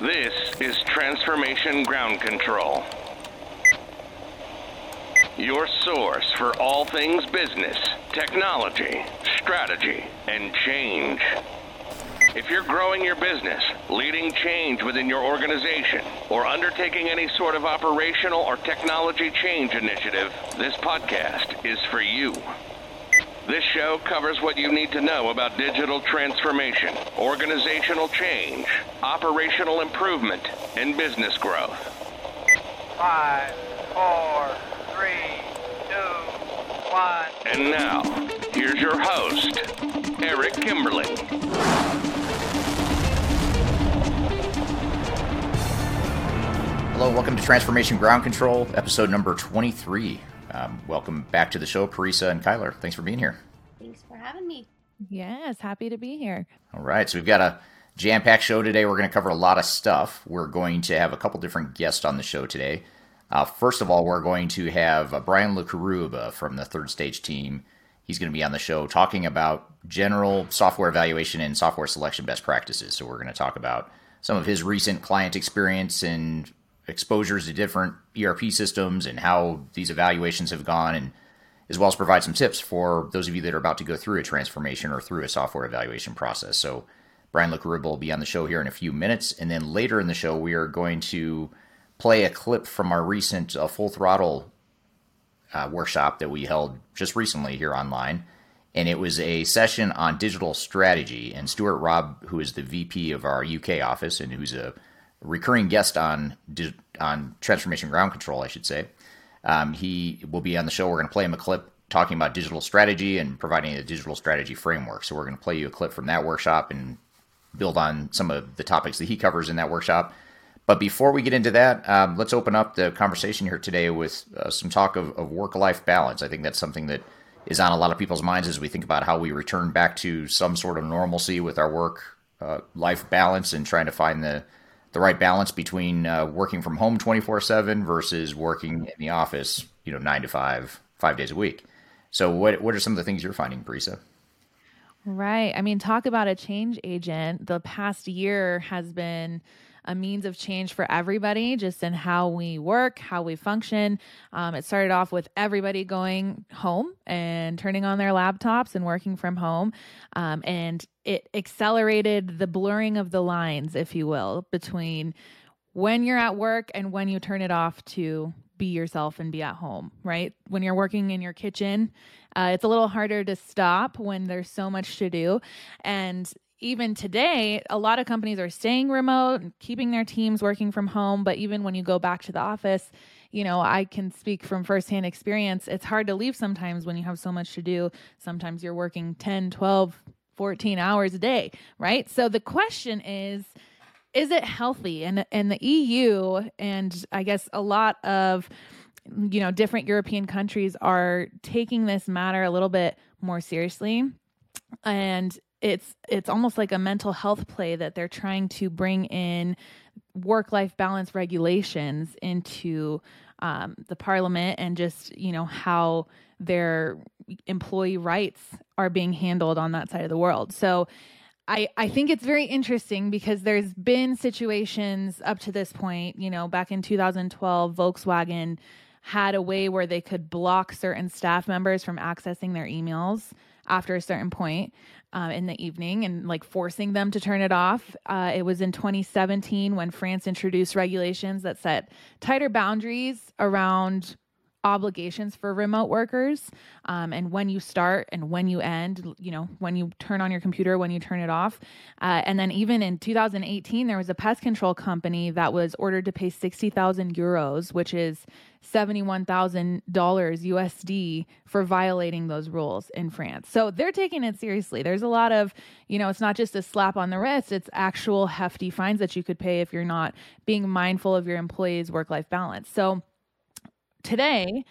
This is Transformation Ground Control. Your source for all things business, technology, strategy, and change. If you're growing your business, leading change within your organization, or undertaking any sort of operational or technology change initiative, this podcast is for you. This show covers what you need to know about digital transformation, organizational change, operational improvement, and business growth. Five, four, three, two, one. And now, here's your host, Eric Kimberling. Hello, welcome to Transformation Ground Control, episode number 23. Um, welcome back to the show, Parisa and Kyler. Thanks for being here. Thanks for having me. Yes, happy to be here. All right, so we've got a jam packed show today. We're going to cover a lot of stuff. We're going to have a couple different guests on the show today. Uh, first of all, we're going to have uh, Brian LeCaruba from the third stage team. He's going to be on the show talking about general software evaluation and software selection best practices. So, we're going to talk about some of his recent client experience and exposures to different ERP systems and how these evaluations have gone, and as well as provide some tips for those of you that are about to go through a transformation or through a software evaluation process. So, Brian LeCaruba will be on the show here in a few minutes, and then later in the show, we are going to play a clip from our recent uh, Full Throttle uh, workshop that we held just recently here online. And it was a session on digital strategy. And Stuart Robb, who is the VP of our UK office and who's a recurring guest on on Transformation Ground Control, I should say. Um, he will be on the show. We're going to play him a clip talking about digital strategy and providing a digital strategy framework. So we're going to play you a clip from that workshop and build on some of the topics that he covers in that workshop. But before we get into that, um, let's open up the conversation here today with uh, some talk of, of work life balance. I think that's something that is on a lot of people's minds as we think about how we return back to some sort of normalcy with our work uh, life balance and trying to find the the right balance between uh, working from home 24 7 versus working in the office, you know, nine to five, five days a week. So, what, what are some of the things you're finding, Parisa? Right. I mean, talk about a change agent. The past year has been a means of change for everybody, just in how we work, how we function. Um, it started off with everybody going home and turning on their laptops and working from home. Um, and it accelerated the blurring of the lines, if you will, between when you're at work and when you turn it off to be yourself and be at home, right? When you're working in your kitchen, uh, it's a little harder to stop when there's so much to do. And even today, a lot of companies are staying remote and keeping their teams working from home. But even when you go back to the office, you know, I can speak from firsthand experience. It's hard to leave sometimes when you have so much to do. Sometimes you're working 10, 12, 14 hours a day, right? So the question is, is it healthy? And and the EU and I guess a lot of you know different European countries are taking this matter a little bit more seriously and it's it's almost like a mental health play that they're trying to bring in work life balance regulations into um, the parliament and just you know how their employee rights are being handled on that side of the world. So I, I think it's very interesting because there's been situations up to this point, you know, back in 2012, Volkswagen had a way where they could block certain staff members from accessing their emails after a certain point uh, in the evening and like forcing them to turn it off. Uh, it was in 2017 when France introduced regulations that set tighter boundaries around obligations for remote workers um, and when you start and when you end you know when you turn on your computer when you turn it off uh, and then even in 2018 there was a pest control company that was ordered to pay 60000 euros which is $71,000 USD for violating those rules in France. So they're taking it seriously. There's a lot of, you know, it's not just a slap on the wrist, it's actual hefty fines that you could pay if you're not being mindful of your employees' work life balance. So today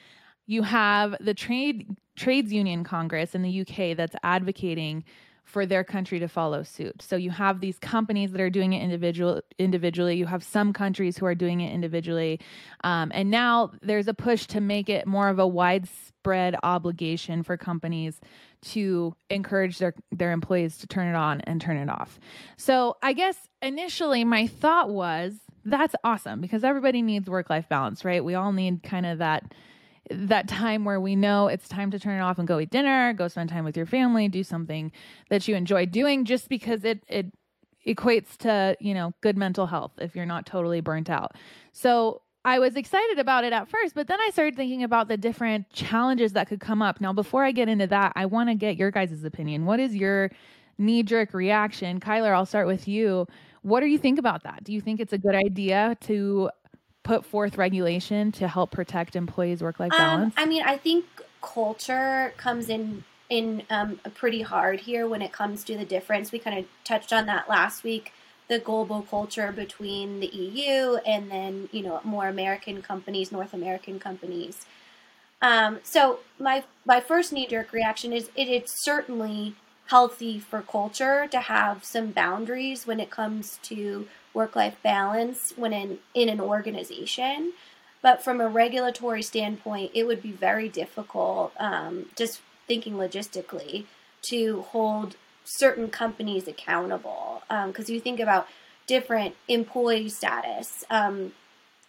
you have the trade trades union congress in the UK that's advocating for their country to follow suit. So you have these companies that are doing it individual individually. You have some countries who are doing it individually, um, and now there's a push to make it more of a widespread obligation for companies to encourage their their employees to turn it on and turn it off. So I guess initially my thought was that's awesome because everybody needs work life balance, right? We all need kind of that that time where we know it's time to turn it off and go eat dinner, go spend time with your family, do something that you enjoy doing just because it it equates to, you know, good mental health if you're not totally burnt out. So I was excited about it at first, but then I started thinking about the different challenges that could come up. Now, before I get into that, I want to get your guys' opinion. What is your knee jerk reaction? Kyler, I'll start with you. What do you think about that? Do you think it's a good idea to put forth regulation to help protect employees' work life um, balance? Um, I mean, I think culture comes in in um, pretty hard here when it comes to the difference. We kind of touched on that last week. The global culture between the EU and then you know more American companies, North American companies. Um, so my my first knee jerk reaction is it it is certainly healthy for culture to have some boundaries when it comes to work life balance when in, in an organization. But from a regulatory standpoint, it would be very difficult, um, just thinking logistically, to hold certain companies accountable. Because um, you think about different employee status. Um,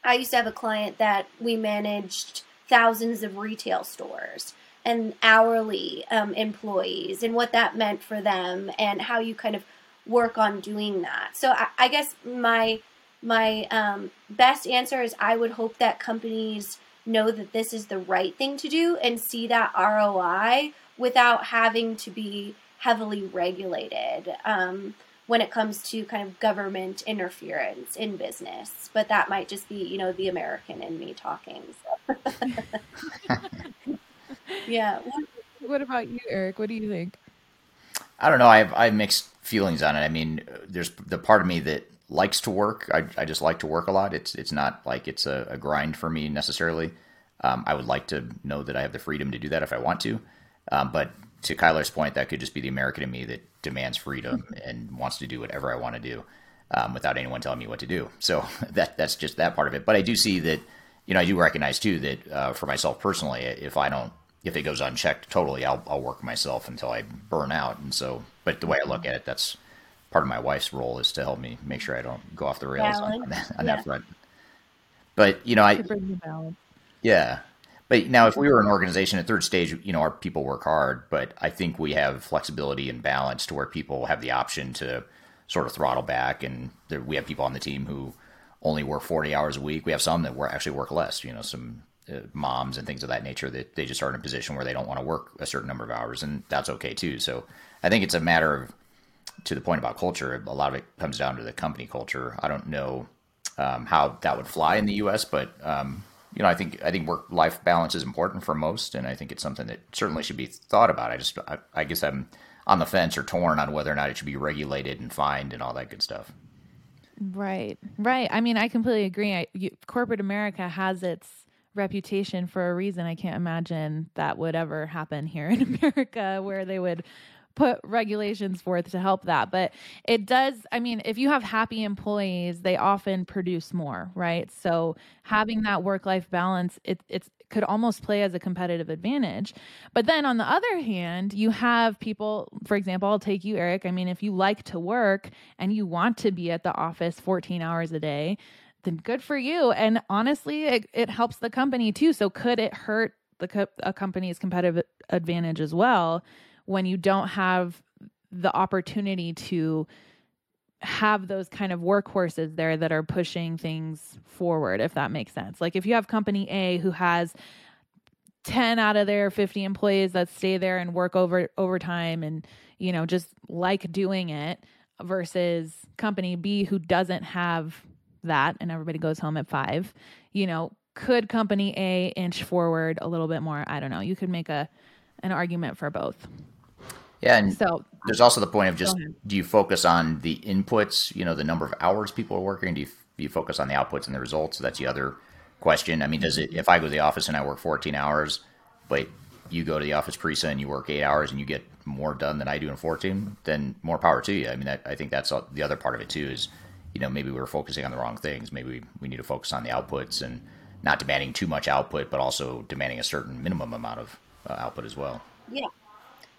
I used to have a client that we managed thousands of retail stores and hourly um, employees and what that meant for them and how you kind of work on doing that. So I, I guess my my um, best answer is I would hope that companies know that this is the right thing to do and see that ROI without having to be heavily regulated um, when it comes to kind of government interference in business. But that might just be, you know, the American in me talking. So. yeah. What about you, Eric? What do you think? I don't know. I have, I have mixed feelings on it. I mean, there's the part of me that likes to work. I, I just like to work a lot. It's it's not like it's a, a grind for me necessarily. Um, I would like to know that I have the freedom to do that if I want to. Um, but to Kyler's point, that could just be the American in me that demands freedom and wants to do whatever I want to do um, without anyone telling me what to do. So that that's just that part of it. But I do see that, you know, I do recognize too that uh, for myself personally, if I don't if it goes unchecked totally, I'll, I'll work myself until I burn out. And so, but the way I look at it, that's part of my wife's role is to help me make sure I don't go off the rails on, on, that, on yeah. that, front. But you know, I yeah. But now, if we were an organization at third stage, you know, our people work hard, but I think we have flexibility and balance to where people have the option to sort of throttle back. And there, we have people on the team who only work 40 hours a week. We have some that work, actually work less, you know, some moms and things of that nature that they just are in a position where they don't want to work a certain number of hours, and that's okay too. So I think it's a matter of, to the point about culture, a lot of it comes down to the company culture. I don't know um, how that would fly in the U.S., but um, you know, I think I think work life balance is important for most, and I think it's something that certainly should be thought about. I just I, I guess I'm on the fence or torn on whether or not it should be regulated and fined and all that good stuff. Right, right. I mean, I completely agree. I, you, corporate America has its reputation for a reason. I can't imagine that would ever happen here in America where they would put regulations forth to help that. But it does, I mean, if you have happy employees, they often produce more, right? So having that work life balance, it it's could almost play as a competitive advantage. But then on the other hand, you have people, for example, I'll take you, Eric. I mean, if you like to work and you want to be at the office 14 hours a day, then good for you. And honestly, it, it helps the company too. So could it hurt the co- a company's competitive advantage as well when you don't have the opportunity to have those kind of workhorses there that are pushing things forward if that makes sense like if you have company a who has 10 out of their 50 employees that stay there and work over overtime and you know just like doing it versus company b who doesn't have that and everybody goes home at five, you know, could company A inch forward a little bit more? I don't know. You could make a an argument for both. Yeah, and so there's also the point of just do you focus on the inputs, you know, the number of hours people are working? Do you, do you focus on the outputs and the results? That's the other question. I mean, does it if I go to the office and I work 14 hours, but you go to the office, Parisa, and you work eight hours and you get more done than I do in 14, then more power to you. I mean, that, I think that's the other part of it too is, you know, maybe we were focusing on the wrong things. Maybe we, we need to focus on the outputs and not demanding too much output, but also demanding a certain minimum amount of uh, output as well. Yeah.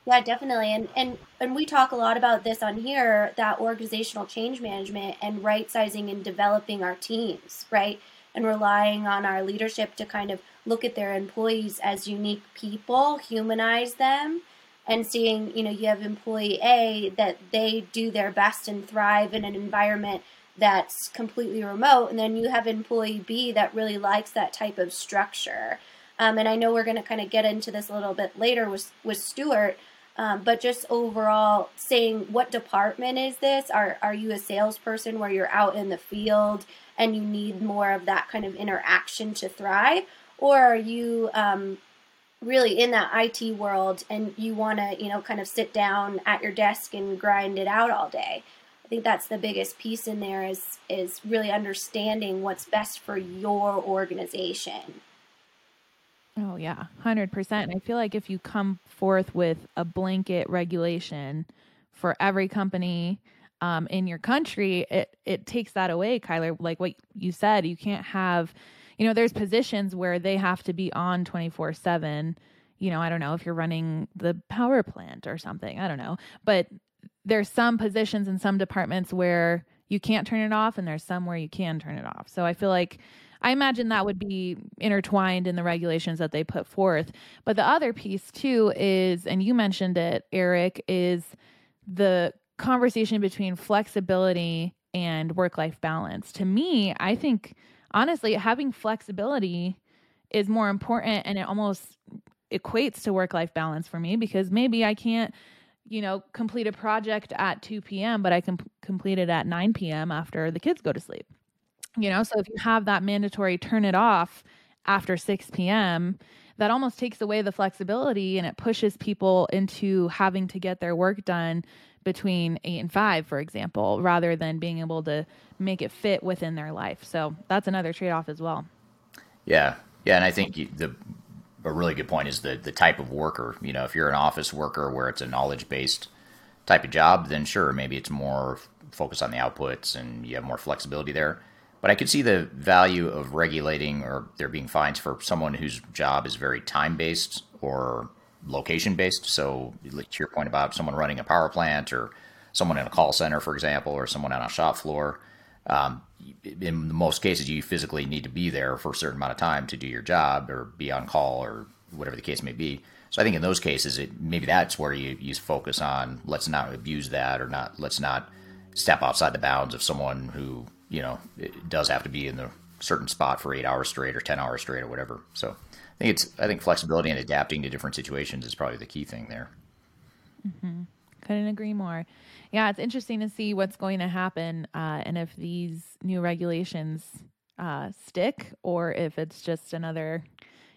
Yeah, definitely. And, and and we talk a lot about this on here, that organizational change management and right sizing and developing our teams, right? And relying on our leadership to kind of look at their employees as unique people, humanize them, and seeing, you know, you have employee A that they do their best and thrive in an environment that's completely remote, and then you have employee B that really likes that type of structure. Um, and I know we're going to kind of get into this a little bit later with with Stuart, um, but just overall saying what department is this? Are are you a salesperson where you're out in the field and you need more of that kind of interaction to thrive, or are you um, really in that IT world and you want to you know kind of sit down at your desk and grind it out all day? I think that's the biggest piece in there is is really understanding what's best for your organization. Oh yeah, hundred percent. I feel like if you come forth with a blanket regulation for every company um, in your country, it it takes that away, Kyler. Like what you said, you can't have, you know, there's positions where they have to be on twenty four seven. You know, I don't know if you're running the power plant or something. I don't know, but there's some positions in some departments where you can't turn it off, and there's some where you can turn it off. So I feel like I imagine that would be intertwined in the regulations that they put forth. But the other piece too is, and you mentioned it, Eric, is the conversation between flexibility and work life balance. To me, I think honestly, having flexibility is more important and it almost equates to work life balance for me because maybe I can't you know, complete a project at 2 p.m., but I can complete it at 9 p.m. after the kids go to sleep. You know, so if you have that mandatory turn it off after 6 p.m., that almost takes away the flexibility and it pushes people into having to get their work done between 8 and 5 for example rather than being able to make it fit within their life so that's another trade-off as well yeah yeah and i think the a really good point is the the type of worker you know if you're an office worker where it's a knowledge based type of job then sure maybe it's more focused on the outputs and you have more flexibility there but I could see the value of regulating or there being fines for someone whose job is very time based or location based. So, to your point about someone running a power plant or someone in a call center, for example, or someone on a shop floor, um, in most cases, you physically need to be there for a certain amount of time to do your job or be on call or whatever the case may be. So I think in those cases, it, maybe that's where you, you focus on let's not abuse that or not let's not step outside the bounds of someone who you know, does have to be in the certain spot for eight hours straight or 10 hours straight or whatever. So I think it's, I think flexibility and adapting to different situations is probably the key thing there. Mm-hmm. Couldn't agree more. Yeah, it's interesting to see what's going to happen uh, and if these new regulations uh, stick or if it's just another,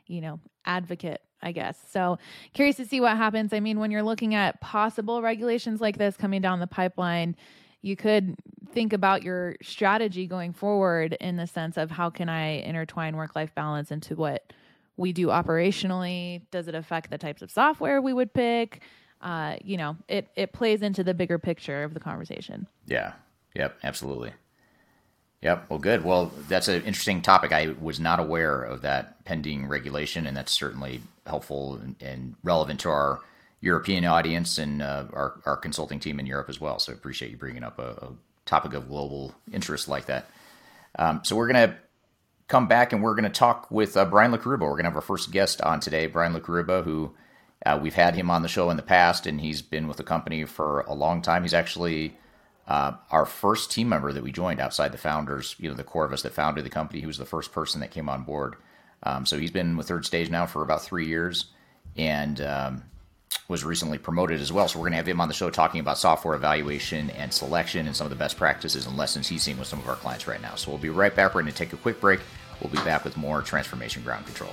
you know, advocate I guess. So curious to see what happens. I mean, when you're looking at possible regulations like this coming down the pipeline, you could think about your strategy going forward in the sense of how can I intertwine work life balance into what we do operationally? Does it affect the types of software we would pick? Uh, you know, it it plays into the bigger picture of the conversation. Yeah. Yep. Absolutely. Yep. Well, good. Well, that's an interesting topic. I was not aware of that pending regulation, and that's certainly helpful and, and relevant to our European audience and uh, our, our consulting team in Europe as well. So I appreciate you bringing up a, a topic of global interest like that. Um, so we're going to come back and we're going to talk with uh, Brian LeCaruba. We're going to have our first guest on today, Brian LeCaruba, who uh, we've had him on the show in the past, and he's been with the company for a long time. He's actually uh, our first team member that we joined outside the founders, you know, the core of us that founded the company. He was the first person that came on board. Um, so he's been with Third Stage now for about three years, and um, was recently promoted as well. So we're going to have him on the show talking about software evaluation and selection and some of the best practices and lessons he's seeing with some of our clients right now. So we'll be right back. We're going to take a quick break. We'll be back with more Transformation Ground Control.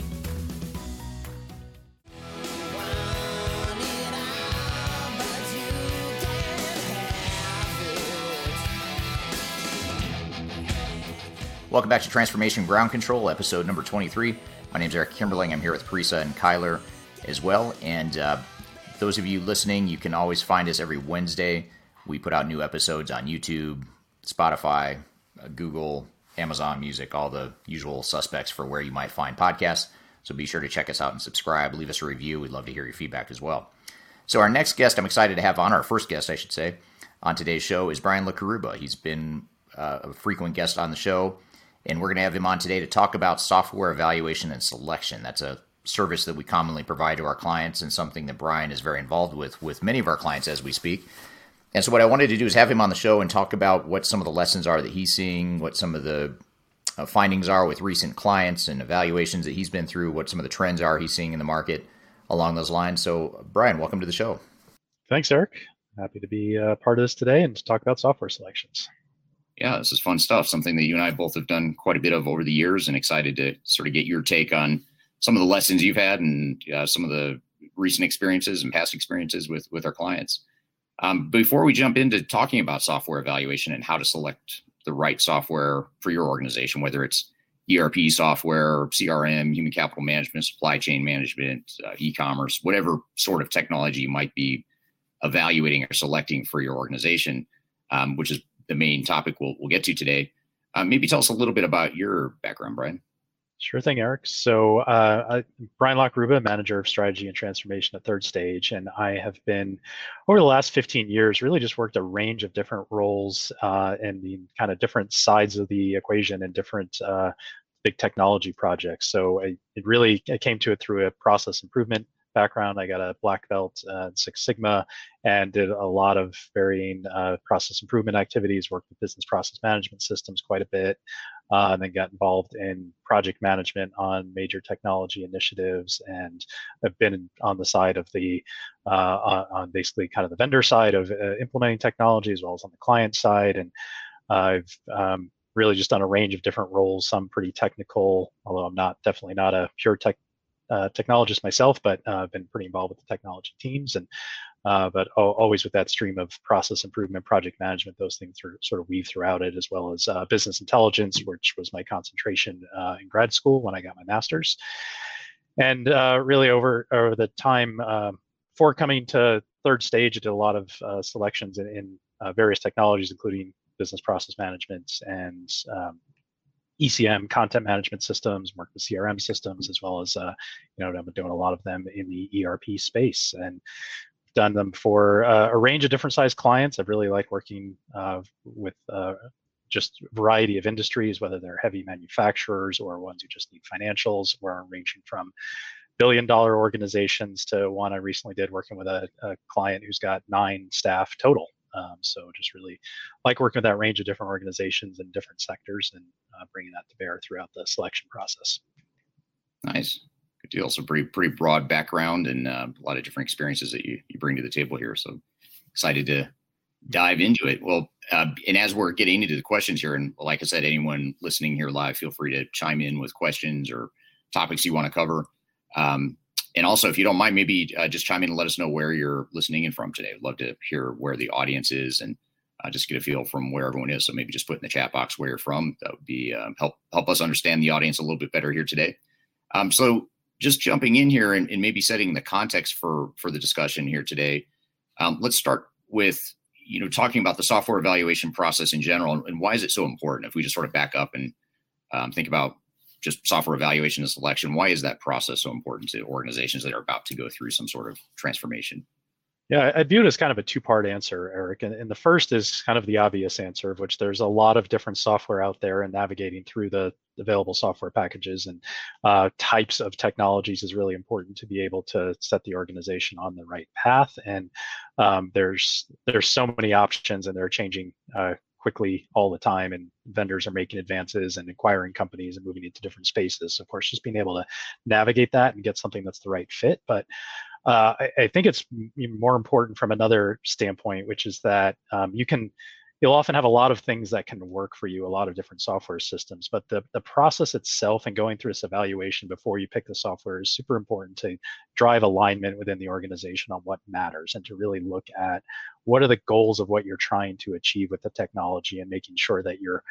Welcome back to Transformation Ground Control, episode number 23. My name is Eric Kimberling. I'm here with Parisa and Kyler as well. And uh, those of you listening, you can always find us every Wednesday. We put out new episodes on YouTube, Spotify, uh, Google, Amazon Music, all the usual suspects for where you might find podcasts. So be sure to check us out and subscribe. Leave us a review. We'd love to hear your feedback as well. So, our next guest, I'm excited to have on, our first guest, I should say, on today's show is Brian LaCaruba. He's been uh, a frequent guest on the show and we're going to have him on today to talk about software evaluation and selection. That's a service that we commonly provide to our clients and something that Brian is very involved with with many of our clients as we speak. And so what I wanted to do is have him on the show and talk about what some of the lessons are that he's seeing, what some of the uh, findings are with recent clients and evaluations that he's been through, what some of the trends are he's seeing in the market along those lines. So Brian, welcome to the show. Thanks, Eric. Happy to be a part of this today and to talk about software selections yeah, this is fun stuff. Something that you and I both have done quite a bit of over the years, and excited to sort of get your take on some of the lessons you've had and uh, some of the recent experiences and past experiences with with our clients. Um, before we jump into talking about software evaluation and how to select the right software for your organization, whether it's ERP software, CRM, human capital management, supply chain management, uh, e-commerce, whatever sort of technology you might be evaluating or selecting for your organization, um, which is the main topic we'll, we'll get to today. Uh, maybe tell us a little bit about your background, Brian. Sure thing, Eric. So, uh, Brian Lockruba, Manager of Strategy and Transformation at Third Stage, and I have been over the last 15 years really just worked a range of different roles uh, and the kind of different sides of the equation and different uh, big technology projects. So, I, it really I came to it through a process improvement background. I got a black belt uh, in Six Sigma and did a lot of varying uh, process improvement activities, worked with business process management systems quite a bit, uh, and then got involved in project management on major technology initiatives and I've been on the side of the, uh, on basically kind of the vendor side of uh, implementing technology as well as on the client side. And I've um, really just done a range of different roles, some pretty technical, although I'm not definitely not a pure tech uh, technologist myself, but uh, I've been pretty involved with the technology teams and uh, but always with that stream of process improvement, project management, those things are sort of weave throughout it, as well as uh, business intelligence, which was my concentration in grad school when I got my master's. And really, over over the time um, before coming to third stage, I did a lot of selections in, in various technologies, including business process management and um, ECM content management systems, work with CRM systems, as well as uh, you know I'm doing a lot of them in the ERP space and done them for uh, a range of different size clients. I've really like working uh, with uh, just a variety of industries, whether they're heavy manufacturers or ones who just need financials, We're ranging from billion dollar organizations to one I recently did working with a, a client who's got nine staff total um, so just really like working with that range of different organizations and different sectors and uh, bringing that to bear throughout the selection process. Nice. Good deal. So pretty, pretty broad background and uh, a lot of different experiences that you, you bring to the table here. So excited to dive into it. Well, uh, and as we're getting into the questions here, and like I said, anyone listening here live, feel free to chime in with questions or topics you want to cover. Um, and also, if you don't mind, maybe uh, just chime in and let us know where you're listening in from today. I'd love to hear where the audience is and uh, just get a feel from where everyone is. So maybe just put in the chat box where you're from. That would be um, help help us understand the audience a little bit better here today. Um, so just jumping in here and, and, maybe setting the context for for the discussion here today. Um, let's start with you know talking about the software evaluation process in general and, and, why is it so important. If we just sort of back up and um, think about just software evaluation and selection. Why is that process so important to organizations that are about to go through some sort of transformation? Yeah, I view it as kind of a two-part answer, Eric. And, and, the first is kind of the obvious answer, of which there's a lot of different software out there, and navigating through the available software packages and uh, types of technologies is really important to be able to set the organization on the right path. And um, there's there's so many options, and they're changing uh, quickly all the time, and vendors are making advances and acquiring companies and moving into different spaces. Of course, just being able to navigate that and get something that's the right fit, but uh, I, I, think it's more important from another standpoint, which is that um, you can you'll often have a lot of things that can work for you, a lot of different software systems, but the, the process itself and going through this evaluation before you pick the software is super important to drive alignment within the organization on what matters and to really look at what are the goals of what you're trying to achieve with the technology and making sure that you're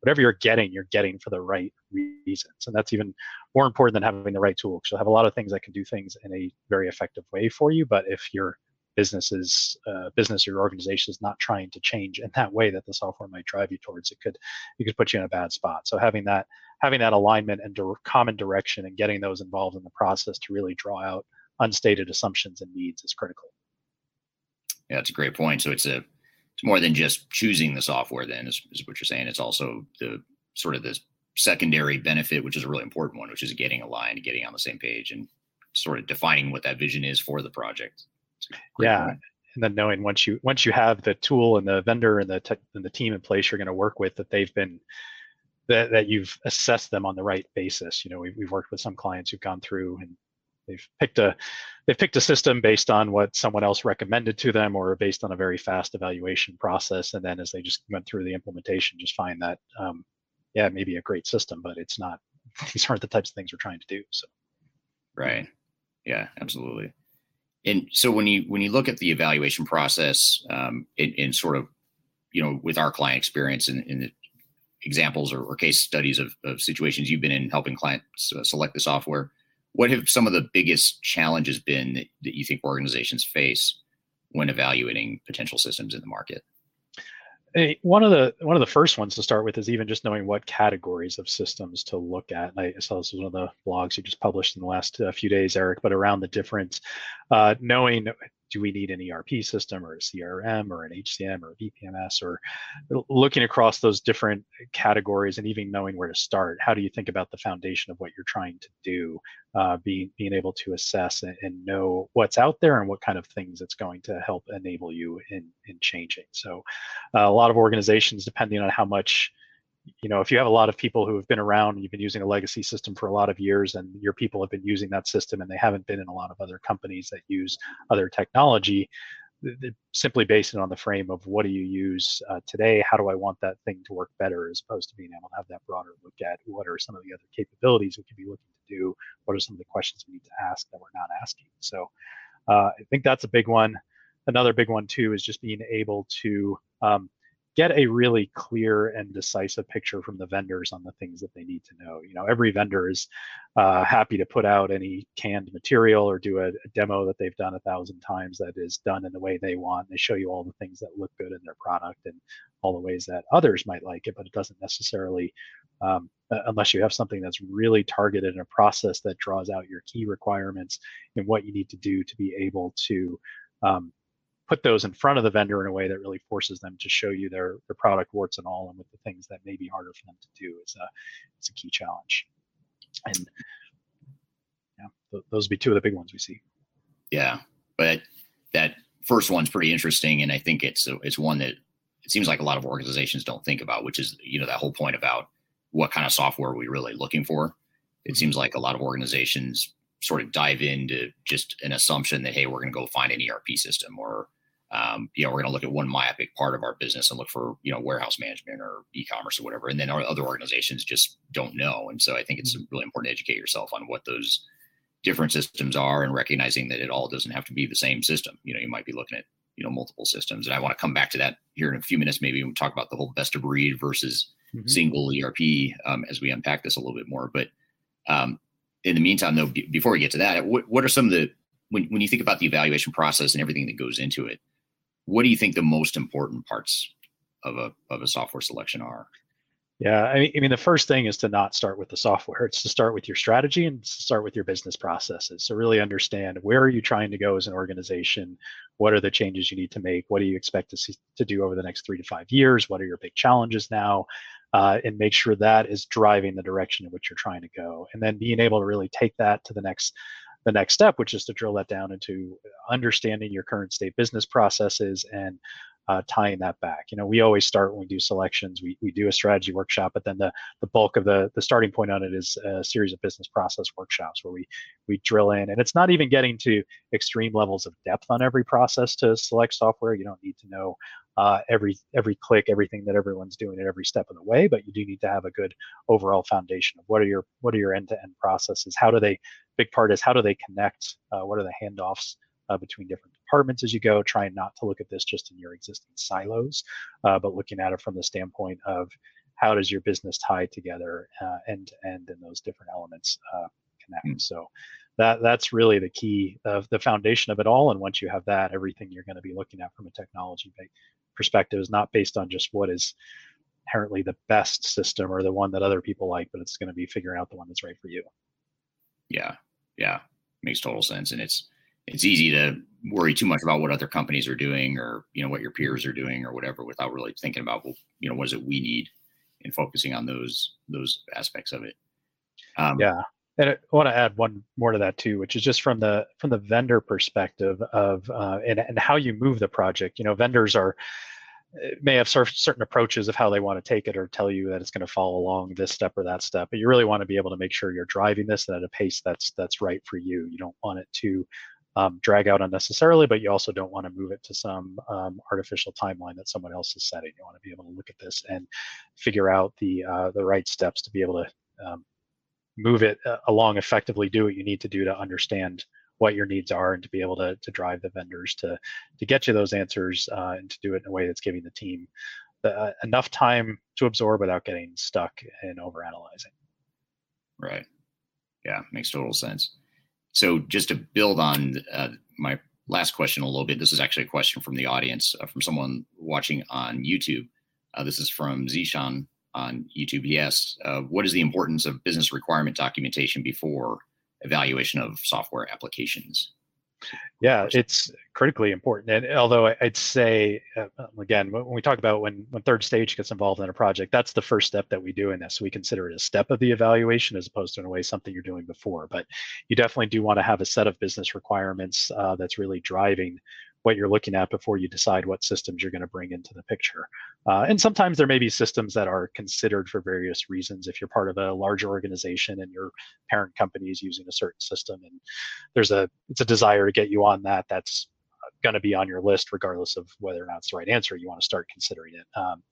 whatever you're getting, you're getting for the right reasons. And that's even more important than having the right tool because you'll have a lot of things that can do things in a very effective way for you. But if your business is uh, business or organization is not trying to change in that way that the software might drive you towards, it could it could put you in a bad spot. So having that having that alignment and common direction and getting those involved in the process to really draw out unstated assumptions and needs is critical. Yeah, that's a great point. So it's a it's more than just choosing the software then is, is what you're saying it's also the sort of this secondary benefit which is a really important one which is getting aligned getting on the same page and sort of defining what that vision is for the project yeah point. and then knowing once you once you have the tool and the vendor and the tech and the team in place you're going to work with that they've been that, that you've assessed them on the right basis. You know we've, we've worked with some clients who've gone through and they've picked a they've picked a system based on what someone else recommended to them or based on a very fast evaluation process. And then as they just went through the implementation just find that um, yeah maybe a great system but it's not these aren't the types of things we're trying to do so. Right. Yeah absolutely and so when you when you look at the evaluation process um, in, in sort of you know with our client experience the examples or, or, case studies of, of situations you've been in helping clients uh, select the software what have some of the biggest challenges been that, that you think organizations face when evaluating potential systems in the market? One of the one of the first ones to start with is even just knowing what categories of systems to look at. And I saw this was one of the blogs you just published in the last uh, few days, Eric. But around the different, uh, knowing do we need an ERP system or a CRM or an HCM or a BPMS or looking across those different categories and even knowing where to start. How do you think about the foundation of what you're trying to do? Uh, being being able to assess and, and, know what's out there and what kind of things it's going to help enable you in in changing. So, uh, a lot of organizations, depending on how much you know, if you have a lot of people who have been around, you've been using a legacy system for a lot of years, and your people have been using that system, and they haven't been in a lot of other companies that use other technology, simply based on the frame of what do you use uh, today? How do I want that thing to work better, as opposed to being able to have that broader look at what are some of the other capabilities we could be looking to do? What are some of the questions we need to ask that we're not asking? So, uh, I think that's a big one. Another big one too is just being able to um, get a really clear and decisive picture from the vendors on the things that they need to know. You know, every vendor is uh, happy to put out any canned material or do a, a, demo that they've done a thousand times that is done in the way they want. They show you all the things that look good in their product and all the ways that others might like it, but it doesn't necessarily, um, unless you have something that's really targeted in a process that draws out your key requirements and what you need to do to be able to um, put those in front of the vendor in a way that really forces them to show you their, their product warts and all and with the things that may be harder for them to do is a, it's a key challenge. And yeah th- those would be two of the big ones we see. Yeah but that first one's pretty interesting and i think it's it's one that it seems like a lot of organizations don't think about which is you know that whole point about what kind of software are we really looking for? It mm-hmm. seems like a lot of organizations sort of dive into just an assumption that hey we're going to go find an erp system or um, you know, we're going to look at one myopic part of our business and look for, you know, warehouse management or e-commerce or whatever. And then our other organizations just don't know. And so I think it's mm-hmm. really important to educate yourself on what those different systems are and recognizing that it all doesn't have to be the same system. You know, you might be looking at, you know, multiple systems. And I want to come back to that here in a few minutes, maybe we'll talk about the whole best of breed versus mm-hmm. single ERP um, as we unpack this a little bit more. But um, in the meantime, though, b- before we get to that, what, what are some of the, when, when you think about the evaluation process and everything that goes into it, what do you think the most important parts of a of a software selection are? Yeah, I mean, I mean, the first thing is to not start with the software. It's to start with your strategy and start with your business processes. So really understand where are you trying to go as an organization? What are the changes you need to make? What do you expect to see to do over the next three to five years? What are your big challenges now? Uh, and make sure that is driving the direction in which you're trying to go. And then being able to really take that to the next the next step, which is to drill that down into understanding your current state business processes and uh, tying that back. You know, we always start when we do selections, we, we do a strategy workshop, but then the, the bulk of the, the starting point on it is a series of business process workshops where we, we drill in. And it's not even getting to extreme levels of depth on every process to select software. You don't need to know uh, every every click, everything that everyone's doing at every step of the way, but you do need to have a good overall foundation of what are your what are your end-to-end processes? How do they? Big part is how do they connect? Uh, what are the handoffs uh, between different departments as you go, trying not to look at this just in your existing silos, uh, but looking at it from the standpoint of how does your business tie together uh, end to end and those different elements uh, connect. Mm. So that that's really the key of the foundation of it all. And once you have that, everything you're going to be looking at from a technology perspective is not based on just what is inherently the best system or the one that other people like, but it's going to be figuring out the one that's right for you. Yeah, yeah, makes total sense, and it's it's easy to worry too much about what other companies are doing or you know what your peers are doing or whatever without really thinking about well you know what is it we need and focusing on those those aspects of it. Um, yeah and I want to add one more to that too, which is just from the from the vendor perspective of uh, and and how you move the project. You know, vendors are eh, may have certain approaches of how they want to take it or tell you that it's going to follow along this step or that step but you really want to be able to make sure you're driving this at a pace that's that's right for you you don't want it to um, drag out unnecessarily, but you also don't want to move it to some um, artificial timeline that someone else is setting. You want to be able to look at this and figure out the uh, the right steps to be able to um, move it uh, along effectively. Do what you need to do to understand what your needs are and to be able to, to drive the vendors to to get you those answers uh, and to do it in a way that's giving the team uh, enough time to absorb without getting stuck in overanalyzing. Right. Yeah, makes total sense. So just to build on uh, my last question a little bit, this is actually a question from the audience, uh, from someone watching on YouTube. Uh, this is from Zishan on YouTube. He uh, what is the importance of business requirement documentation before evaluation of software applications? Yeah, it's critically important. And although I'd say, uh, again, when we talk about when, when third stage gets involved in a project, that's the first step that we do in this. We consider it a step of the evaluation as opposed to, in a way, something you're doing before. But you definitely do want to have a set of business requirements uh, that's really driving what you're looking at before you decide what systems you're going to bring into the picture. Uh, and sometimes there may be systems that are considered for various reasons. If you're part of a larger organization and your parent company is using a certain system, and there's a it's a desire to get you on that, that's going to be on your list regardless of whether or not it's the right answer. You want to start considering it. Um,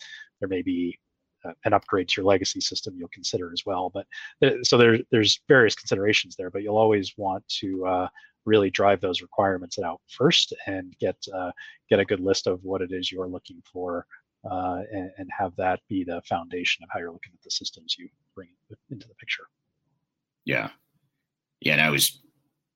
there may be uh, an upgrade to your legacy system you'll consider as well. But uh, so there, there's various considerations there, but you'll always want to uh, really drive those requirements out first and get uh, get a good list of what it is you're looking for uh, and, and, have that be the foundation of how you're looking at the systems you bring into the picture. Yeah, yeah, and I always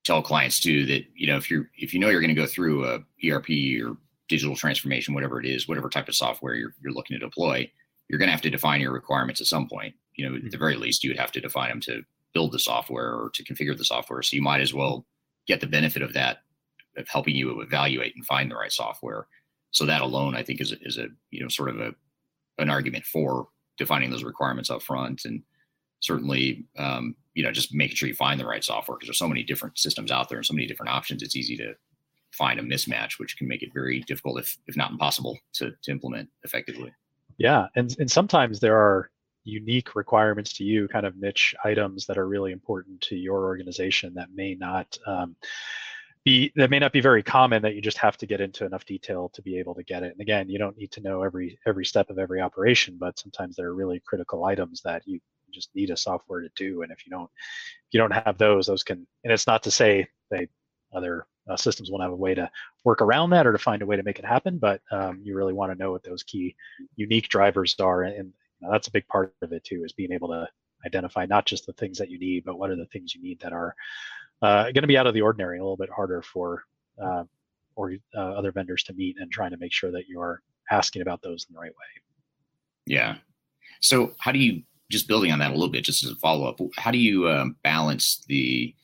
tell clients too that you know if you're if you know you're going to go through a ERP or digital transformation, whatever it is, whatever type of software you're you're looking to deploy, you're going to have to define your requirements at some point. You know, at the mm-hmm. very least, you would have to define them to build the software or to configure the software. So you might as well get the benefit of that of helping you evaluate and find the right software. So that alone, I think, is a, is a you know sort of a an argument for defining those requirements up front, and certainly um, you know just making sure you find the right software because there's so many different systems out there and so many different options. It's easy to find a mismatch, which can make it very difficult, if if not impossible, to to implement effectively. Yeah, and and sometimes there are unique requirements to you, kind of niche items that are really important to your organization that may not um, be that may not be very common that you just have to get into enough detail to be able to get it. And again, you don't need to know every every step of every operation, but sometimes there are really critical items that you just need a software to do. And if you don't if you don't have those, those can and it's not to say they other uh, systems won't have a way to work around that or to find a way to make it happen, but um, you really want to know what those key unique drivers are and, now, that's a big part of it too, is being able to identify not just the things that you need, but what are the things you need that are uh, going to be out of the ordinary, a little bit harder for uh, or uh, other vendors to meet, and trying to make sure that you are asking about those in the right way. Yeah, So, how do you just building on that a little bit, just as a follow up? How do you um, balance the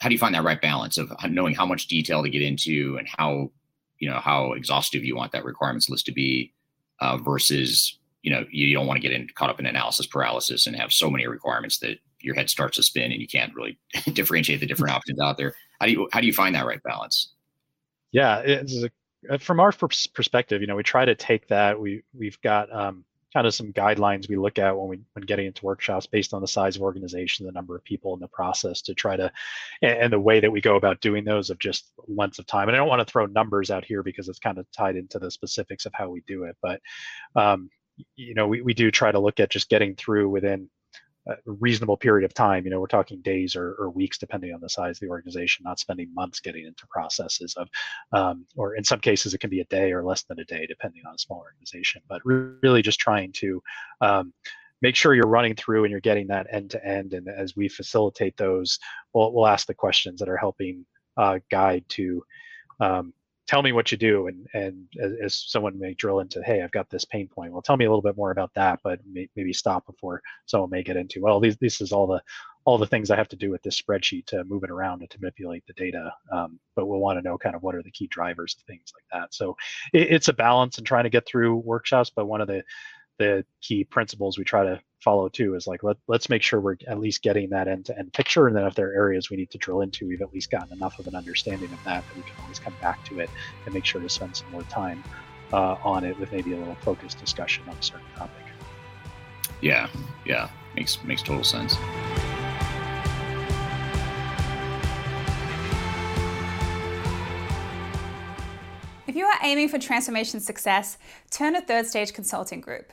how do you find that right balance of knowing how much detail to get into and how you know how exhaustive you want that requirements list to be uh, versus you know you don't want to get in, caught up in analysis paralysis and have so many requirements that your head starts to spin and you can't really differentiate the different options out there how do you how do you find that right balance yeah a, uh, from our perspective you know we try to take that we we've got um, kind of some guidelines we look at when we when getting into workshops based on the size of organization, the number of people in the process to try to and, and, the way that we go about doing those of just lengths of time. And I don't want to throw numbers out here because it's kind of tied into the specifics of how we do it. But um, you know, we, we do try to look at just getting through within a reasonable period of time. You know, we're talking days or, or, weeks, depending on the size of the organization, not spending months getting into processes of, um, or in some cases, it can be a day or less than a day, depending on a small organization. But really just trying to um, make sure you're running through and you're getting that end to end. And as we facilitate those, we'll, we'll ask the questions that are helping uh, guide to um, tell me what you do and and as, as, someone may drill into hey i've got this pain point. Well tell me a little bit more about that but may, maybe stop before someone may get into well these this is all the all the things i have to do with this spreadsheet to move it around and to manipulate the data um, but we'll want to know kind of what are the key drivers of things like that. So it, it's a balance in trying to get through workshops but one of the the key principles we try to follow too is like let, let's make sure we're at least getting that end-to-end picture and then if there are areas we need to drill into we've at least gotten enough of an understanding of that that we can always come back to it and make sure to spend some more time uh, on it with maybe a little focused discussion on a certain topic yeah yeah makes makes total sense If you are aiming for transformation success, turn to Third Stage Consulting Group.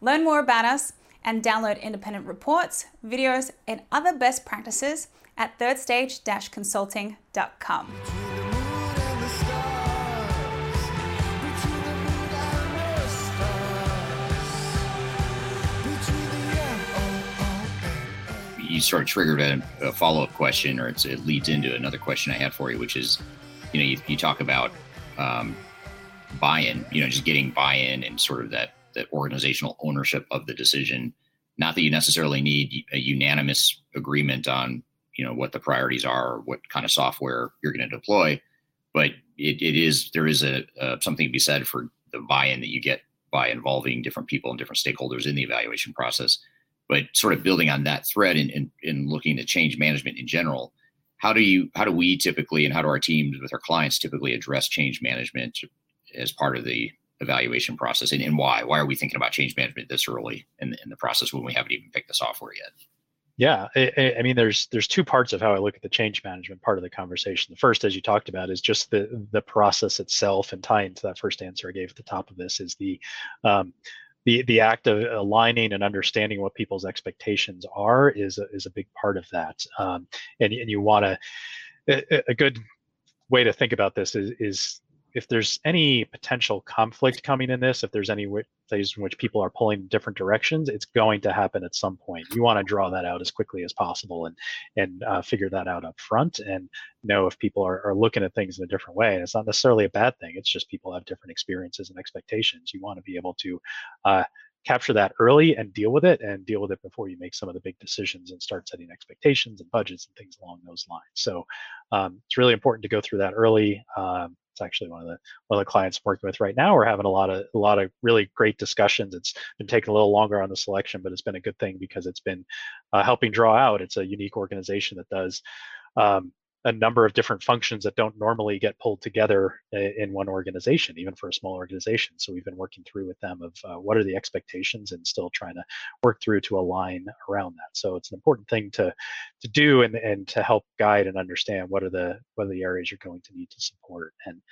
Learn more about us and download independent reports, videos, and other best practices at thirdstage-consulting.com. You sort of triggered a, a follow-up question, or it leads into another question I had for you, which is, you know, you, you talk about um, buy-in, you know, just getting buy-in and sort of that the organizational ownership of the decision. Not that you necessarily need a unanimous agreement on you know what the priorities are, or what kind of software you're going to deploy, but it, it is there is a, something to be said for the buy-in that you get by involving different people and different stakeholders in the evaluation process. But sort of building on that thread and, and, and looking at change management in general, how do you how do we typically and how do our teams with our clients typically address change management as part of the evaluation process and, and why? Why are we thinking about change management this early in the, in the process when we haven't even picked the software yet? Yeah, I, I, mean, there's there's two parts of how I look at the change management part of the conversation. The first, as you talked about, is just the the process itself, and tying to that first answer I gave at the top of this is the um, the the act of aligning and understanding what people's expectations are is a, is a big part of that. Um, and and you want to a, a good way to think about this is is if there's any potential conflict coming in this, if there's any ways in which people are pulling different directions, it's going to happen at some point. You want to draw that out as quickly as possible and and uh, figure that out up front and know if people are, are looking at things in a different way. And it's not necessarily a bad thing. It's just people have different experiences and expectations. You want to be able to uh, capture that early and deal with it and deal with it before you make some of the big decisions and start setting expectations and budgets and things along those lines. So um, it's really important to go through that early. Um, it's actually one of the one of the clients I'm working with right now. We're having a lot of a lot of really great discussions. It's been taking a little longer on the selection, but it's been a good thing because it's been uh, helping draw out. It's a unique organization that does um, a number of different functions that don't normally get pulled together in one organization, even for a small organization. So we've been working through with them of uh, what are the expectations and still trying to work through to align around that. So it's an important thing to to do and and to help guide and understand what are the what are the areas you're going to need to support. And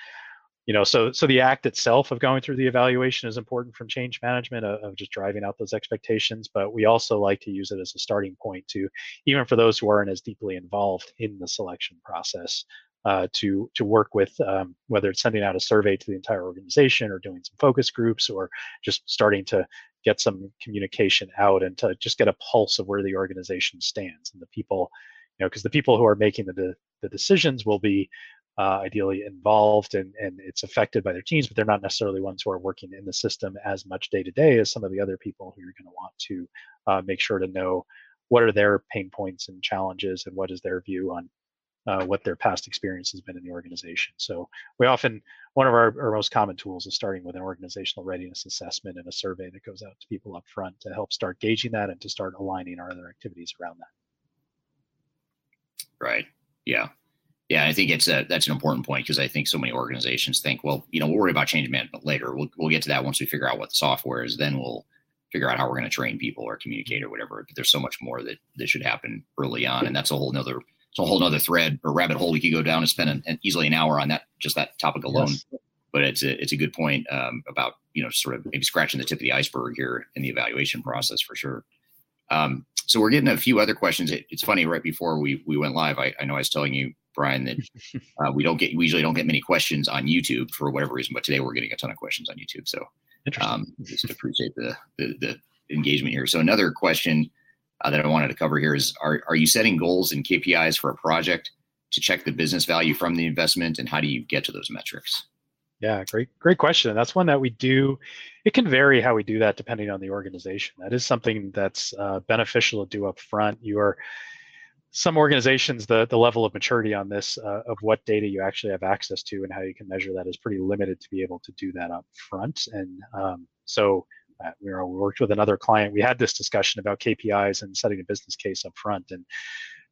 you know, so so the act itself of going through the evaluation is important from change management of, of just driving out those expectations. But we also like to use it as a starting point to, even for those who aren't as deeply involved in the selection process, uh, to to work with um, whether it's sending out a survey to the entire organization or doing some focus groups or just starting to get some communication out and to just get a pulse of where the organization stands and the people you know because the people who are making the the decisions will be uh, ideally involved and, and it's affected by their teams, but they're not necessarily ones who are working in the system as much day to day as some of the other people who you're going to want to uh, make sure to know what are their pain points and challenges and what is their view on uh, what their past experience has been in the organization. So we often, one of our, our, most common tools is starting with an organizational readiness assessment and a survey that goes out to people up front to help start gauging that and to start aligning our other activities around that. Right. Yeah. Yeah, I think it's a that's an important point because I think so many organizations think, well, you know, we'll worry about change management later. We'll we'll get to that once we figure out what the software is. Then we'll figure out how we're going to train people or communicate or whatever. But there's so much more that that should happen early on, and that's a whole nother it's a whole nother thread or rabbit hole we could go down and spend an, an easily an hour on that just that topic alone. Yes. But it's a it's a good point um, about you know sort of maybe scratching the tip of the iceberg here in the evaluation process for sure. Um, so we're getting a few other questions. It, it's funny right before we we went live. I, I know I was telling you Brian, that uh, we don't get we usually don't get many questions on YouTube for whatever reason, but today we're getting a ton of questions on YouTube. So um, just appreciate the, the, the engagement here. So another question uh, that I wanted to cover here is: Are are you setting goals and KPIs for a project to check the business value from the investment, and how do you get to those metrics? Yeah, great, great question. That's one that we do. It can vary how we do that depending on the organization. That is something that's uh, beneficial to do up front. You are some organizations, the, the level of maturity on this uh, of what data you actually have access to and how you can measure that is pretty limited to be able to do that up front. And um, so uh, we, were, we worked with another client. We had this discussion about KPIs and setting a business case up front. And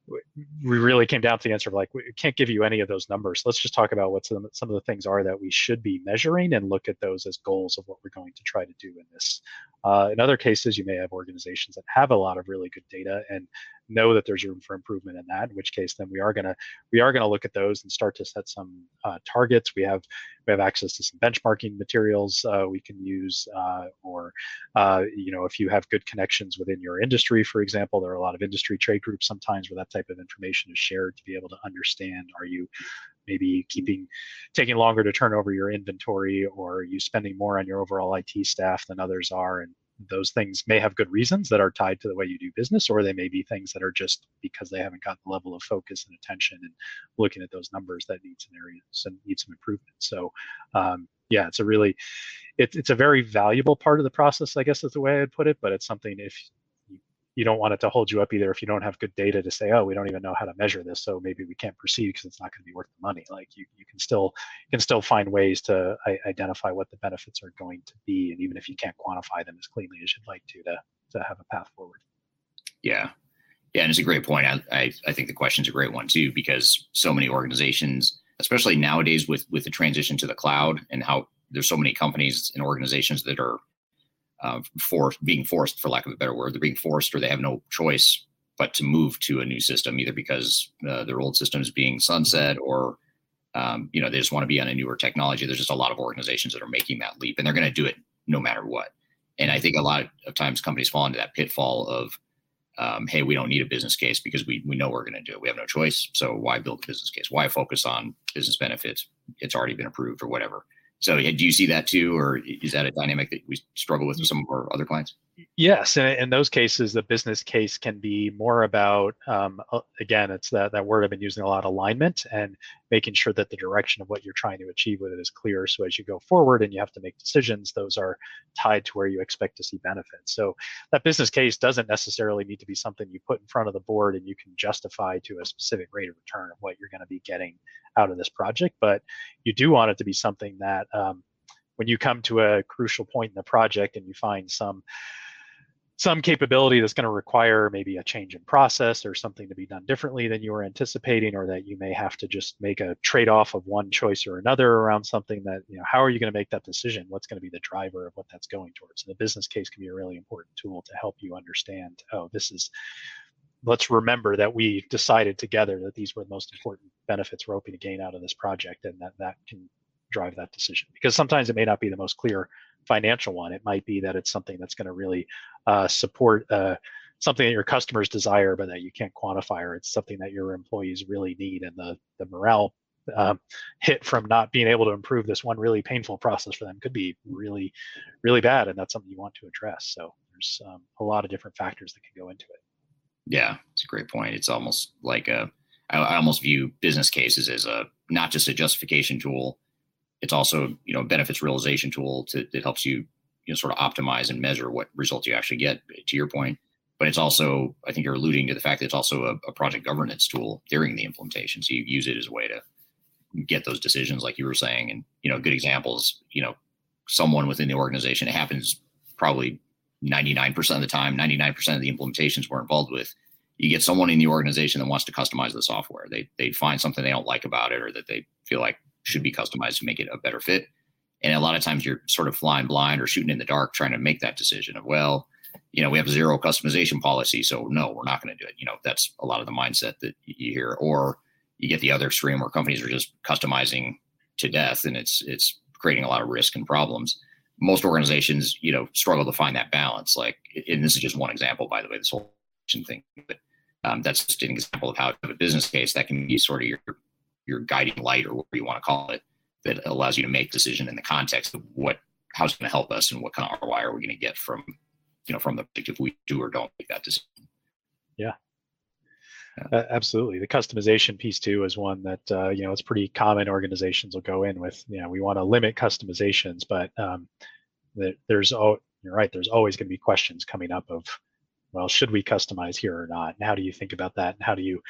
we really came down to the answer of like we can't give you any of those numbers. Let's just talk about what some, some of the things are that we should be measuring and look at those as goals of what we're going to try to do in this. Uh, in other cases you may have organizations that have a lot of really good data and know that there's room for improvement in that in which case then we are going to we are going to look at those and start to set some uh, targets. We have we have access to some benchmarking materials uh, we can use uh, or uh, you know if you have good connections within your industry for example there are a lot of industry trade groups sometimes where that type of information is shared to be able to understand are you maybe keeping taking longer to turn over your inventory or are you spending more on your overall IT staff than others are and those things may have good reasons that are tied to the way you do business, or they may be things that are just because they haven't got the level of focus and attention and looking at those numbers that need some areas and need some improvement. So, um, yeah, it's a really, it, it's a very valuable part of the process, I guess is the way I'd put it. But it's something if you don't want it to hold you up either if you don't have good data to say, oh, we don't even know how to measure this, so maybe we can't proceed because it's not going to be worth the money. Like you, you can still you can still find ways to identify what the benefits are going to be, and even if you can't quantify them as cleanly as you'd like to, to to have a path forward. Yeah, yeah, and it's a great point. I I, I think the question's a great one too because so many organizations, especially nowadays with with the transition to the cloud and how there's so many companies and organizations that are uh, for being forced, for lack of a better word, they're being forced or they have no choice but to move to a new system, either because uh, their old system is being sunset or um, you know they just want to be on a newer technology. There's just a lot of organizations that are making that leap, and they're going to do it no matter what. And I think a lot of times companies fall into that pitfall of, um, hey, we don't need a business case because we we know we're going to do it. We have no choice. So why build a business case? Why focus on business benefits? It's already been approved or whatever. So do you see that too, or is that a dynamic that we struggle with with some of our other clients? Yes, and in those cases, the business case can be more about um, again, it's that that word I've been using a lot, alignment, and making sure that the direction of what you're trying to achieve with it is clear. So as you go forward and you have to make decisions, those are tied to where you expect to see benefits. So that business case doesn't necessarily need to be something you put in front of the board and you can justify to a specific rate of return of what you're going to be getting out of this project, but you do want it to be something that um, when you come to a crucial point in the project and you find some some capability that's going to require maybe a change in process or something to be done differently than you were anticipating or that you may have to just make a trade-off of one choice or another around something that you know how are you going to make that decision? What's going to be the driver of what that's going towards? And the business case can be a really important tool to help you understand oh this is let's remember that we decided together that these were the most important benefits we're hoping to gain out of this project and that that can drive that decision because sometimes it may not be the most clear financial one. It might be that it's something that's going to really uh, support uh, something that your customers desire, but that you can't quantify, or it's something that your employees really need, and the the morale um, hit from not being able to improve this one really painful process for them could be really, really bad, and that's something you want to address. So there's um, a lot of different factors that can go into it. Yeah, it's a great point. It's almost like a I, I almost view business cases as a not just a justification tool. It's also you know benefits realization tool to, that helps you you know sort of optimize and measure what results you actually get. To your point, but it's also I think you're alluding to the fact that it's also a, a, project governance tool during the implementation. So you use it as a way to get those decisions, like you were saying. And you know, good examples. You know, someone within the organization. It happens probably 99% of the time. 99% of the implementations we're involved with. You get someone in the organization that wants to customize the software. They they find something they don't like about it, or that they feel like should be customized to make it a better fit. And a lot of times you're sort of flying blind or shooting in the dark trying to make that decision of well you know, we have zero customization policy, so no, we're not going to do it. You know, that's a lot of the mindset that you hear. Or you get the other extreme where companies are just customizing to death, and it's it's creating a lot of risk and problems. Most organizations, you know, struggle to find that balance. Like, and this is just one example, by the way, this whole thing. But um, that's just an example of how a business case that can be sort of your your guiding light, or whatever you want to call it, that allows you to make decision in the context of what how's going to help us and what kind of ROI are we going to get from you know from the if we do or don't make that decision. Yeah. Uh, absolutely, the customization piece too is one that uh, you know it's pretty common. Organizations will go in with you know we want to limit customizations, but um, the, there's oh you're right. There's always going to be questions coming up of well, should we customize here or not? And how do you think about that? And how do you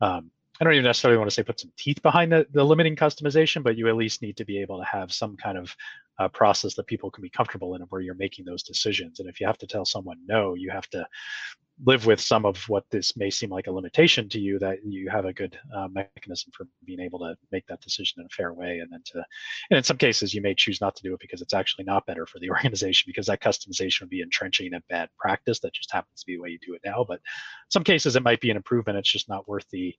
um, I don't even necessarily want to say put some teeth behind the, the limiting customization, but you at least need to be able to have some kind of uh, process that people can be comfortable in where you're making those decisions. And if you have to tell someone no, you have to live with some of what this may seem like a limitation to you that you have a good uh, mechanism for being able to make that decision in a fair way. And then to and in some cases you may choose not to do it because it's actually not better for the organization because that customization would be entrenching a bad practice that just happens to be the way you do it now. But some cases it might be an improvement. It's just not worth the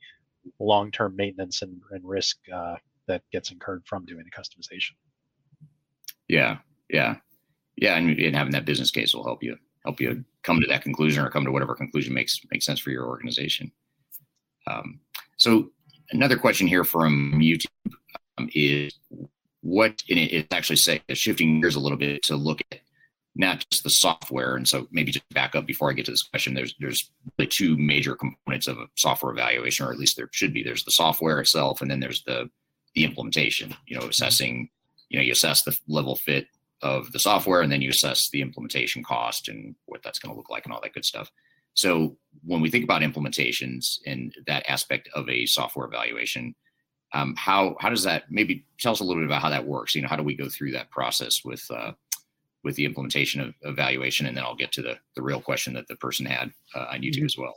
long-term maintenance and, and risk uh, that gets incurred from doing the customization yeah, yeah, yeah, and, and having that business case will help you help you come to that conclusion or come to whatever conclusion makes makes sense for your organization. Um, so another question here from YouTube um, is what and it, it's actually say shifting gears a little bit to look at not just the software. And so maybe just back up before I get to this question. There's there's really two major components of a software evaluation, or at least there should be. There's the software itself, and then there's the the implementation. You know, assessing you know you assess the level fit of the software and then you assess the implementation cost and what that's going to look like and all that good stuff. So when we think about implementations and that aspect of a software evaluation um, how how does that maybe tell us a little bit about how that works? You know how do we go through that process with uh, with the implementation of evaluation? And then i'll get to the the real question that the person had uh, on youtube mm-hmm. as well.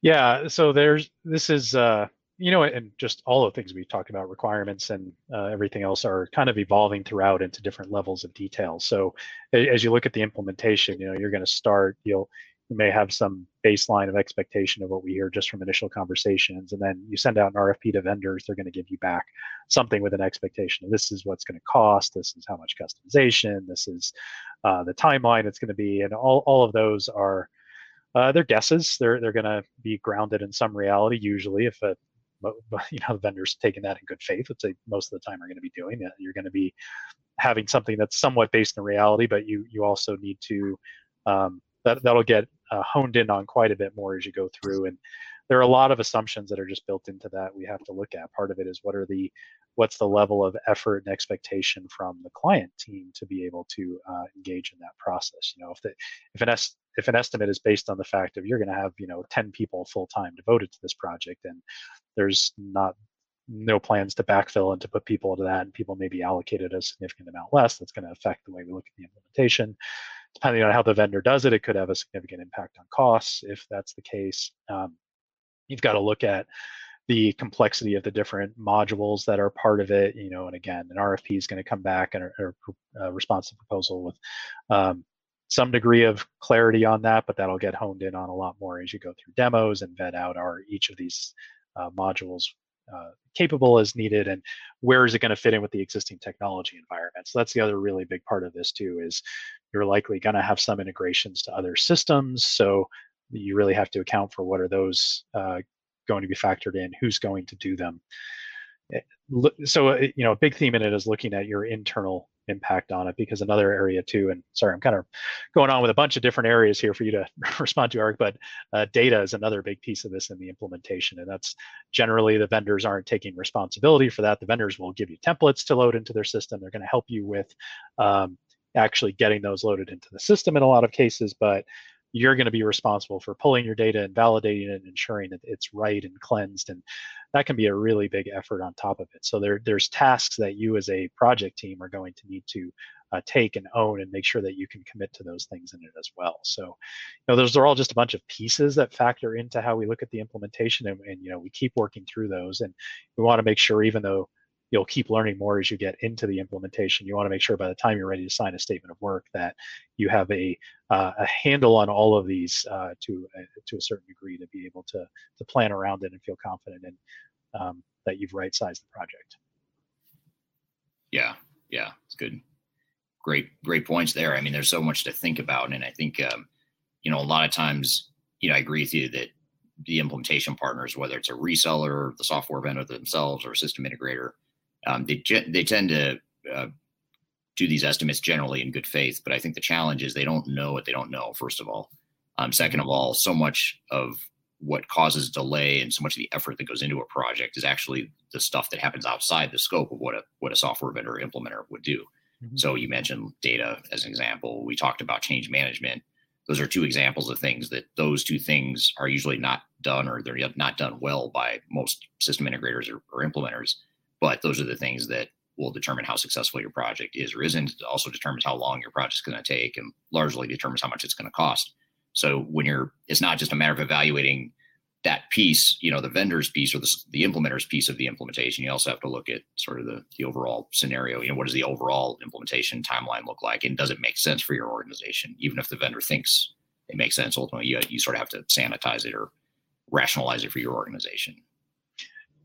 Yeah so there's this is uh you know, and just all the things we talked about, requirements and uh, everything else are kind of evolving throughout into different levels of detail. So as you look at the implementation, you know, you're going to start, you'll, you may have some baseline of expectation of what we hear just from initial conversations. And then you send out an RFP to vendors, they're going to give you back something with an expectation. This is what's going to cost. This is how much customization. This is uh, the timeline it's going to be. And all, all of those are, uh, they're guesses. They're they're going to be grounded in some reality. Usually, if a you know, vendors taking that in good faith, which they most of the time are going to be doing. You're going to be having something that's somewhat based in reality, but you you also need to um, that that'll get uh, honed in on quite a bit more as you go through. And there are a lot of assumptions that are just built into that we have to look at. Part of it is what are the what's the level of effort and expectation from the client team to be able to uh, engage in that process. You know, if the if an es- if an estimate is based on the fact of you're going to have you know 10 people full time devoted to this project and there's not no plans to backfill and to put people into that and people may be allocated a significant amount less that's going to affect the way we look at the implementation. Depending on how the vendor does it it could have a significant impact on costs if that's the case. Um, you've got to look at the complexity of the different modules that are part of it you know and again an rfp is going to come back and a, a responsive proposal with um, some degree of clarity on that but that'll get honed in on a lot more as you go through demos and vet out are each of these uh, modules uh, capable as needed and where is it going to fit in with the existing technology environment? So that's the other really big part of this too is you're likely going to have some integrations to other systems so you really have to account for what are those uh, going to be factored in who's going to do them. Eh, so uh, you know a big theme in it is looking at your internal impact on it because another area too and sorry i'm kind of going on with a bunch of different areas here for you to respond to Eric, but uh, data is another big piece of this in the implementation and that's generally the vendors aren't taking responsibility for that. The vendors will give you templates to load into their system. They're going to help you with um, actually getting those loaded into the system in a lot of cases but you're going to be responsible for pulling your data and validating it and ensuring that it's right and cleansed and that can be a really big effort on top of it. So there, there's tasks that you as a project team are going to need to uh, take and own and make sure that you can commit to those things in it as well. So you know those are all just a bunch of pieces that factor into how we look at the implementation and, and you know we keep working through those and we want to make sure even though you'll keep learning more as you get into the implementation. You want to make sure by the time you're ready to sign a statement of work that you have a uh, a handle on all of these uh, to uh, to a certain degree to be able to to plan around it and feel confident in um, that you've right sized the project. Yeah, yeah, it's good. Great, great points there. I mean, there's so much to think about, and I think um, you know a lot of times, you know, I agree with you that the implementation partners, whether it's a reseller, the software vendor themselves, or a system integrator, um, they they tend to uh, do these estimates generally in good faith, but I think the challenge is they don't know what they don't know. First of all, um, second of all, so much of what causes delay and so much of the effort that goes into a project is actually the stuff that happens outside the scope of what a what a software vendor implementer would do. Mm-hmm. So you mentioned data as an example. We talked about change management. Those are two examples of things that those two things are usually not done or they're not done well by most system integrators or, or implementers but those are the things that will determine how successful your project is or isn't. It also determines how long your project's going to take and largely determines how much it's going to cost. So when you're, it's not just a matter of evaluating that piece, you know, the vendor's piece or the, the implementer's piece of the implementation. You also have to look at sort of the, the overall scenario. You know, what does the overall implementation timeline look like? And does it make sense for your organization? Even if the vendor thinks it makes sense, ultimately you, you sort of have to sanitize it or rationalize it for your organization.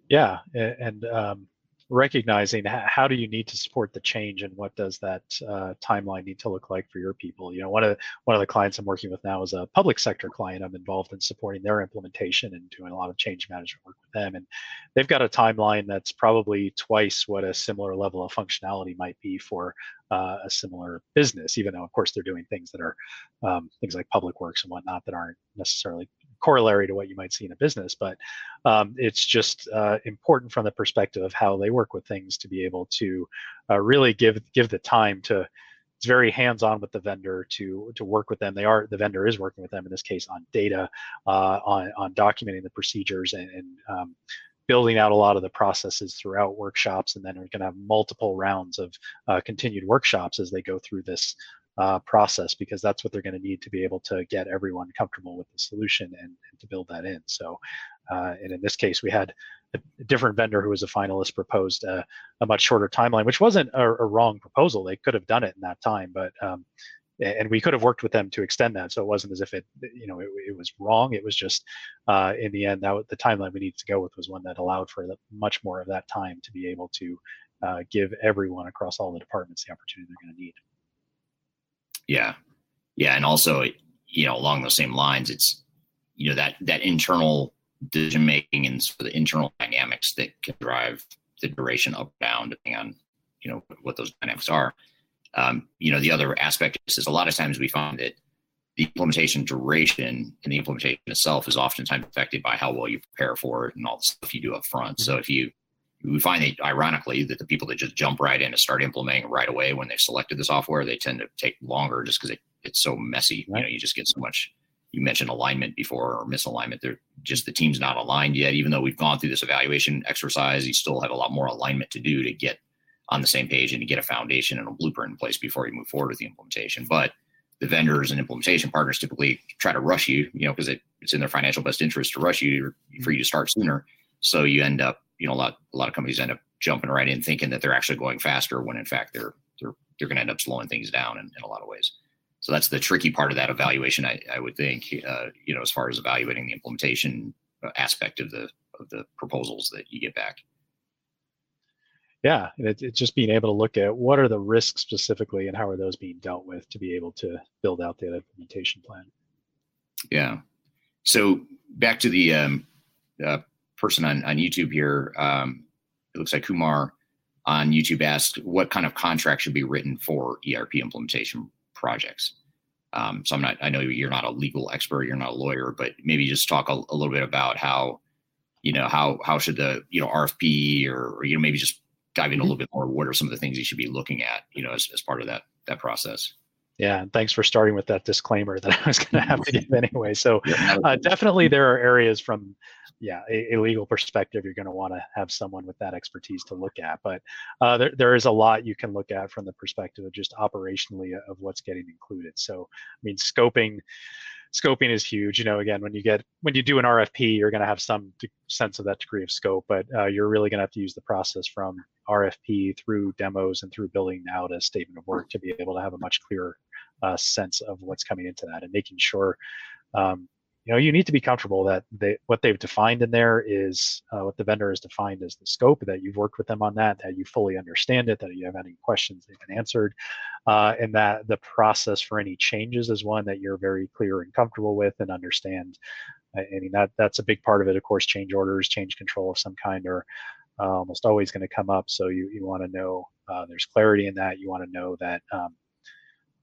Yeah. And, um, recognizing how do you need to support the change and what does that uh, timeline need to look like for your people? You know one of the, one of the clients i'm working with now is a public sector client. I'm involved in supporting their implementation and doing a lot of change management work with them and they've got a timeline that's probably twice what a similar level of functionality might be for uh, a similar business even though of course they're doing things that are um, things like public works and whatnot that aren't necessarily corollary to what you might see in a business, but um, it's just uh, important from the perspective of how they work with things to be able to uh, really give give the time to. It's very hands-on with the vendor to to work with them. They are the vendor is working with them in this case on data, uh, on on documenting the procedures and, and um, building out a lot of the processes throughout workshops and then we're going to have multiple rounds of uh, continued workshops as they go through this uh, process because that's what they're going to need to be able to get everyone comfortable with the solution and, and to build that in. So, uh, and in this case, we had a different vendor who was a finalist proposed a, a much shorter timeline, which wasn't a, a, wrong proposal. They could have done it in that time, but um, and we could have worked with them to extend that. So it wasn't as if it, you know, it, it was wrong. It was just uh, in the end that the timeline we needed to go with was one that allowed for much more of that time to be able to uh, give everyone across all the departments the opportunity they're going to need. Yeah, yeah, and also you know along those same lines, it's you know that that internal decision making and sort of the internal dynamics that can drive the duration up down depending on you know what those dynamics are. Um, you know, the other aspect is, is a lot of times we find that the implementation duration and the implementation itself is oftentimes affected by how well you prepare for it and all the stuff you do up front. So if you we find that ironically that the people that just jump right in and start implementing right away when they've selected the software, they tend to take longer just because it, it's so messy. Right. You know, you just get so much. You mentioned alignment before or misalignment. They're just the team's not aligned yet. Even though we've gone through this evaluation exercise, you still have a lot more alignment to do to get on the same page and to get a foundation and a blueprint in place before you move forward with the implementation. But the vendors and implementation partners typically try to rush you, you know, because it, it's in their financial best interest to rush you for you to start sooner. So you end up you know a lot a lot of companies end up jumping right in thinking that they're actually going faster when in fact they're they're they're going to end up slowing things down in, in a lot of ways. So that's the tricky part of that evaluation, I, I would think. Uh, you know, as far as evaluating the implementation uh, aspect of the of the proposals that you get back yeah it, it's just being able to look at what are the risks specifically and how are those being dealt with to be able to build out the implementation plan yeah so back to the um, uh, person on, on youtube here um, it looks like kumar on youtube asked what kind of contract should be written for erp implementation projects um, so i'm not i know you're not a legal expert you're not a lawyer but maybe just talk a, a little bit about how you know how how should the you know rfp or, or you know maybe just dive in a mm-hmm. little bit more. What are some of the things you should be looking at, you know, as, as part of that that process? Yeah, and thanks for starting with that disclaimer that I was going to have to give anyway. So uh, definitely there are areas from, yeah, a, a legal perspective you're going to want to have someone with that expertise to look at. But uh, there there is a lot you can look at from the perspective of just operationally of what's getting included. So I mean, scoping scoping is huge. You know, again, when you get when you do an RFP, you're going to have some sense of that degree of scope, but uh, you're really going to have to use the process from RFP through demos and through building out a statement of work to be able to have a much clearer uh, sense of what's coming into that and making sure um, you know you need to be comfortable that they what they've defined in there is uh, what the vendor has defined as the scope that you've worked with them on that that you fully understand it that you have any questions they've been answered uh, and that the process for any changes is one that you're very clear and comfortable with and understand. I mean that that's a big part of it of course change orders change control of some kind uh, almost always going to come up so you, you want to know uh, there's clarity in that you want to know that um,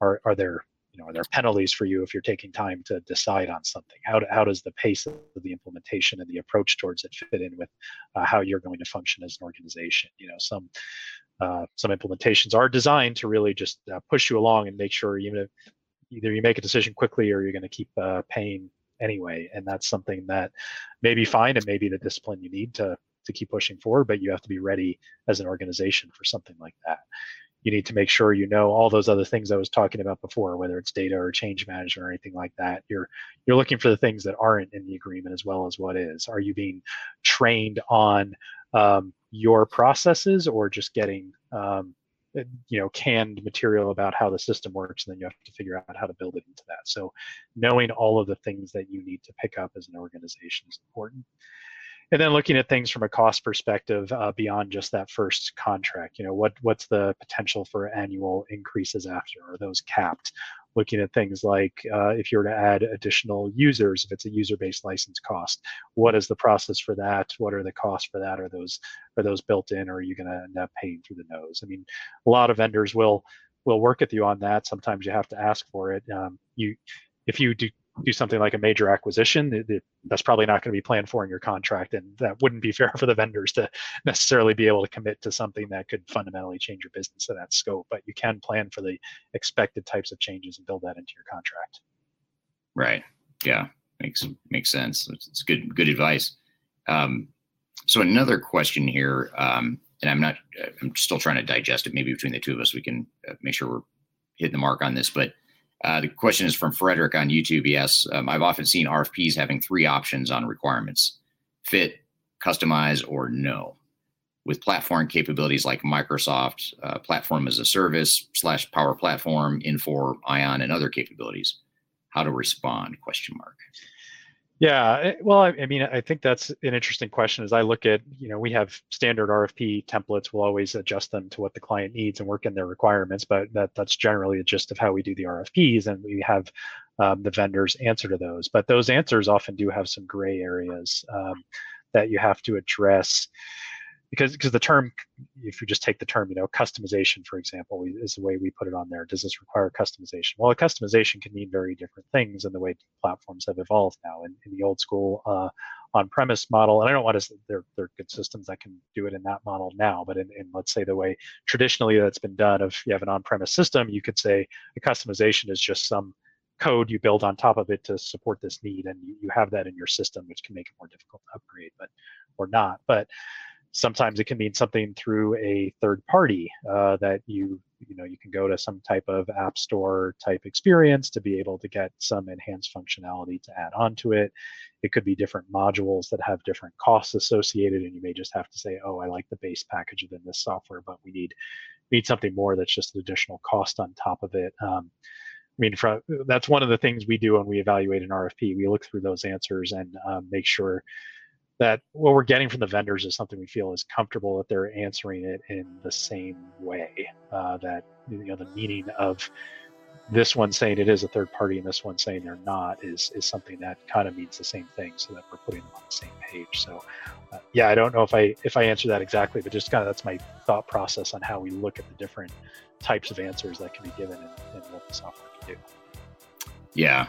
are, are there you know, are there penalties for you if you're taking time to decide on something? How, how does the pace of the implementation and the approach towards it fit in with uh, how you're going to function as an organization? You know, some uh, some implementations are designed to really just uh, push you along and make sure even if either you make a decision quickly or you're going to keep uh, paying anyway, and that's something that may be fine and maybe the discipline you need to to keep pushing forward, but you have to be ready as an organization for something like that you need to make sure you know all those other things I was talking about before, whether it's data or change management or anything like that. You're you're looking for the things that aren't in the agreement as well as what is. Are you being trained on um, your processes or just getting um, eh, you know canned material about how the system works and then you have to figure out how to build it into that so knowing all of the things that you need to pick up as an organization is important and then looking at things from a cost perspective uh, beyond just that first contract you know what what's the potential for annual increases after? Are those capped? Looking at things like uh, if you were to add additional users if it's a user-based license cost what is the process for that? What are the costs for that? Are those are those built in or are you going to end up paying through the nose? I mean a lot of vendors will will work with you on that. Sometimes you have to ask for it. Um, you if you do do something like a major acquisition, it, it, that's probably not going to be planned for in your contract, and that wouldn't be fair for the vendors to necessarily be able to commit to something that could fundamentally change your business to that scope. But you can plan for the expected types of changes and build that into your contract. Right. Yeah. Makes makes sense. It's, good good advice. Um, so another question here, um, and I'm not. I'm still trying to digest it. Maybe between the two of us, we can uh, make sure we're hitting the mark on this, but uh, the question is from Frederick on YouTube. Yes, um, I've often seen RFPs having three options on requirements fit, customize, or no. With platform capabilities like Microsoft uh, Platform as a Service slash Power Platform, Infor, Ion, and other capabilities, how to respond? Question mark. Yeah, eh, well, I, I, mean, I think that's an interesting question. As I look at, you know, we have standard RFP templates. We'll always adjust them to what the client needs and work in their requirements. But that that's generally a gist of how we do the RFPs, and we have um, the vendors answer to those. But those answers often do have some gray areas um, that you have to address because because the term if you just take the term you know customization for example is the way we put it on there. Does this require customization? Well a customization can mean very different things in the way platforms have evolved now. In, in the old school uh, on-premise model and i don't want to there, there are good systems that can do it in that model now but in, in let's say the way traditionally that's been done if you have an on-premise system you could say a customization is just some code you build on top of it to support this need and you, you have that in your system which can make it more difficult to upgrade but or not. But sometimes it can mean something through a third party uh, that you you know you can go to some type of app store type experience to be able to get some enhanced functionality to add onto it it could be different modules that have different costs associated and you may just have to say oh i like the base package within this software but we need need something more that's just an additional cost on top of it um, I mean, for, that's one of the things we do when we evaluate an RFP. We look through those answers and um, make sure that what we're getting from the vendors is something we feel is comfortable that they're answering it in the same way. Uh, that you know the meaning of this one saying it is a third party and this one saying they're not is is something that kind of means the same thing, so that we're putting them on the same page. So, uh, yeah, I don't know if I if I answer that exactly, but just kind of that's my thought process on how we look at the different types of answers that can be given and, and what the software can do. Yeah,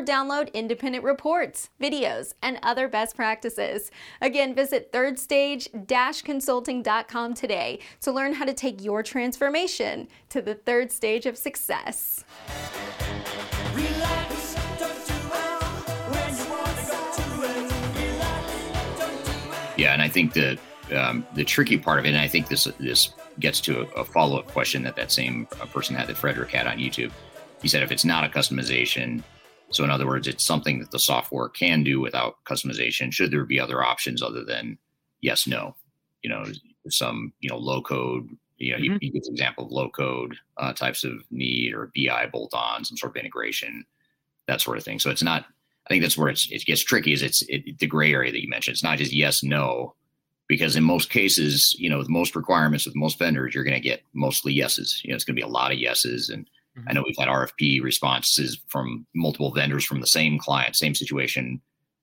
or download independent reports, videos, and other best practices. Again, visit thirdstage-consulting.com today to learn how to take your transformation to the third stage of success. Yeah, and I think the um, the tricky part of it, and I think this this gets to a, a follow up question that that same uh, person had that Frederick had on YouTube. He said if it's not a customization, so in other words, it's something that the software can do without customization. Should there be other options other than yes, no? You know, some you know low code. You know, mm-hmm. you, you give an example of low code uh, types of need or BI bolt on, some sort of integration, that sort of thing. So it's not. I think that's where it's, it gets tricky. Is it's it, the gray area that you mentioned. It's not just yes, no, because in most cases, you know, with most requirements with most vendors, you're going to get mostly yeses. You know, it's going to be a lot of yeses and Mm-hmm. I know we've had RFP responses from multiple vendors from the same client, same situation,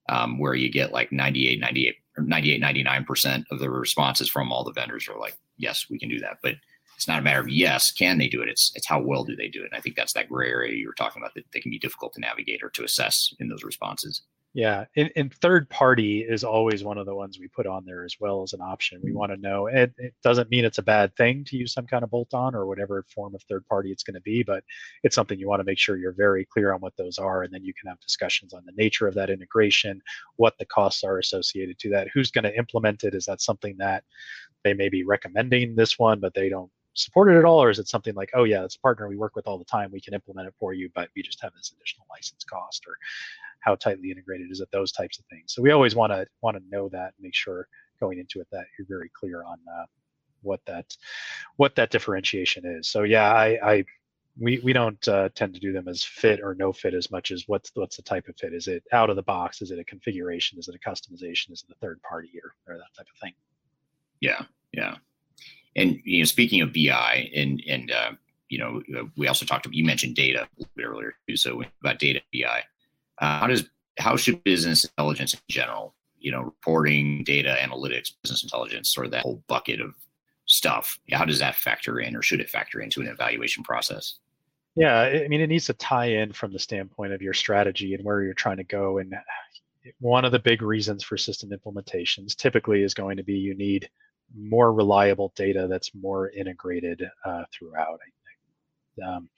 um, where you get like 98, 98, 98, 99% of the responses from all the vendors are like, yes, we can do that. But it's not a matter of yes, can they do it? It's it's how well do they do it? And I think that's that gray area you were talking about that they can be difficult to navigate or to assess in those responses. Yeah, and, and, third party is always one of the ones we put on there as well as an option. We mm-hmm. want to know it, it doesn't mean it's a bad thing to use some kind of bolt on or whatever form of third party it's going to be, but it's something you want to make sure you're very clear on what those are. And then you can have discussions on the nature of that integration, what the costs are associated to that, who's going to implement it. Is that something that they may be recommending this one, but they don't support it at all? Or is it something like, oh, yeah, it's a partner we work with all the time. We can implement it for you, but we just have this additional license cost or how tightly integrated is it those types of things. So we always want to want to know that and make sure going into it that you're very clear on uh, what that what that differentiation is. So yeah i i we we don't uh, tend to do them as fit or no fit as much as what's what's the type of fit. Is it out of the box? Is it a configuration? Is it a customization? Is it a third party or, or that type of thing? Yeah yeah. And you know speaking of bi and and uh, you know we also talked about you mentioned data a little bit earlier too so about data bi uh, how does how should business intelligence in general, you know, reporting, data analytics, business intelligence, sort of that whole bucket of stuff, how does that factor in, or should it factor into an evaluation process? Yeah, I mean, it needs to tie in from the standpoint of your strategy and where you're trying to go. And one of the big reasons for system implementations typically is going to be you need more reliable data that's more integrated uh, throughout. Um,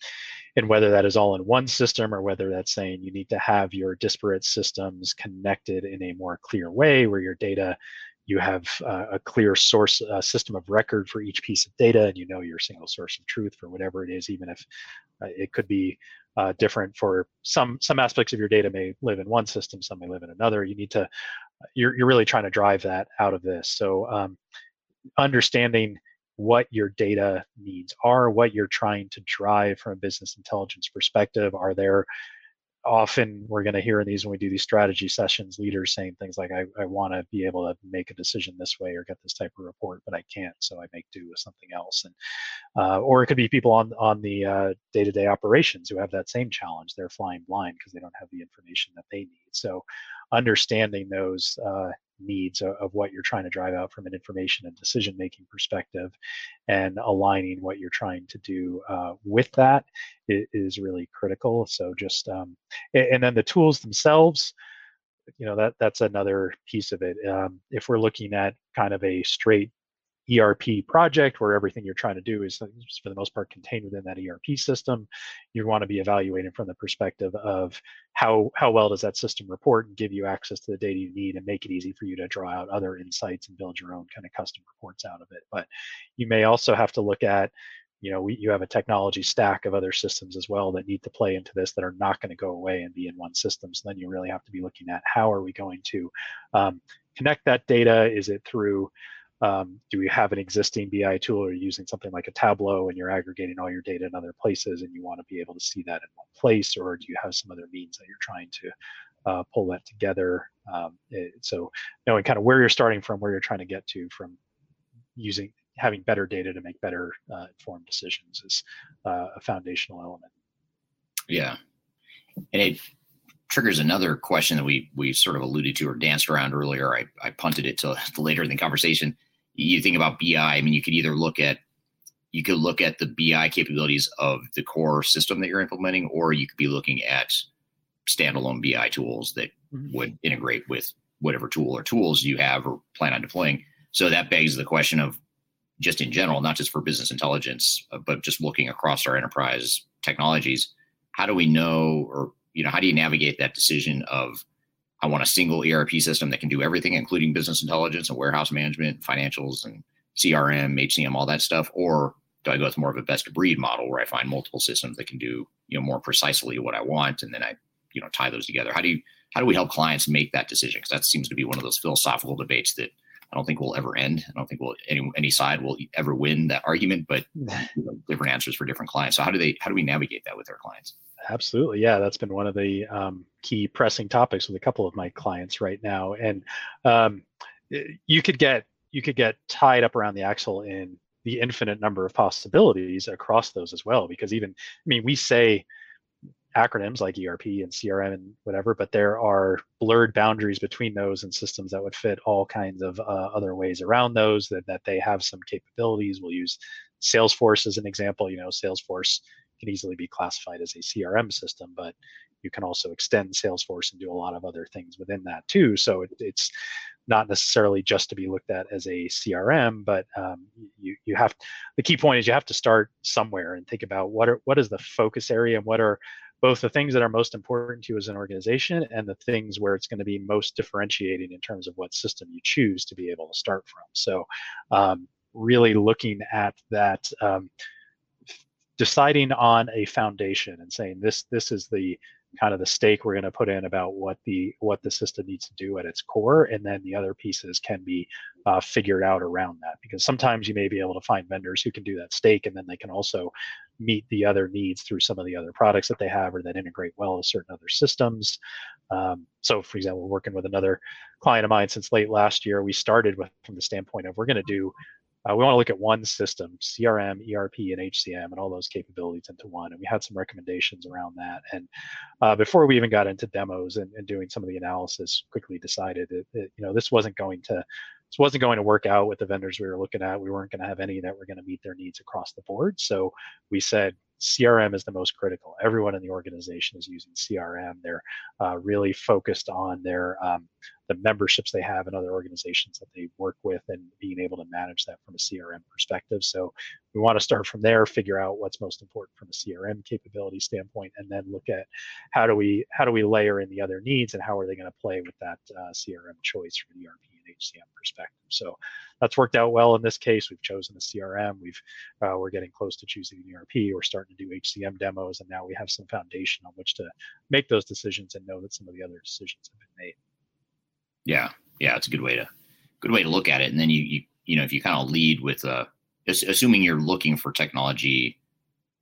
and whether that is all in one system or whether that's saying you need to have your disparate systems connected in a more clear way where your data you have uh, a clear source uh, system of record for each piece of data and you know your single source of truth for whatever it is even if uh, it could be uh, different for some some aspects of your data may live in one system some may live in another. You need to you're, you're really trying to drive that out of this. So um, understanding what your data needs are, what you're trying to drive from a business intelligence perspective. Are there often we're going to hear in these when we do these strategy sessions leaders saying things like i, I want to be able to make a decision this way or get this type of report but i can't so i make do with something else. And uh, or it could be people on on the uh, day-to-day operations who have that same challenge. They're flying blind because they don't have the information that they need. So understanding those uh, needs of, of, what you're trying to drive out from an information and decision making perspective and aligning what you're trying to do uh, with that is, really critical. So just um, and then the tools themselves you know that that's another piece of it. Um, if we're looking at kind of a straight ERP project where everything you're trying to do is for the most part contained within that ERP system. You want to be evaluating from the perspective of how how well does that system report and give you access to the data you need and make it easy for you to draw out other insights and build your own kind of custom reports out of it. But you may also have to look at you know, we, you have a technology stack of other systems as well that need to play into this that are not going to go away and be in one system. So then you really have to be looking at how are we going to um, connect that data? Is it through, um, do you have an existing BI tool or using something like a Tableau and you're aggregating all your data in other places and you want to be able to see that in one place? Or do you have some other means that you're trying to uh, pull that together? Um, it, so knowing kind of where you're starting from, where you're trying to get to from using having better data to make better uh, informed decisions is uh, a foundational element. Yeah, and it triggers another question that we we sort of alluded to or danced around earlier. I, I punted it to later in the conversation. You think about BI. I mean, you could either look at you could look at the BI capabilities of the core system that you're implementing, or you could be looking at standalone BI tools that mm-hmm. would integrate with whatever tool or tools you have or plan on deploying. So that begs the question of just in general, not just for business intelligence, uh, but just looking across our enterprise technologies, how do we know, or you know, how do you navigate that decision of I want a single ERP system that can do everything, including business intelligence and warehouse management, financials, and CRM, HCM, all that stuff, or do I go with more of a best of breed model where I find multiple systems that can do you know more precisely what I want, and then I you know tie those together? How do you how do we help clients make that decision? Because that seems to be one of those philosophical debates that I don't think will ever end. I don't think will any any side will ever win that argument, but you know, different answers for different clients. So how do they how do we navigate that with our clients? Absolutely, yeah, that's been one of the um, key pressing topics with a couple of my clients right now, and um, you could get you could get tied up around the axle in the infinite number of possibilities across those as well. Because even I mean, we say acronyms like ERP and CRM and whatever, but there are blurred boundaries between those and systems that would fit all kinds of uh, other ways around those that, that they have some capabilities. We'll use Salesforce as an example. You know, Salesforce can easily be classified as a CRM system, but you can also extend Salesforce and do a lot of other things within that too. So it, it's not necessarily just to be looked at as a CRM, but um, you you have the key point is you have to start somewhere and think about what are what is the focus area and what are both the things that are most important to you as an organization and the things where it's going to be most differentiating in terms of what system you choose to be able to start from. So, um, really looking at that, um, deciding on a foundation and saying this this is the kind of the stake we're going to put in about what the what the system needs to do at its core and then the other pieces can be uh, figured out around that. Because sometimes you may be able to find vendors who can do that stake and then they can also meet the other needs through some of the other products that they have or that integrate well with certain other systems. Um, so for example working with another client of mine since late last year we started with from the standpoint of we're going to do uh, we want to look at one system, CRM, ERP, and HCM, and all those capabilities into one. And we had some recommendations around that. And uh, before we even got into demos and, and, doing some of the analysis, quickly decided that, that, you know this wasn't going to this wasn't going to work out with the vendors we were looking at. We weren't going to have any that were going to meet their needs across the board. So we said CRM is the most critical. Everyone in the organization is using CRM. They're uh, really focused on their um, the memberships they have in other organizations that they work with and being able to manage that from a CRM perspective. So we want to start from there, figure out what's most important from a CRM capability standpoint, and then look at how do we how do we layer in the other needs and how are they going to play with that uh, CRM choice for the ERP HCM perspective. So that's worked out well in this case. We've chosen a CRM. We've uh, we're getting close to choosing an ERP. We're starting to do HCM demos, and now we have some foundation on which to make those decisions and know that some of the other decisions have been made. Yeah, yeah, it's a good way to good way to look at it. And then you you you know if you kind of lead with uh, assuming you're looking for technology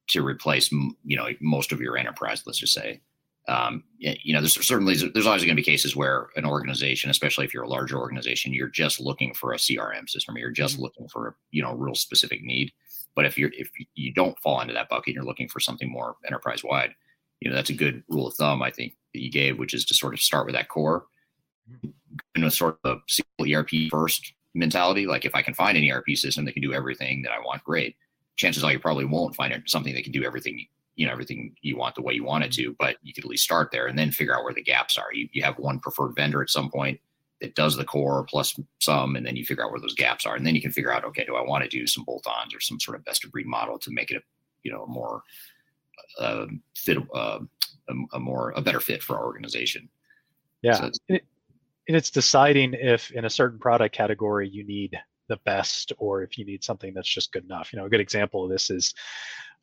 to replace you know most of your enterprise, let's just say um, you know, there's certainly there's always going to be cases where an organization, especially if you're a larger organization, you're just looking for a CRM system, or you're just mm-hmm. looking for a you know real specific need. But if you're if you don't fall into that bucket, and you're looking for something more enterprise wide. You know, that's a good rule of thumb I think that you gave, which is to sort of start with that core, in a sort of single ERP first mentality. Like if I can find an ERP system that can do everything that I want, great. Chances are you probably won't find something that can do everything you know everything you want the way you want it to but you could at least start there and then figure out where the gaps are you, you have one preferred vendor at some point that does the core plus some, and then you figure out where those gaps are, and then you can figure out, okay, do I want to do some bolt-ons or some sort of best of breed model to make it a you know a more uh, fit uh, a, a, more a better fit for our organization. Yeah, so it's, it, it's deciding if in a certain product category you need the best or if you need something that's just good enough. You know, a good example of this is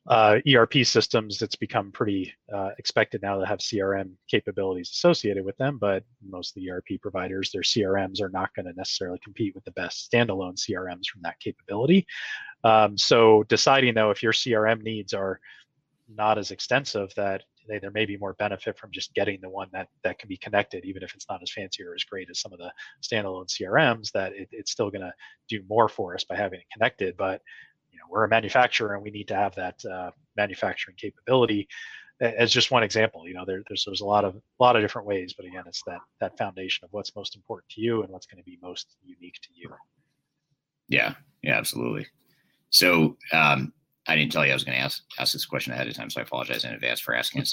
uh, ERP systems. It's become pretty uh, expected now to have CRM capabilities associated with them, but most of the ERP providers, their CRMs are not going to necessarily compete with the best standalone CRMs from that capability. Um, so deciding though if your CRM needs are not as extensive that they, there may be more benefit from just getting the one that that can be connected, even if it's not as fancy or as great as some of the standalone CRMs. That it, it's still going to do more for us by having it connected. But know, we're a manufacturer and we need to have that uh, manufacturing capability. As just one example, you know, there, there's there's a lot of a lot of different ways, but again, it's that that foundation of what's most important to you and what's going to be most unique to you. Yeah, yeah, absolutely. So um, I didn't tell you I was going to ask ask this question ahead of time, so I apologize in advance for asking it.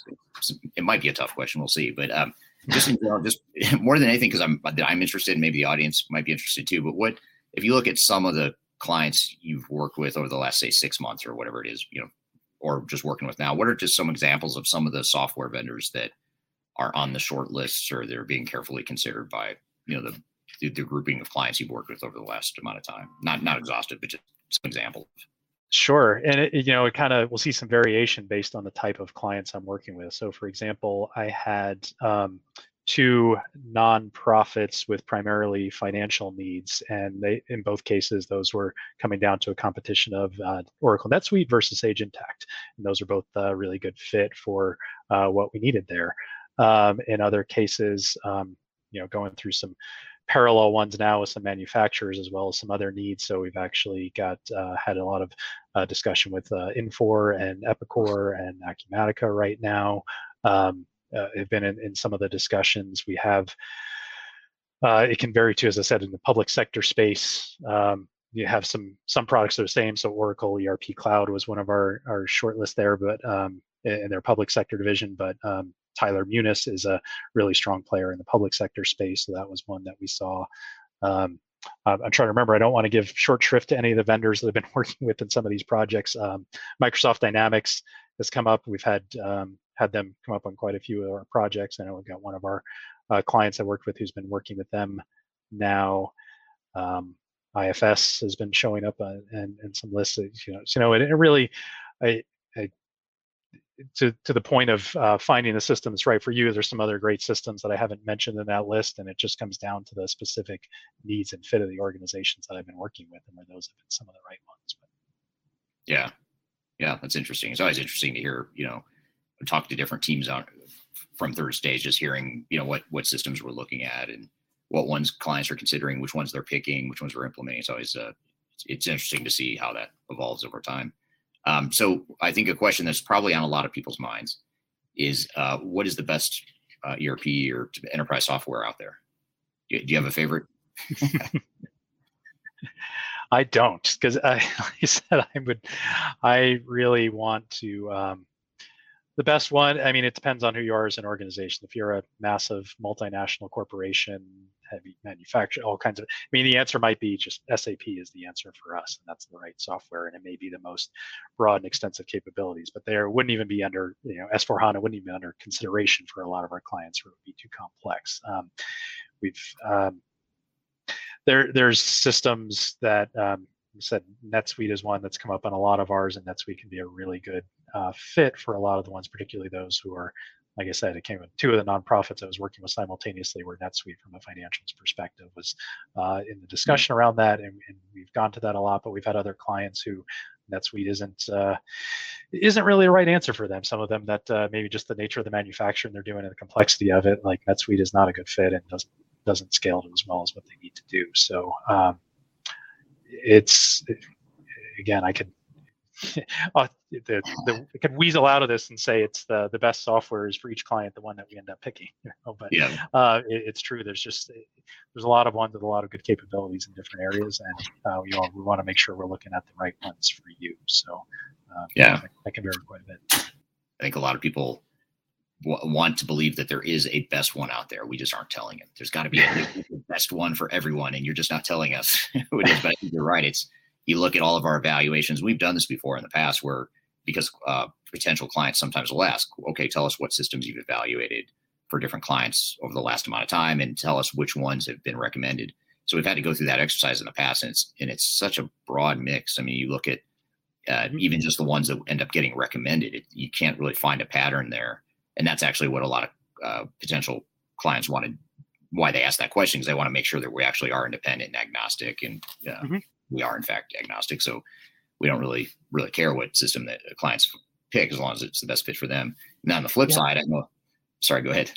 It might be a tough question. We'll see, but um, just in general, just more than anything, because I'm I'm interested, maybe the audience might be interested too. But what if you look at some of the clients you've worked with over the last say six months or whatever it is, you know, or just working with now? What are just some examples of some of the software vendors that are on the short lists or they're being carefully considered by you know the the, the grouping of clients you've worked with over the last amount of time? Not not exhaustive, but just some examples. Sure, and it, you know, it kind of we'll see some variation based on the type of clients I'm working with. So, for example, I had um, two nonprofits with primarily financial needs, and they in both cases those were coming down to a competition of uh, Oracle NetSuite versus Sage Intacct, and those are both uh, really good fit for uh, what we needed there. Um, in other cases, um, you know, going through some parallel ones now with some manufacturers as well as some other needs. So we've actually got uh, had a lot of uh, discussion with uh, Infor and Epicor and Acumatica right now. Um, uh, have been in, in, some of the discussions. We have. Uh, it can vary too, as I said, in the public sector space. Um, you have some some products that are the same. So Oracle ERP Cloud was one of our our shortlist there, but um, in their public sector division. But um, Tyler Munis is a really strong player in the public sector space. So that was one that we saw. Um, I'm trying to remember. I don't want to give short shrift to any of the vendors that have been working with in some of these projects. Um, Microsoft Dynamics has come up. We've had um, had them come up on quite a few of our projects. I know we've got one of our uh, clients I worked with who's been working with them now. Um, IFS has been showing up uh, and, and some lists. You know, so, you know, it, it really, I, I to to the point of uh, finding the system that's right for you. There's some other great systems that I haven't mentioned in that list, and it just comes down to the specific needs and fit of the organizations that I've been working with, and where those have been some of the right ones. But. Yeah, yeah, that's interesting. It's always interesting to hear, you know, talk to different teams on from third stage, just hearing, you know, what what systems we're looking at and what ones clients are considering, which ones they're picking, which ones we're implementing. It's always uh, it's, it's interesting to see how that evolves over time. Um, so I think a question that's probably on a lot of people's minds is uh, what is the best uh, ERP or enterprise software out there? Do you have a favorite? I don't, because I, like I said, I would, I really want to. Um, the best one, I mean, it depends on who you are as an organization. If you're a massive multinational corporation, heavy manufacturer, all kinds of. I mean, the answer might be just SAP is the answer for us, and that's the right software, and it may be the most broad and extensive capabilities. But there wouldn't even be under, you know, S4 HANA wouldn't even be under consideration for a lot of our clients, or it would be too complex. Um, we've um, there there's systems that um, said NetSuite is one that's come up on a lot of ours, and NetSuite can be a really good uh, fit for a lot of the ones, particularly those who are like I said, it came with two of the nonprofits I was working with simultaneously were NetSuite from a financials perspective was uh, in the discussion around that, and, and, we've gone to that a lot. But we've had other clients who NetSuite isn't uh, isn't really the right answer for them. Some of them that uh, maybe just the nature of the manufacturing they're doing and the complexity of it, like NetSuite is not a good fit and doesn't doesn't scale to as well as what they need to do. So um, it's again, I could uh, the, the, we can weasel out of this and say it's the the best software is for each client the one that we end up picking. You know? But yeah. uh, it, it's true. There's just there's a lot of ones with a lot of good capabilities in different areas, and uh, we all, we want to make sure we're looking at the right ones for you. So um, yeah, that, can vary quite a bit. I think a lot of people w- want to believe that there is a best one out there. We just aren't telling it. There's got to be a best one for everyone, and you're just not telling us who it is. But you're right. It's you look at all of our evaluations. We've done this before in the past, where because uh, potential clients sometimes will ask, "Okay, tell us what systems you've evaluated for different clients over the last amount of time, and tell us which ones have been recommended." So we've had to go through that exercise in the past, and it's and it's such a broad mix. I mean, you look at uh, even just the ones that end up getting recommended, it, you can't really find a pattern there and that's actually what a lot of uh, potential clients wanted why they ask that question because they want to make sure that we actually are independent and agnostic and uh, mm-hmm. We are in fact agnostic so we don't really really care what system that clients pick as long as it's the best fit for them now on the flip yeah. side i know sorry go ahead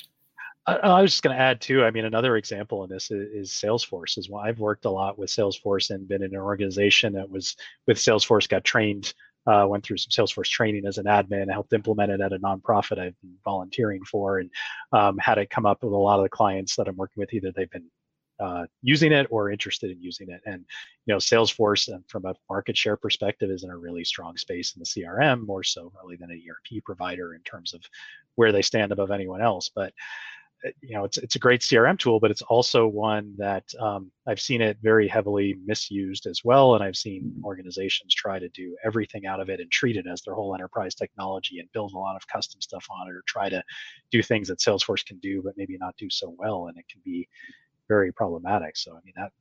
I, I was just going to add too. I mean, another example in this is, is Salesforce. Is well, I've worked a lot with Salesforce and been in an organization that was with Salesforce, got trained uh, went through some Salesforce training as an admin, helped implement it at a nonprofit I've been volunteering for, and um, had it come up with a lot of the clients that I'm working with. Either they've been uh, using it or interested in using it. And you know, Salesforce, and from a market share perspective, is in a really strong space in the CRM, more so really than a ERP provider in terms of where they stand above anyone else. But uh, you know it's it's a great crm tool but it's also one that um, i've seen it very heavily misused as well and i've seen organizations try to do everything out of it and treat it as their whole enterprise technology and build a lot of custom stuff on it or try to do things that salesforce can do but maybe not do so well and it can be very problematic so i mean that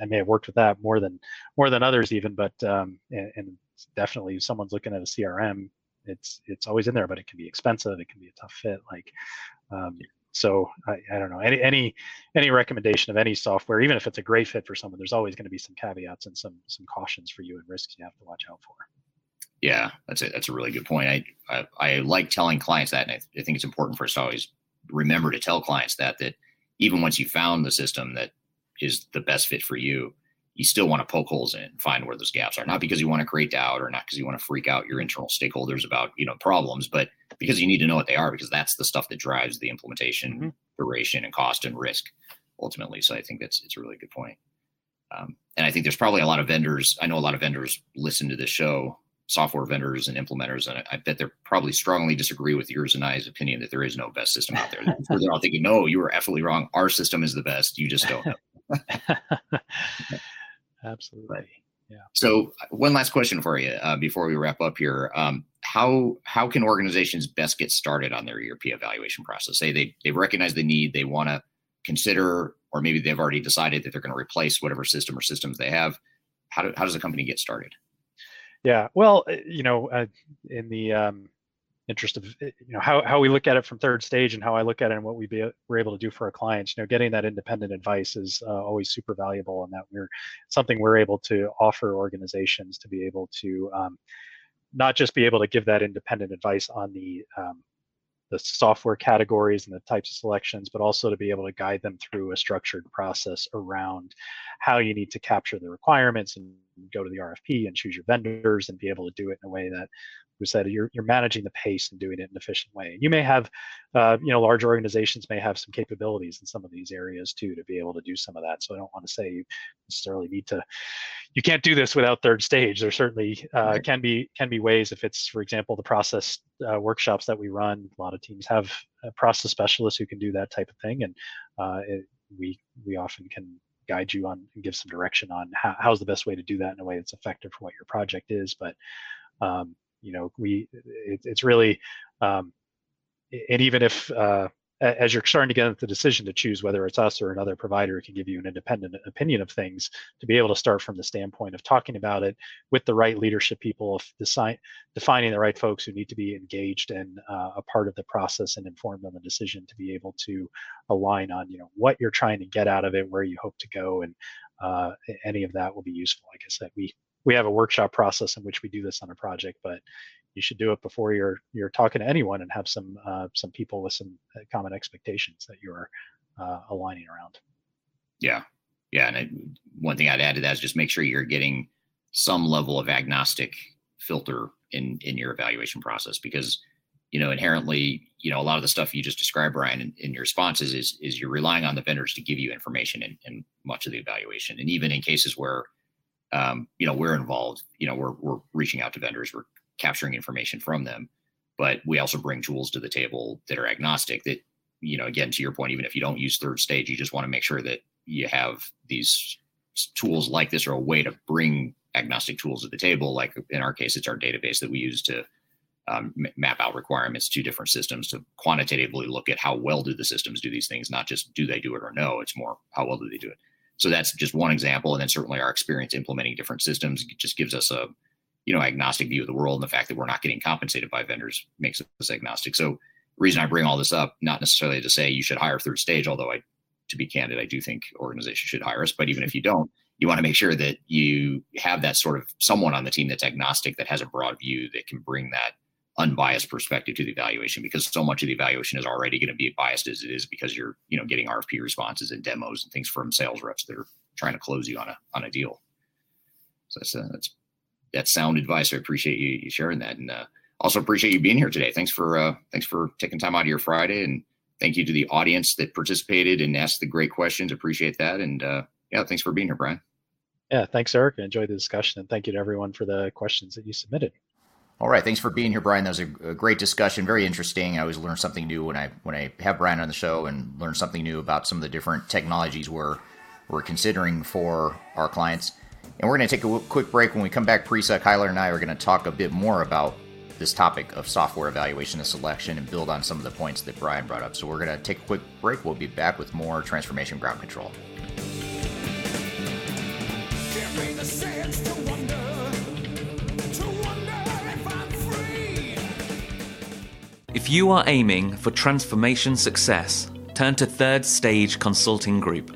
i may have worked with that more than more than others even but um, and, and definitely if someone's looking at a crm it's it's always in there but it can be expensive it can be a tough fit like um, so I, I, don't know any any any recommendation of any software, even if it's a great fit for someone, there's always going to be some caveats and some some cautions for you and risks you have to watch out for. Yeah, that's it. That's a really good point. I, I, I like telling clients that, and I, I think it's important for us to always remember to tell clients that that even once you found the system that is the best fit for you, you still want to poke holes in and find where those gaps are. Not because you want to create doubt or not because you want to freak out your internal stakeholders about you know problems, but because you need to know what they are because that's the stuff that drives the implementation mm-hmm. duration and cost and risk ultimately. So I think that's it's a really good point. Um, and I think there's probably a lot of vendors. I know a lot of vendors listen to this show, software vendors and implementers, and I, I bet they're probably strongly disagree with yours and I's opinion that there is no best system out there. they're all thinking, no, you were absolutely wrong. Our system is the best. You just don't know. Absolutely. Yeah. So one last question for you uh, before we wrap up here. Um, how how can organizations best get started on their ERP evaluation process? Say they they recognize the need, they want to consider, or maybe they've already decided that they're going to replace whatever system or systems they have. How do, how does a company get started? Yeah, well, uh, you know, uh, in the um, interest of eh, you know how, how we look at it from third stage and how I look at it and what we be, we're able to do for our clients. You know, getting that independent advice is uh, always super valuable, and that we're something we're able to offer organizations to be able to um, not just be able to give that independent advice on the um, the software categories and the types of selections, but also to be able to guide them through a structured process around how you need to capture the requirements and go to the RFP and choose your vendors and be able to do it in a way that who said you're, you're managing the pace and doing it in an efficient way. You may have, uh, you know, large organizations may have some capabilities in some of these areas too to be able to do some of that. So I don't want to say you necessarily need to, you can't do this without third stage. There certainly uh, right. can be can be ways if it's, for example, the process uh, workshops that we run. A lot of teams have process specialists who can do that type of thing, and uh, it, we we often can guide you on and give some direction on how, how's the best way to do that in a way that's effective for what your project is. But um, you know we it, it's really um, and even if uh, as you're starting to get into the decision to choose whether it's us or another provider, can give you an independent opinion of things to be able to start from the standpoint of talking about it with the right leadership people, design, defining the right folks who need to be engaged and uh, a part of the process and informed on the decision to be able to align on, you know, what you're trying to get out of it, where you hope to go, and uh, any of that will be useful. Like I said, we we have a workshop process in which we do this on a project, but you should do it before you're you're talking to anyone and have some uh, some people with some uh, common expectations that you're uh, aligning around. Yeah, yeah, and I, one thing I'd add to that is just make sure you're getting some level of agnostic filter in in your evaluation process because you know inherently you know a lot of the stuff you just described brian in, in your responses is is you're relying on the vendors to give you information in, in much of the evaluation and even in cases where um, you know, we're involved. You know, we're we're reaching out to vendors, we're capturing information from them. but we also bring tools to the table that are agnostic that you know again to your point even if you don't use third stage you just want to make sure that you have these tools like this are a way to bring agnostic tools to the table like in our case it's our database that we use to um, map out requirements to different systems to quantitatively look at how well do the systems do these things not just do they do it or no it's more how well do they do it so that's just one example and then certainly our experience implementing different systems just gives us a you know agnostic view of the world and the fact that we're not getting compensated by vendors makes us agnostic so reason i bring all this up not necessarily to say you should hire third stage although i to be candid i do think organizations should hire us but even if you don't you want to make sure that you have that sort of someone on the team that's agnostic that has a broad view that can bring that unbiased perspective to the evaluation because so much of the evaluation is already going to be biased as it is because you're you know getting RFP responses and demos and things from sales reps that are trying to close you on a on a deal. So that's uh, that's that's sound advice. I appreciate you, you sharing that, and uh, also appreciate you being here today. Thanks for uh, thanks for taking time out of your Friday, and thank you to the audience that participated and asked the great questions. Appreciate that, and uh, yeah, thanks for being here, Brian. Yeah, thanks, Eric. I enjoyed the discussion, and thank you to everyone for the questions that you submitted. All right, thanks for being here, Brian. That was a, a, great discussion, very interesting. I always learn something new when I when I have Brian on the show and learn something new about some of the different technologies we're we're considering for our clients. And we're going to take a quick break. When we come back, Parisa, Kyler, and I are going to talk a bit more about this topic of software evaluation and selection and build on some of the points that Brian brought up. So we're going to take a quick break. We'll be back with more transformation ground control. If you are aiming for transformation success, turn to Third Stage Consulting Group.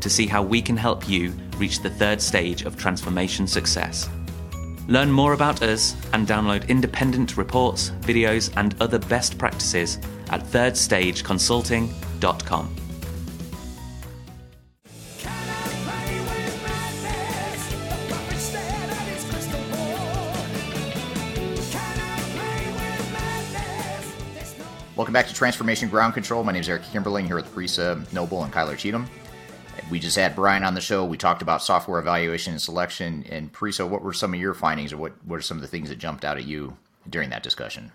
to see how we can help you reach the third stage of transformation success. Learn more about us and download independent reports, videos, and other best practices at thirdstageconsulting.com. Welcome back to Transformation Ground Control. My name is Eric Kimberling here with Parisa Noble and Kyler Cheatham. We just had Brian on the show. We talked about software evaluation and selection. And Parisa, what were some of your findings, or what, what are some of the things that jumped out at you during that discussion?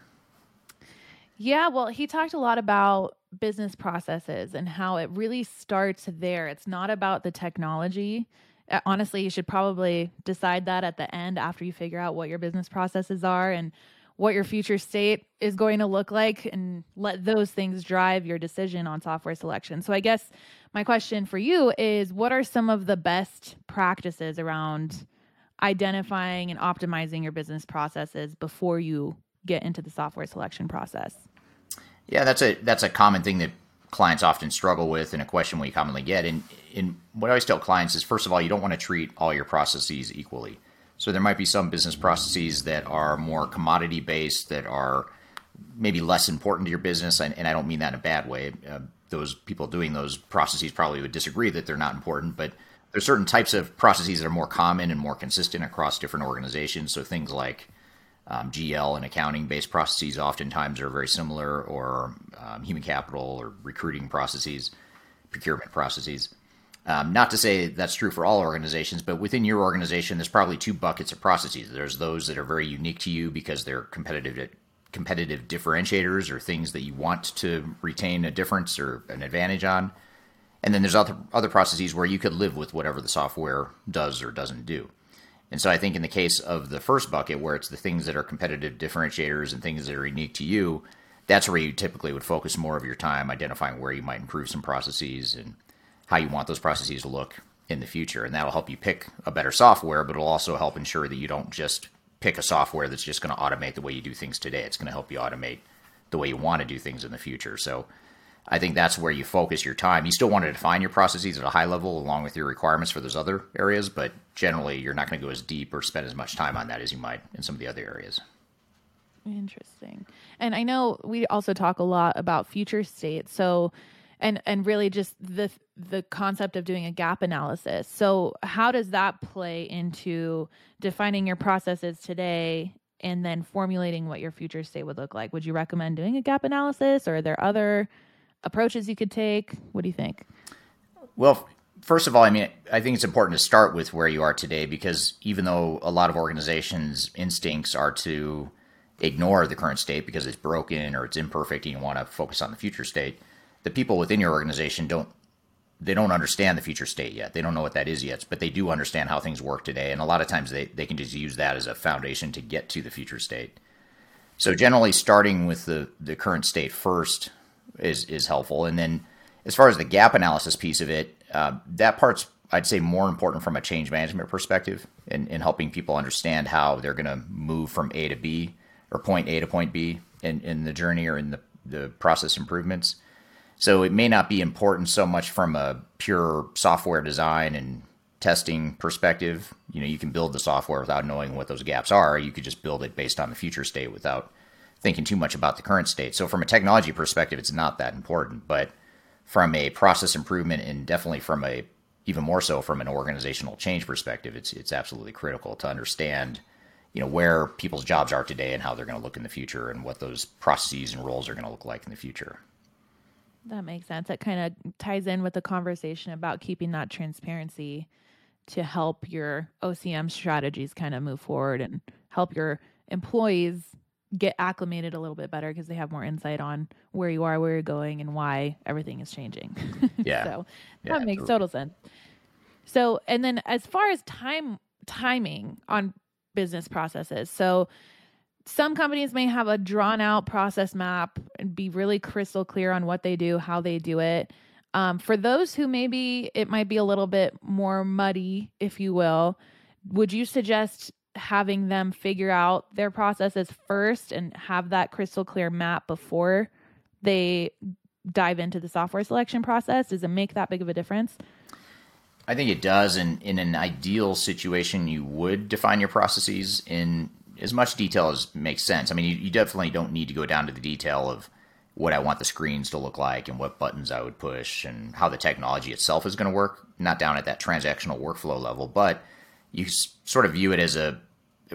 Yeah, well, he talked a lot about business processes and how it really starts there. It's not about the technology. Uh, honestly, you should probably decide that at the end after you figure out what your business processes are and what your future state is going to look like and let those things drive your decision on software selection. So I guess my question for you is what are some of the best practices around identifying and optimizing your business processes before you get into the software selection process? Yeah, that's a that's a common thing that clients often struggle with and a question we commonly get. And, and what I always tell clients is first of all, you don't want to treat all your processes equally. So there might be some business processes that are more commodity based, that are maybe less important to your business, and, and I don't mean that in a bad way. Uh, those people doing those processes probably would disagree that they're not important, but there's certain types of processes that are more common and more consistent across different organizations. So things like um, GL and accounting based processes oftentimes are very similar, or um, human capital or recruiting processes, procurement processes. Um, not to say that's true for all organizations, but within your organization, there's probably two buckets of processes. There's those that are very unique to you because they're competitive competitive differentiators or things that you want to retain a difference or an advantage on. And then there's other other processes where you could live with whatever the software does or doesn't do. And so I think in the case of the first bucket, where it's the things that are competitive differentiators and things that are unique to you, that's where you typically would focus more of your time identifying where you might improve some processes and how you want those processes to look in the future. And that'll help you pick a better software, but it'll also help ensure that you don't just pick a software that's just going to automate the way you do things today. It's going to help you automate the way you want to do things in the future. So I think that's where you focus your time. You still want to define your processes at a high level along with your requirements for those other areas, but generally you're not going to go as deep or spend as much time on that as you might in some of the other areas. Interesting. And I know we also talk a lot about future state. So, and and really just the the concept of doing a gap analysis. So, how does that play into defining your processes today and then formulating what your future state would look like? Would you recommend doing a gap analysis or are there other approaches you could take? What do you think? Well, first of all, I mean, I think it's important to start with where you are today because even though a lot of organizations' instincts are to ignore the current state because it's broken or it's imperfect and you want to focus on the future state, the people within your organization don't they don't understand the future state yet. They don't know what that is yet, but they do understand how things work today. And a lot of times they, they can just use that as a foundation to get to the future state. So generally starting with the, the current state first is, is helpful. And then as far as the gap analysis piece of it, uh, that part's I'd say more important from a change management perspective in, in helping people understand how they're going to move from A to B or point A to point B in, in the journey or in the, the process improvements. So it may not be important so much from a pure software design and testing perspective. You know, you can build the software without knowing what those gaps are. You could just build it based on the future state without thinking too much about the current state. So from a technology perspective, it's not that important. But from a process improvement and definitely from a even more so from an organizational change perspective, it's it's absolutely critical to understand, you know, where people's jobs are today and how they're going to look in the future and what those processes and roles are going to look like in the future. That makes sense. That kind of ties in with the conversation about keeping that transparency to help your OCM strategies kind of move forward and help your employees get acclimated a little bit better because they have more insight on where you are, where you're going, and why everything is changing. Yeah. so Yeah, that makes absolutely. total sense. So, and then as far as time timing on business processes, so some companies may have a drawn out process map and be really crystal clear on what they do, how they do it. Um, for those who maybe it might be a little bit more muddy, if you will, would you suggest having them figure out their processes first and have that crystal clear map before they dive into the software selection process? Does it make that big of a difference? I think it does. And in an ideal situation, you would define your processes in as much detail as makes sense. I mean, you, you definitely don't need to go down to the detail of what I want the screens to look like and what buttons I would push and how the technology itself is going to work, not down at that transactional workflow level, but you sort of view it as a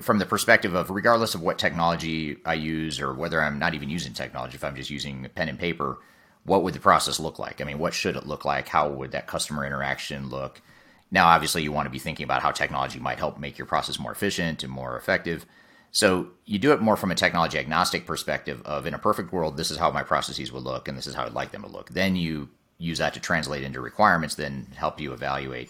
from the perspective of regardless of what technology I use or whether I'm not even using technology, if I'm just using pen and paper, what would the process look like? I mean, what should it look like? How would that customer interaction look? Now, obviously, you want to be thinking about how technology might help make your process more efficient and more effective. So you do it more from a technology agnostic perspective of in a perfect world, this is how my processes would look and this is how I'd like them to look. Then you use that to translate into requirements, then help you evaluate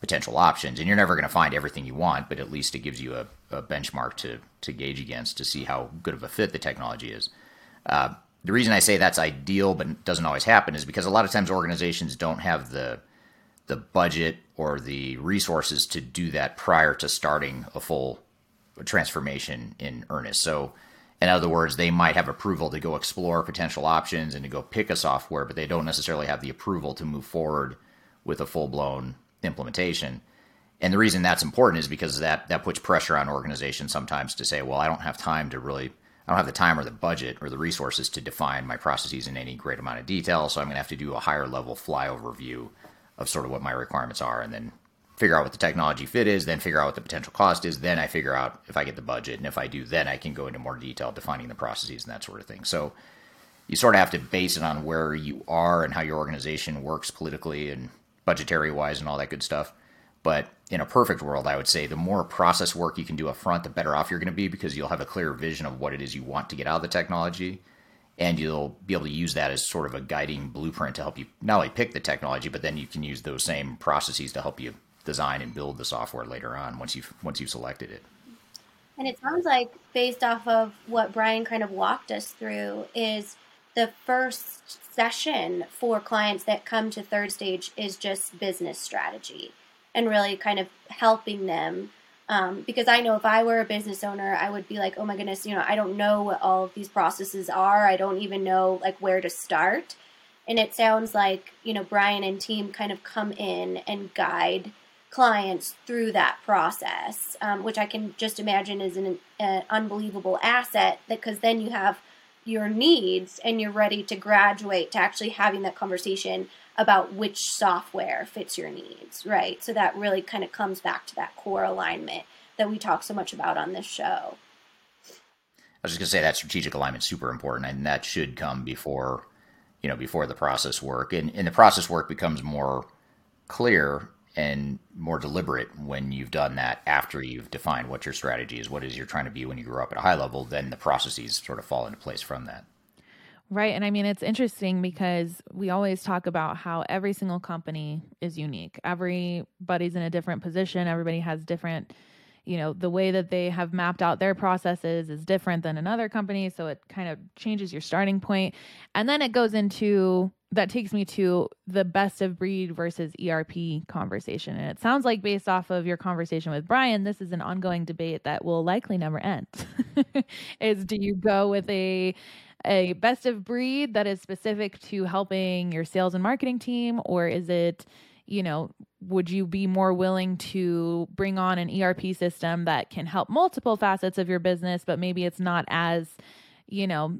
potential options. And you're never going to find everything you want, but at least it gives you a, a benchmark to, to gauge against to see how good of a fit the technology is. Uh, the reason I say that's ideal but doesn't always happen is because a lot of times organizations don't have the the budget or the resources to do that prior to starting a full transformation in earnest. So, in other words, they might have approval to go explore potential options and to go pick a software, but they don't necessarily have the approval to move forward with a full blown implementation. And the reason that's important is because that that puts pressure on organizations sometimes to say, well, I don't have time to really, I don't have the time or the budget or the resources to define my processes in any great amount of detail. So I'm going to have to do a higher level flyover view of sort of what my requirements are, and then figure out what the technology fit is, then figure out what the potential cost is, then I figure out if I get the budget, and if I do, then I can go into more detail defining the processes and that sort of thing. So you sort of have to base it on where you are and how your organization works politically and budgetary wise and all that good stuff. But in a perfect world, I would say the more process work you can do up front, the better off you're going to be because you'll have a clear vision of what it is you want to get out of the technology. And you'll be able to use that as sort of a guiding blueprint to help you not only pick the technology, but then you can use those same processes to help you design and build the software later on once you've once you've selected it. And it sounds like, based off of what Brian kind of walked us through, is the first session for clients that come to third stage is just business strategy and really kind of helping them. Um, because I know if I were a business owner, I would be like, oh my goodness, you know, I don't know what all of these processes are. I don't even know like where to start. And it sounds like, you know, Brian and team kind of come in and guide clients through that process, um, which I can just imagine is an, an unbelievable asset because then you have your needs and you're ready to graduate to actually having that conversation about which software fits your needs, right? So that really kind of comes back to that core alignment that we talk so much about on this show. I was just gonna say that strategic alignment is super important, and that should come before, you know, before the process work, and, and the process work becomes more clear and more deliberate when you've done that after you've defined what your strategy is, what is you're trying to be when you grow up at a high level. Then the processes sort of fall into place from that. Right. And I mean, it's interesting because we always talk about how every single company is unique. Everybody's in a different position. Everybody has different, you know, the way that they have mapped out their processes is different than another company. So it kind of changes your starting point. And then it goes into that takes me to the best of breed versus ERP conversation. And it sounds like, based off of your conversation with Brian, this is an ongoing debate that will likely never end. is do you go with a a best of breed that is specific to helping your sales and marketing team or is it you know would you be more willing to bring on an ERP system that can help multiple facets of your business but maybe it's not as you know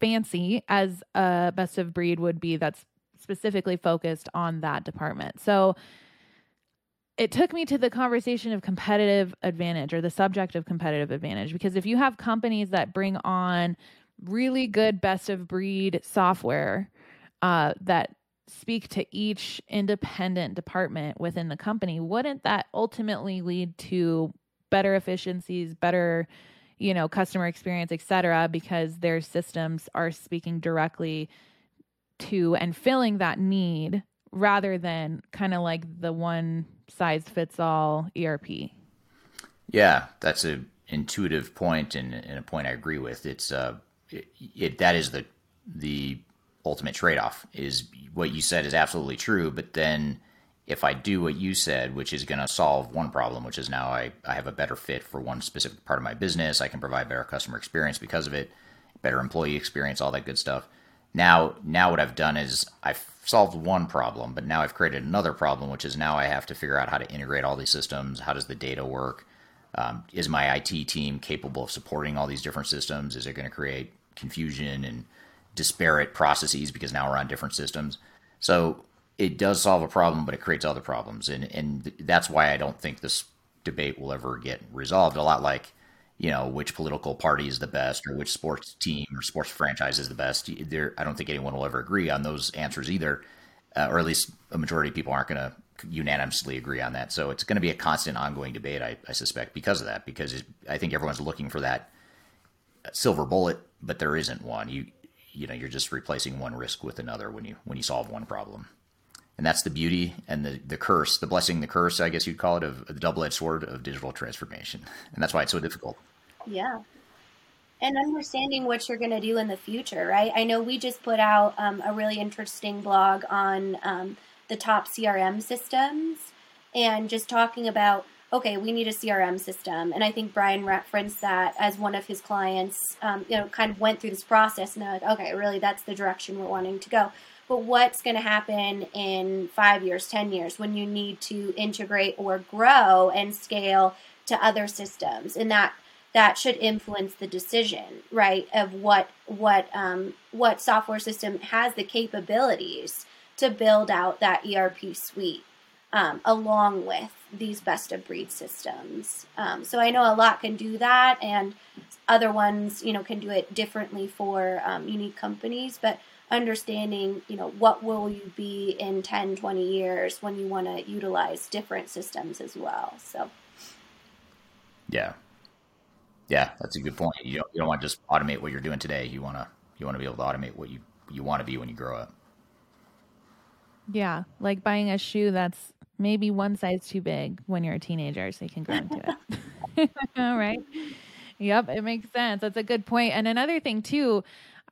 fancy as a best of breed would be that's specifically focused on that department. So it took me to the conversation of competitive advantage or the subject of competitive advantage because if you have companies that bring on really good best of breed software uh, that speak to each independent department within the company wouldn't that ultimately lead to better efficiencies better you know customer experience etc because their systems are speaking directly to and filling that need rather than kind of like the one size fits all ERP. Yeah, that's a intuitive point and, and a point I agree with. It's uh, it, it, that is the the ultimate trade off. Is what you said is absolutely true, but then if I do what you said, which is going to solve one problem, which is now I, I have a better fit for one specific part of my business, I can provide better customer experience because of it, better employee experience, all that good stuff. Now, now what I've done is I've solved one problem, but now I've created another problem, which is now I have to figure out how to integrate all these systems. How does the data work? Um, is my IT team capable of supporting all these different systems? Is it going to create confusion and disparate processes because now we're on different systems? So it does solve a problem, but it creates other problems, and and that's why I don't think this debate will ever get resolved. A lot like you know which political party is the best or which sports team or sports franchise is the best. There, I don't think anyone will ever agree on those answers either, uh, or at least a majority of people aren't going to unanimously agree on that. So it's going to be a constant, ongoing debate, I, I suspect, because of that. Because I think everyone's looking for that silver bullet, but there isn't one. You you know you're just replacing one risk with another when you when you solve one problem and that's the beauty and the, the curse, the blessing, the curse, I guess you'd call it, of the double edged sword of digital transformation. And that's why it's so difficult. Yeah. And understanding what you're going to do in the future, right? I know we just put out um, a really interesting blog on um, the top CRM systems and just talking about, okay, we need a CRM system. And I think Brian referenced that as one of his clients, um, you know, kind of went through this process and they're like, okay, really, that's the direction we're wanting to go but what's going to happen in five years, 10 years when you need to integrate or grow and scale to other systems? And that that should influence the decision, right, of what what um, what software system has the capabilities to build out that ERP suite um, along with these best of breed systems. Um, so I know a lot can do that, and other ones, you know, can do it differently for um, unique companies. But understanding, you know, what will you be in 10, 20 years when you want to utilize different systems as well. So, yeah. Yeah, that's a good point. You don't, you don't want to just automate what you're doing today. You want to you want to be able to automate what you you want to be when you grow up. Yeah, like buying a shoe that's maybe one size too big when you're a teenager so you can grow into it. All right. Yep, it makes sense. That's a good point. And another thing too,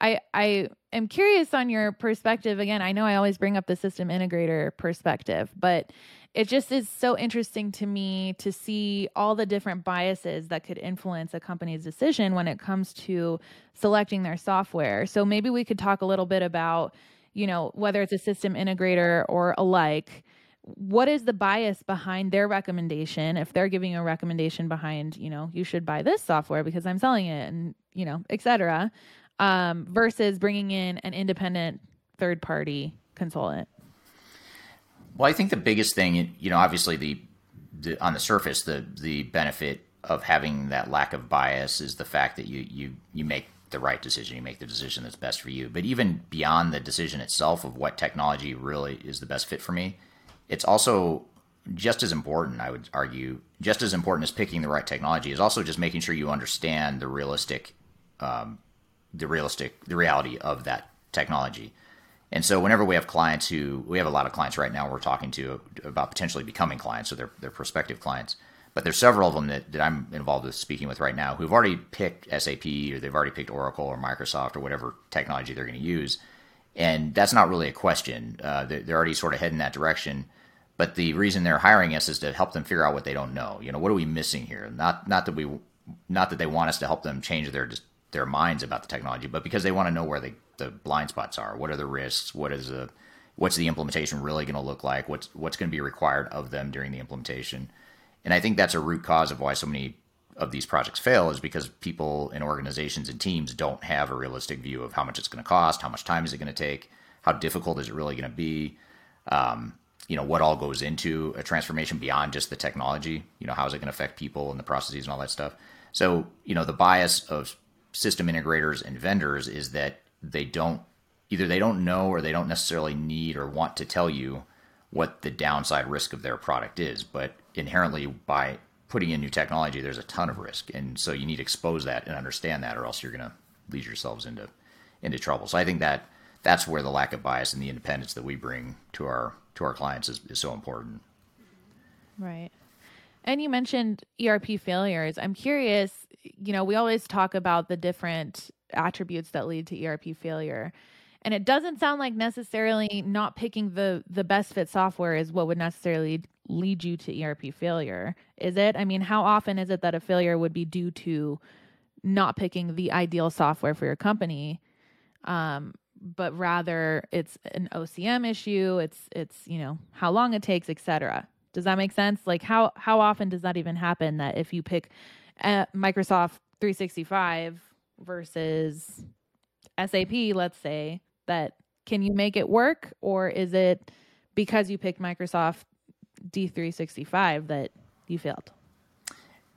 I I am curious on your perspective. Again, I know I always bring up the system integrator perspective, but it just is so interesting to me to see all the different biases that could influence a company's decision when it comes to selecting their software. So maybe we could talk a little bit about, you know, whether it's a system integrator or alike, what is the bias behind their recommendation if they're giving a recommendation behind you know you should buy this software because i'm selling it and you know etc um, versus bringing in an independent third party consultant? Well i think the biggest thing you know obviously the, the on the surface the the benefit of having that lack of bias is the fact that you you you make the right decision you make the decision that's best for you. But even beyond the decision itself of what technology really is the best fit for me it's also just as important, I would argue, just as important as picking the right technology is also just making sure you understand the realistic, um, the realistic, the reality of that technology. And so, whenever we have clients who we have a lot of clients right now, we're talking to about potentially becoming clients, so they're they're prospective clients. But there's several of them that, that I'm involved with speaking with right now who've already picked SAP or they've already picked Oracle or Microsoft or whatever technology they're going to use, and that's not really a question. Uh, they're, they're already sort of heading that direction but the reason they're hiring us is to help them figure out what they don't know. You know, what are we missing here? Not not that we not that they want us to help them change their their minds about the technology, but because they want to know where the blind spots are. What are the risks? What is the what's the implementation really going to look like? What's what's going to be required of them during the implementation? And I think that's a root cause of why so many of these projects fail is because people and organizations and teams don't have a realistic view of how much it's going to cost, how much time is it going to take, how difficult is it really going to be. Um, you know what all goes into a transformation beyond just the technology you know how is it going to affect people and the processes and all that stuff so you know the bias of system integrators and vendors is that they don't either they don't know or they don't necessarily need or want to tell you what the downside risk of their product is but inherently by putting in new technology there's a ton of risk and so you need to expose that and understand that or else you're going to lead yourselves into into trouble so i think that that's where the lack of bias and the independence that we bring to our to our clients is, is so important. Right. And you mentioned ERP failures. I'm curious, you know, we always talk about the different attributes that lead to ERP failure. And it doesn't sound like necessarily not picking the the best fit software is what would necessarily lead you to ERP failure. Is it? I mean, how often is it that a failure would be due to not picking the ideal software for your company? Um, but rather it's an OCM issue. It's it's you know how long it takes, etc. Does that make sense? Like how how often does that even happen? That if you pick uh, Microsoft 365 versus SAP, let's say, that can you make it work, or is it because you picked Microsoft D365 that you failed?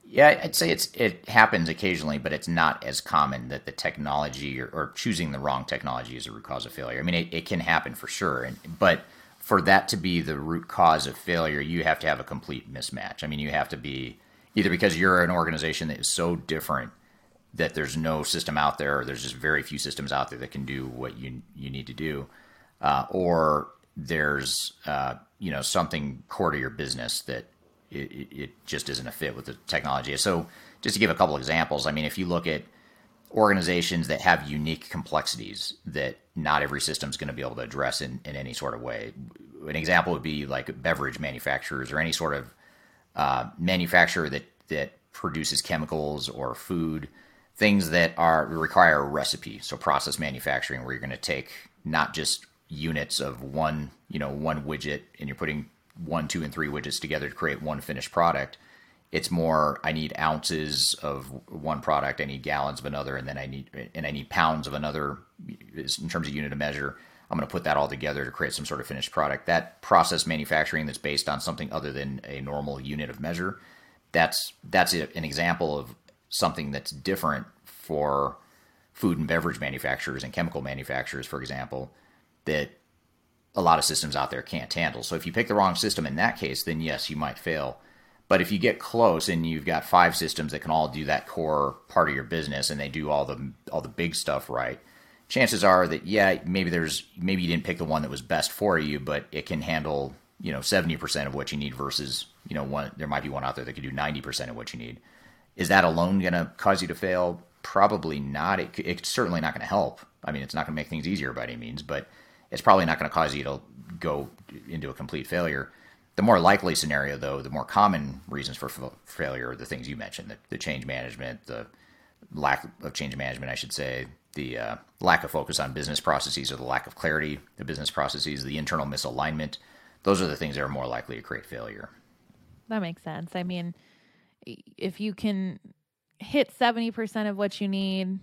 Yeah, I'd say it's it happens occasionally, but it's not as common that the technology or, or choosing the wrong technology is a root cause of failure. I mean, it, it can happen for sure, and but for that to be the root cause of failure, you have to have a complete mismatch. I mean, you have to be either because you're an organization that is so different that there's no system out there, or there's just very few systems out there that can do what you you need to do, uh, or there's uh, you know something core to your business that it, it just isn't a fit with the technology. So, just to give a couple examples, I mean, if you look at organizations that have unique complexities that not every system is going to be able to address in, in any sort of way. An example would be like beverage manufacturers or any sort of uh, manufacturer that, that produces chemicals or food, things that are require a recipe. So process manufacturing, where you're going to take not just units of one, you know, one widget, and you're putting one, two, and three widgets together to create one finished product. It's more I need ounces of one product, I need gallons of another, and then I need and I need pounds of another in terms of unit of measure. I'm going to put that all together to create some sort of finished product. That process manufacturing that's based on something other than a normal unit of measure, that's that's an example of something that's different for food and beverage manufacturers and chemical manufacturers, for example, that a lot of systems out there can't handle. So if you pick the wrong system in that case, then yes, you might fail. But if you get close and you've got five systems that can all do that core part of your business and they do all the all the big stuff right, chances are that yeah, maybe there's maybe you didn't pick the one that was best for you, but it can handle you know seventy percent of what you need versus you know one there might be one out there that could do ninety percent of what you need. Is that alone going to cause you to fail? Probably not. It, it's certainly not going to help. I mean, it's not going to make things easier by any means, but it's probably not going to cause you to go into a complete failure. The more likely scenario, though, the more common reasons for f- failure are the things you mentioned: the, the, change management, the lack of change management, I should say, the uh, lack of focus on business processes or the lack of clarity, the business processes, the internal misalignment, those are the things that are more likely to create failure. That makes sense. I mean, if you can hit 70% of what you need,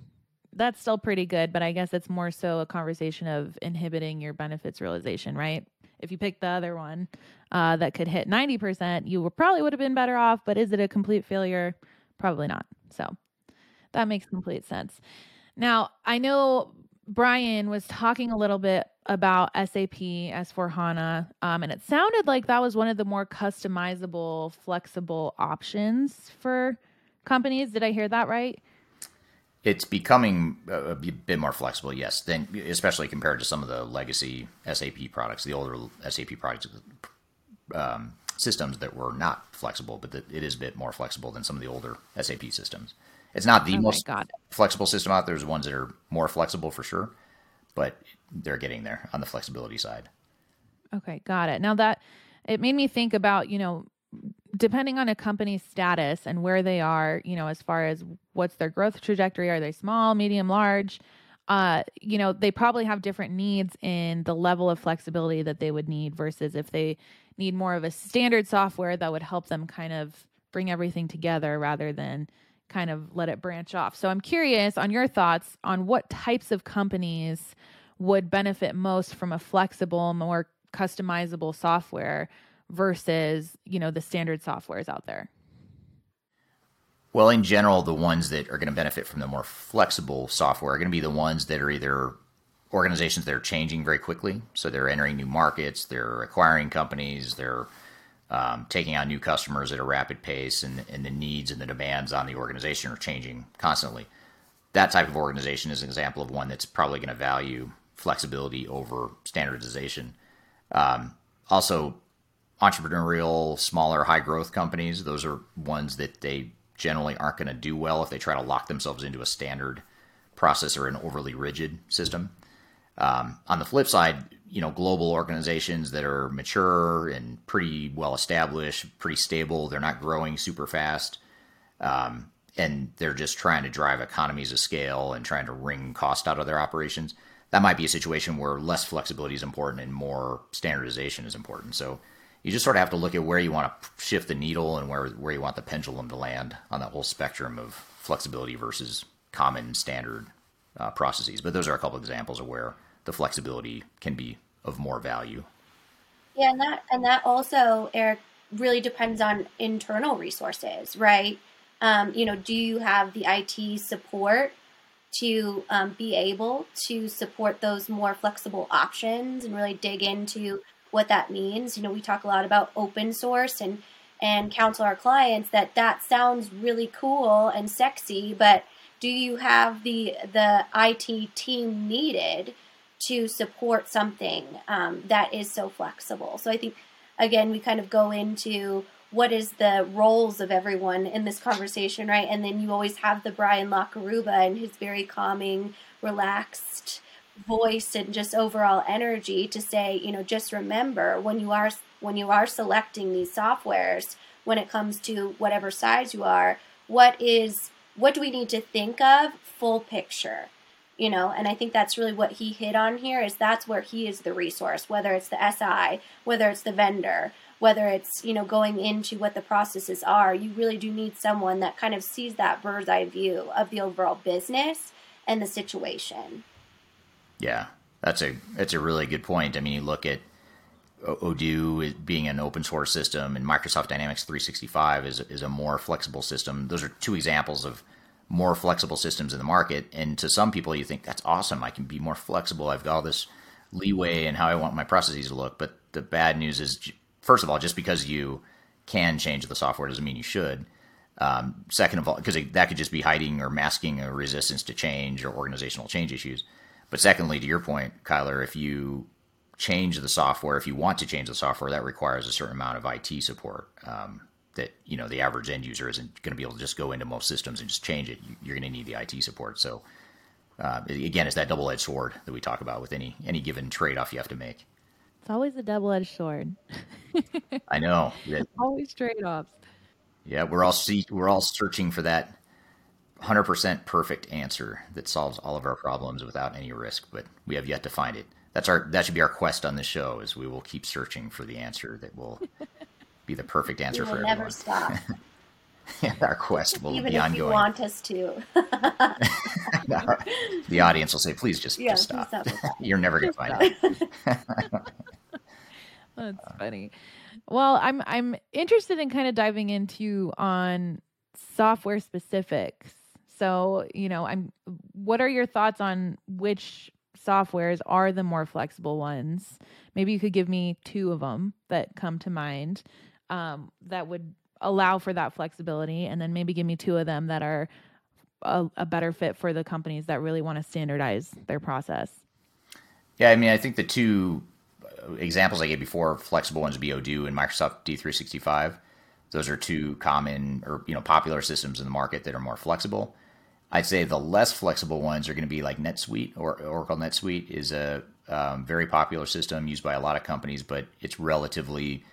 that's still pretty good, but I guess it's more so a conversation of inhibiting your benefits realization, right? If you pick the other one uh, that could hit 90%, you probably would have been better off, but is it a complete failure? Probably not. So that makes complete sense. Now, I know Brian was talking a little bit about SAP S4 HANA, um, and it sounded like that was one of the more customizable, flexible options for companies. Did I hear that right? It's becoming a bit more flexible, yes. Then, especially compared to some of the legacy SAP products, the older SAP products um, systems that were not flexible, but that it is a bit more flexible than some of the older SAP systems. It's not the oh most flexible system out there. There's ones that are more flexible for sure, but they're getting there on the flexibility side. Okay, got it. Now that it made me think about, you know, depending on a company's status and where they are, you know, as far as what's their growth trajectory, are they small, medium, large? Uh, you know, they probably have different needs in the level of flexibility that they would need versus if they need more of a standard software that would help them kind of bring everything together rather than kind of let it branch off. So I'm curious on your thoughts on what types of companies would benefit most from a flexible, more customizable software versus, you know, the standard softwares out there. Well, in general, the ones that are going to benefit from the more flexible software are going to be the ones that are either organizations that are changing very quickly. So they're entering new markets, they're acquiring companies, they're um, taking on new customers at a rapid pace, and, and the needs and the demands on the organization are changing constantly. That type of organization is an example of one that's probably going to value flexibility over standardization. Um, also, entrepreneurial, smaller, high growth companies, those are ones that they generally aren't going to do well if they try to lock themselves into a standard process or an overly rigid system. Um, on the flip side, you know global organizations that are mature and pretty well established, pretty stable. They're not growing super fast, um, and they're just trying to drive economies of scale and trying to wring cost out of their operations. That might be a situation where less flexibility is important and more standardization is important. So you just sort of have to look at where you want to shift the needle and where where you want the pendulum to land on that whole spectrum of flexibility versus common standard uh, processes. But those are a couple of examples of where the flexibility can be of more value. Yeah, and that and that also, Eric, really depends on internal resources, right? Um, you know, do you have the IT support to um, be able to support those more flexible options and really dig into what that means? You know, we talk a lot about open source and and counsel our clients that that sounds really cool and sexy, but do you have the the IT team needed to support something um, that is so flexible. So I think, again, we kind of go into what is the roles of everyone in this conversation, right? And then you always have the Brian Lockaruba and his very calming, relaxed voice and just overall energy to say, you know, just remember when you are when you are selecting these softwares, when it comes to whatever size you are, what is what do we need to think of full picture? you know and i think that's really what he hit on here is that's where he is the resource whether it's the si whether it's the vendor whether it's you know going into what the processes are you really do need someone that kind of sees that bird's eye view of the overall business and the situation yeah that's a that's a really good point i mean you look at Odoo being an open source system and Microsoft Dynamics 365 is, is a more flexible system. Those are two examples of more flexible systems in the market. And to some people, you think that's awesome. I can be more flexible. I've got all this leeway in how I want my processes to look. But the bad news is, first of all, just because you can change the software doesn't mean you should. Um, second of all, because that could just be hiding or masking a resistance to change or organizational change issues. But secondly, to your point, Kyler, if you change the software, if you want to change the software, that requires a certain amount of IT support. Um, that you know the average end user isn't going to be able to just go into most systems and just change it. You're going to need the IT support. So uh, again, it's that double-edged sword that we talk about with any any given trade-off you have to make. It's always a double-edged sword. I know. always trade-offs. Yeah, we're all see, we're all searching for that 100% perfect answer that solves all of our problems without any risk, but we have yet to find it. that's our that should be our quest on the show is we will keep searching for the answer that will be the perfect answer we for will everyone. never stop. yeah, our quest will Even be if ongoing. you want us to. the audience will say, "Please just, Yeah, just please stop. stop. You're never gonna find it." That's funny. Well, I'm I'm interested in kind of diving into on software specifics. So, you know, I'm what are your thoughts on which softwares are the more flexible ones? Maybe you could give me two of them that come to mind um, that would allow for that flexibility, and then maybe give me two of them that are a, a better fit for the companies that really want to standardize their process. Yeah, I mean, I think the two uh, examples I gave before, flexible ones, Odoo and Microsoft D365. Those are two common or you know popular systems in the market that are more flexible. I'd say the less flexible ones are going to be like NetSuite or Oracle NetSuite is a um, very popular system used by a lot of companies, but it's relatively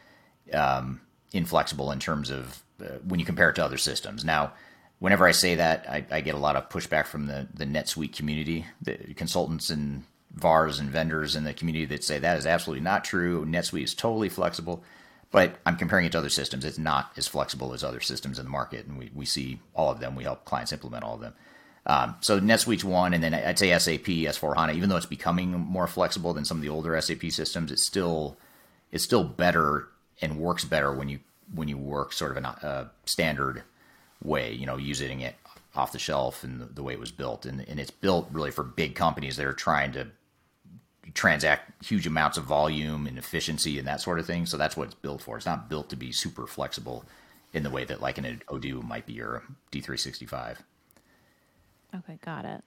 um, inflexible in terms of uh, when you compare it to other systems. Now, whenever I say that, I, I get a lot of pushback from the the NetSuite community, the consultants and VARs and vendors in the community that say that is absolutely not true. NetSuite is totally flexible, but I'm comparing it to other systems. It's not as flexible as other systems in the market, and we, we see all of them. We help clients implement all of them. Um, so NetSuite's one, and then I'd say SAP S4 HANA. Even though it's becoming more flexible than some of the older SAP systems, it's still it's still better and works better when you when you work sort of a, a standard way. You know, using it off the shelf and the, the way it was built, and, and it's built really for big companies that are trying to transact huge amounts of volume and efficiency and that sort of thing. So that's what it's built for. It's not built to be super flexible in the way that like an Odoo might be or D365. Okay, got it.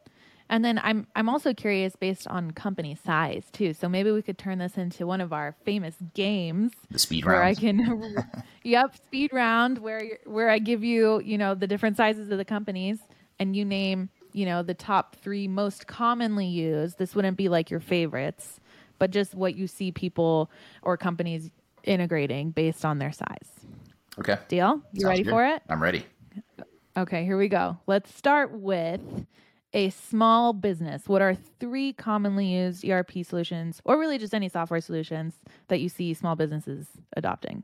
And then I'm I'm also curious based on company size too. So maybe we could turn this into one of our famous games. The speed round, where rounds. I can, yep, speed round where where I give you you know the different sizes of the companies and you name you know the top three most commonly used. This wouldn't be like your favorites, but just what you see people or companies integrating based on their size. Okay. Deal? You Sounds ready good. for it? I'm ready. Okay, here we go. Let's start with a small business. What are three commonly used ERP solutions, or really just any software solutions that you see small businesses adopting?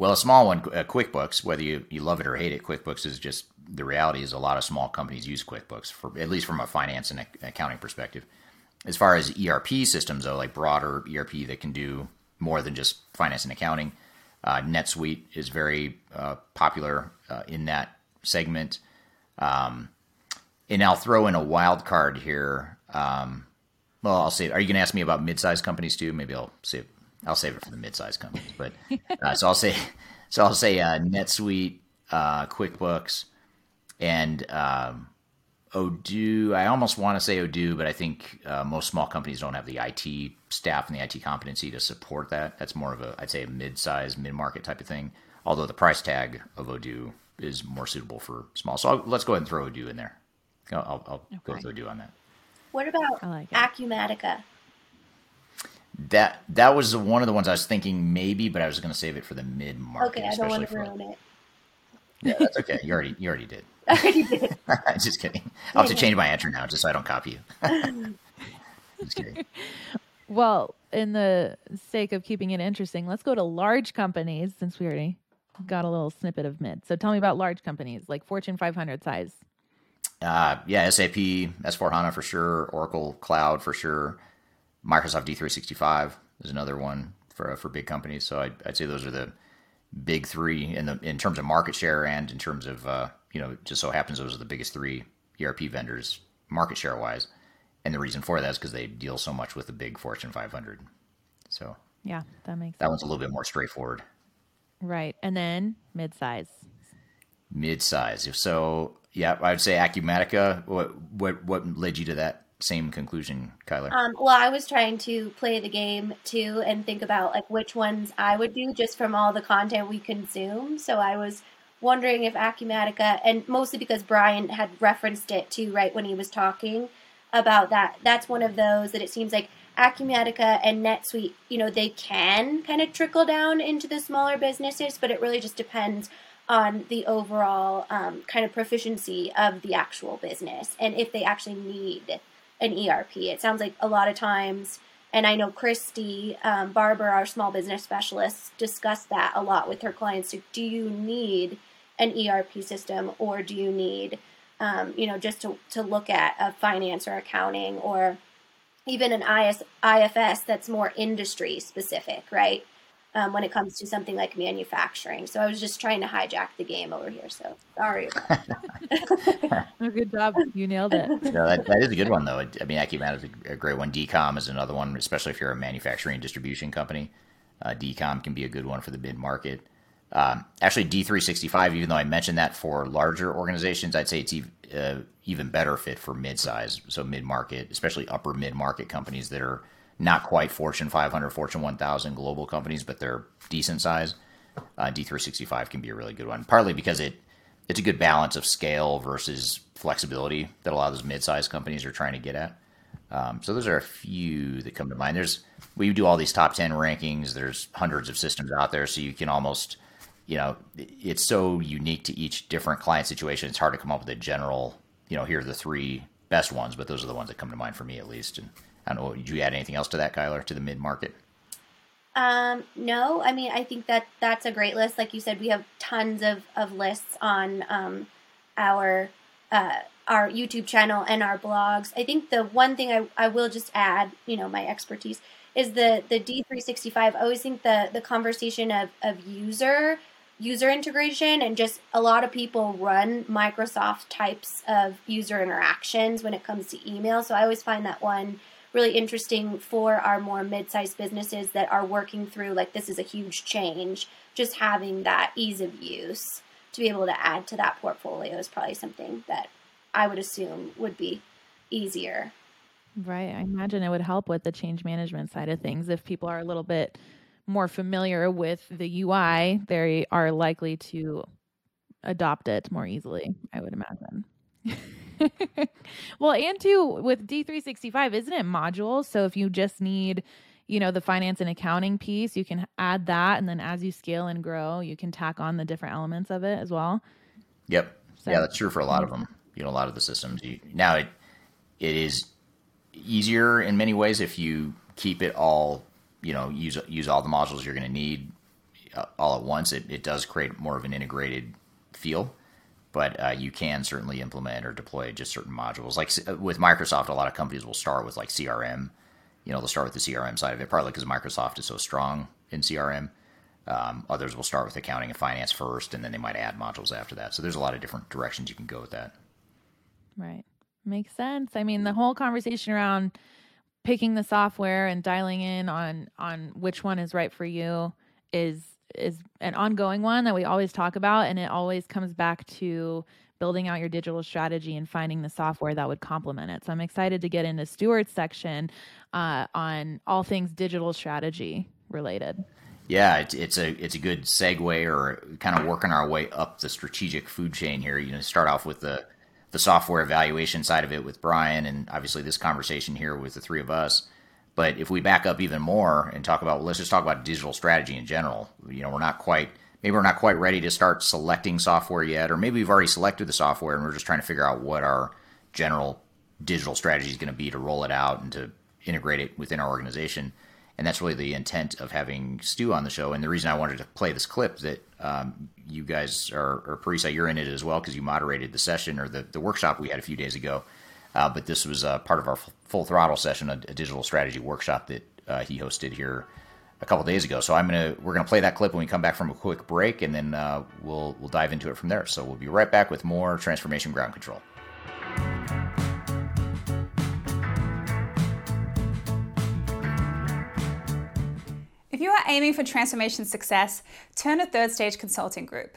Well, a small one, uh, QuickBooks, whether you, you love it or hate it, QuickBooks is just the reality is a lot of small companies use QuickBooks for at least from a finance and ac- accounting perspective. As far as ERP systems, though, like broader ERP that can do more than just finance and accounting, uh, NetSuite is very uh, popular uh, in that segment. Um, and I'll throw in a wild card here. Um, well, I'll say, are you going to ask me about mid-sized companies too? Maybe I'll save. I'll save it for the mid-sized companies. But uh, so I'll say, so I'll say uh, NetSuite, uh, QuickBooks, and um, Odoo. I almost want to say Odoo, but I think uh, most small companies don't have the IT staff and the IT competency to support that. That's more of a, I'd say, a mid-sized, mid-market type of thing. Although the price tag of Odoo is more suitable for small. So I'll, let's go ahead and throw Odoo in there. I'll, I'll, I'll go with Odoo on that. What about I like it. Acumatica? That that was one of the ones I was thinking maybe, but I was going to save it for the mid market. Okay, I don't want to especially for- ruin it. Yeah, that's okay. You already you already did. I already did. just kidding. I'll have to change my answer now just so I don't copy you. just kidding. Well, in the sake of keeping it interesting, let's go to large companies since we already got a little snippet of mid. So tell me about large companies like Fortune 500 size. Uh, yeah, SAP, S4 HANA for sure, Oracle Cloud for sure, Microsoft D365 is another one for for big companies. So I'd, I'd say those are the big three in the in terms of market share and in terms of uh, you know, just so happens those are the biggest three ERP vendors market share wise. And the reason for that is because they deal so much with the big Fortune 500. So Yeah, that makes that sense. one's a little bit more straightforward. Right. And then mid size. Mid-size. So yeah, I'd say Acumatica. What what what led you to that same conclusion, Kyler? Um, well, I was trying to play the game too and think about like which ones I would do just from all the content we consume. So I was wondering if Acumatica, and mostly because Brian had referenced it too, right when he was talking about that. That's one of those that it seems like Acumatica and NetSuite, you know, they can kind of trickle down into the smaller businesses, but it really just depends on the overall um, kind of proficiency of the actual business and if they actually need an ERP. It sounds like a lot of times And I know Christy um, Barber, our small business specialist, discussed that a lot with her clients. Do you need an ERP system or do you need, um, you know, just to, to look at a finance or accounting or even an IS, IFS that's more industry specific, right? Um, when it comes to something like manufacturing. So I was just trying to hijack the game over here. So sorry. good job. You nailed it. no, that, that is a good one, though. I mean, Acumatica is a great one. Deacom is another one, especially if you're a manufacturing and distribution company. Uh, Deacom can be a good one for the mid market. Um, actually, D365, even though I mentioned that for larger organizations, I'd say it's even, uh, even better fit for mid-size, so mid-market, especially upper mid-market companies that are not quite Fortune 500, Fortune 1000 global companies, but they're decent size. Uh, D365 can be a really good one, partly because it it's a good balance of scale versus flexibility that a lot of those mid-sized companies are trying to get at. Um, so those are a few that come to mind. There's we do all these top 10 rankings. There's hundreds of systems out there, so you can almost – you know, it's so unique to each different client situation. It's hard to come up with a general, you know, here are the three best ones, but those are the ones that come to mind for me at least. And I don't know, did you add anything else to that, Kyler, to the mid market? Um, no, I mean, I think that that's a great list. Like you said, we have tons of, of lists on um, our uh, our YouTube channel and our blogs. I think the one thing I, I will just add, you know, my expertise is the the D365. I always think the the conversation of of user user integration and just a lot of people run Microsoft types of user interactions when it comes to email. So I always find that one really interesting for our more mid-sized businesses that are working through like this is a huge change. Just having that ease of use to be able to add to that portfolio is probably something that I would assume would be easier. Right. I imagine it would help with the change management side of things if people are a little bit more familiar with the UI, they are likely to adopt it more easily, I would imagine. well, and too with D365, isn't it modules? So if you just need, you know, the finance and accounting piece, you can add that and then as you scale and grow, you can tack on the different elements of it as well. Yep. So, yeah, that's true for a lot of them. You know, a lot of the systems. You, now it it is easier in many ways if you keep it all you know use use all the modules you're going to need uh, all at once, it, it does create more of an integrated feel. But uh, you can certainly implement or deploy just certain modules. Like uh, with Microsoft, a lot of companies will start with like CRM. You know, they'll start with the CRM side of it, partly because Microsoft is so strong in CRM. Um, others will start with accounting and finance first, and then they might add modules after that. So there's a lot of different directions you can go with that. Right. Makes sense. I mean, the whole conversation around picking the software and dialing in on on which one is right for you is is an ongoing one that we always talk about and it always comes back to building out your digital strategy and finding the software that would complement it. So i'm excited to get into stuart's section uh, on all things digital strategy related. Yeah it's, it's a it's a good segue or kind of working our way up the strategic food chain here. You know start off with the the software evaluation side of it with Brian, and obviously this conversation here with the three of us. But if we back up even more and talk about, well, let's just talk about digital strategy in general. You know, we're not quite, maybe we're not quite ready to start selecting software yet, or maybe we've already selected the software and we're just trying to figure out what our general digital strategy is going to be to roll it out and to integrate it within our organization and that's really the intent of having Stu on the show. And the reason I wanted to play this clip that um, you guys are, or Parisa, you're in it as well because you moderated the session or the, the workshop we had a few days ago. Uh, but this was uh, part of our full throttle session, a, a digital strategy workshop that uh, he hosted here a couple days ago. So I'm gonna we're gonna play that clip when we come back from a quick break, and then uh, we'll we'll dive into it from there. So we'll be right back with more transformation ground control. If you are aiming for transformation success, turn to Third Stage Consulting Group.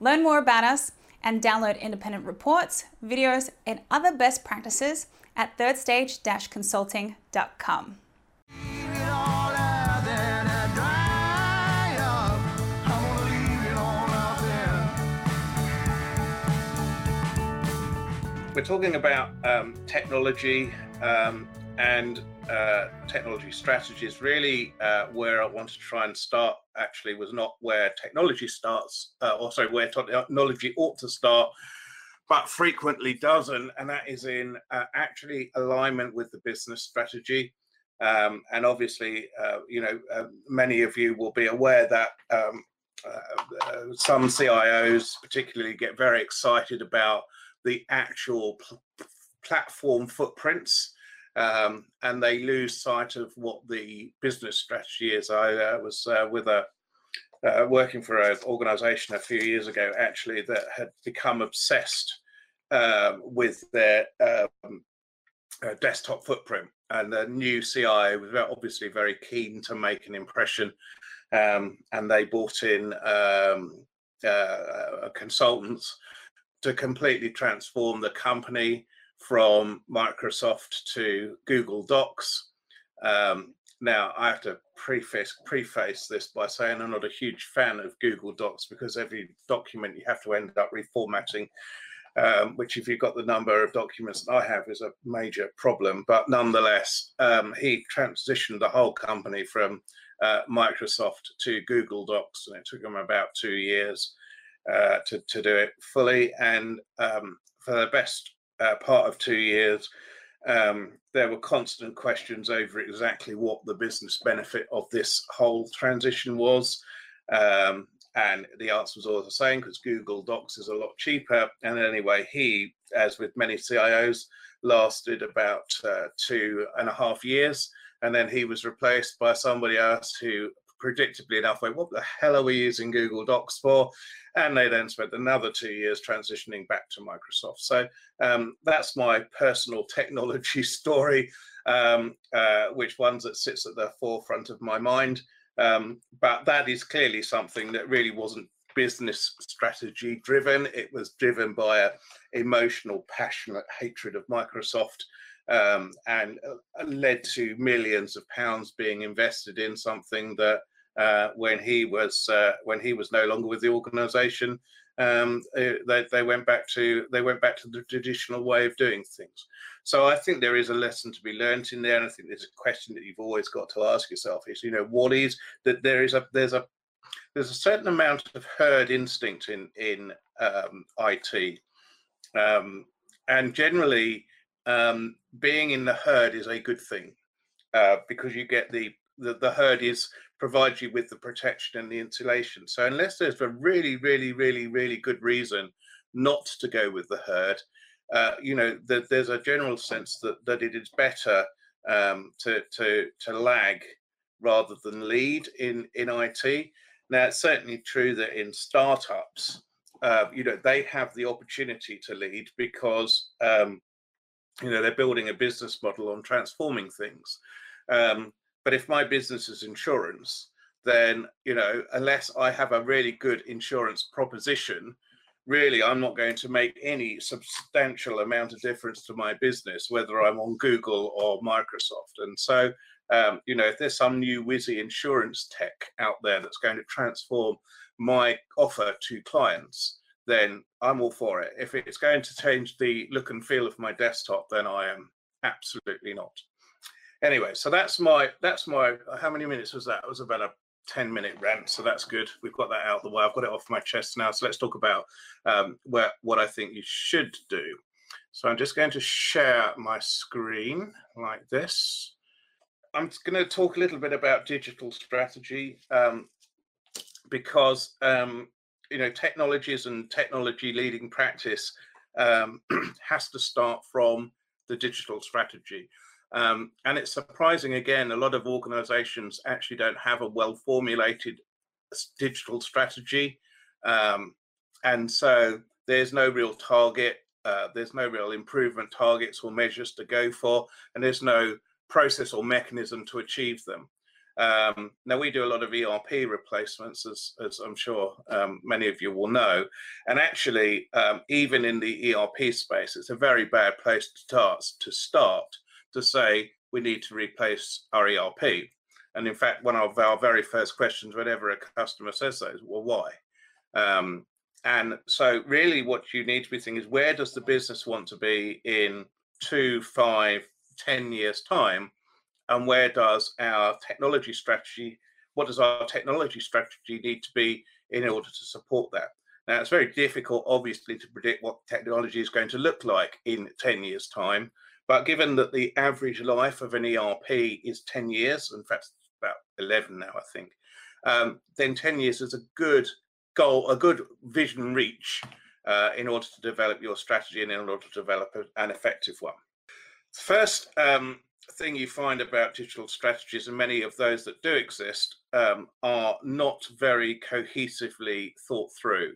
Learn more about us and download independent reports, videos, and other best practices at thirdstage-consulting.com. We're talking about um, technology um, and uh, technology strategies. Really, uh, where I wanted to try and start actually was not where technology starts, uh, or sorry, where technology ought to start, but frequently doesn't, and that is in uh, actually alignment with the business strategy. Um, and obviously, uh, you know, uh, many of you will be aware that um, some CIOs, particularly, get very excited about the actual pl- platform footprints. Um, and they lose sight of what the business strategy is. I uh, was uh, with a uh, working for an organization a few years ago, actually, that had become obsessed um, with their um, uh, desktop footprint. And the new CIO was obviously very keen to make an impression. Um, and they brought in um, uh, consultants to completely transform the company from Microsoft to Google Docs. Um, now, I have to preface preface this by saying I'm not a huge fan of Google Docs because every document you have to end up reformatting, um, which, if you've got the number of documents that I have, is a major problem. But nonetheless, um, he transitioned the whole company from uh, Microsoft to Google Docs, and it took him about two years uh, to, to do it fully. And um, for the best uh, part of two years, um, there were constant questions over exactly what the business benefit of this whole transition was. Um, and the answer was always the same because Google Docs is a lot cheaper. And anyway, he, as with many CIOs, lasted about uh, two and a half years. And then he was replaced by somebody else who predictably enough went, What the hell are we using Google Docs for? And they then spent another two years transitioning back to Microsoft. So um, that's my personal technology story, um, uh, which ones that sits at the forefront of my mind. Um, but that is clearly something that really wasn't business strategy driven. It was driven by a emotional, passionate hatred of Microsoft. Um, and uh, led to millions of pounds being invested in something that when he was uh, when he was no longer with the organisation. Um, uh, they, they went back to they went back to the traditional way of doing things. So I think there is a lesson to be learned in there, and I think there's a question that you've always got to ask yourself: is you know what is that there is a there's a there's a certain amount of herd instinct in in um, IT, um, and generally um, being in the herd is a good thing uh, because you get the, the the herd is provides you with the protection and the insulation. So unless there's a really, really, really, really good reason not to go with the herd, uh, you know, that there's a general sense that that it is better um, to to to lag rather than lead in in IT. Now, it's certainly true that in startups, uh, you know, they have the opportunity to lead because um, you know they're building a business model on transforming things. Um, but if my business is insurance, then you know, unless I have a really good insurance proposition, really I'm not going to make any substantial amount of difference to my business, whether I'm on Google or Microsoft. And so, um, you know, if there's some new whizzy insurance tech out there that's going to transform my offer to clients, then I'm all for it. If it's going to change the look and feel of my desktop, then I am absolutely not anyway, so that's my that's my how many minutes was that? It was about a 10 minute rant, so that's good. We've got that out of the way. I've got it off my chest now. So let's talk about um, where, what I think you should do. So I'm just going to share my screen like this. I'm going to talk a little bit about digital strategy um, because um, you know technologies and technology leading practice um, has to start from the digital strategy. Um, and it's surprising again, a lot of organizations actually don't have a well formulated digital strategy. Um, and so there's no real target, uh, there's no real improvement targets or measures to go for, and there's no process or mechanism to achieve them. Um, now we do a lot of ERP replacements, as, as I'm sure um, many of you will know, and actually, um, even in the ERP space, it's a very bad place to start. To start to say we need to replace our ERP. And in fact, one of our very first questions whenever a customer says that is, well, why? Um, and so, really, what you need to be thinking is where does the business want to be in two, five, ten years' time? And where does our technology strategy, what does our technology strategy need to be in order to support that? Now, it's very difficult, obviously, to predict what technology is going to look like in 10 years' time. But given that the average life of an ERP is 10 years, in fact, about 11 now, I think, um, then 10 years is a good goal, a good vision reach uh, in order to develop your strategy and in order to develop an effective one. First um, thing you find about digital strategies, and many of those that do exist, um, are not very cohesively thought through.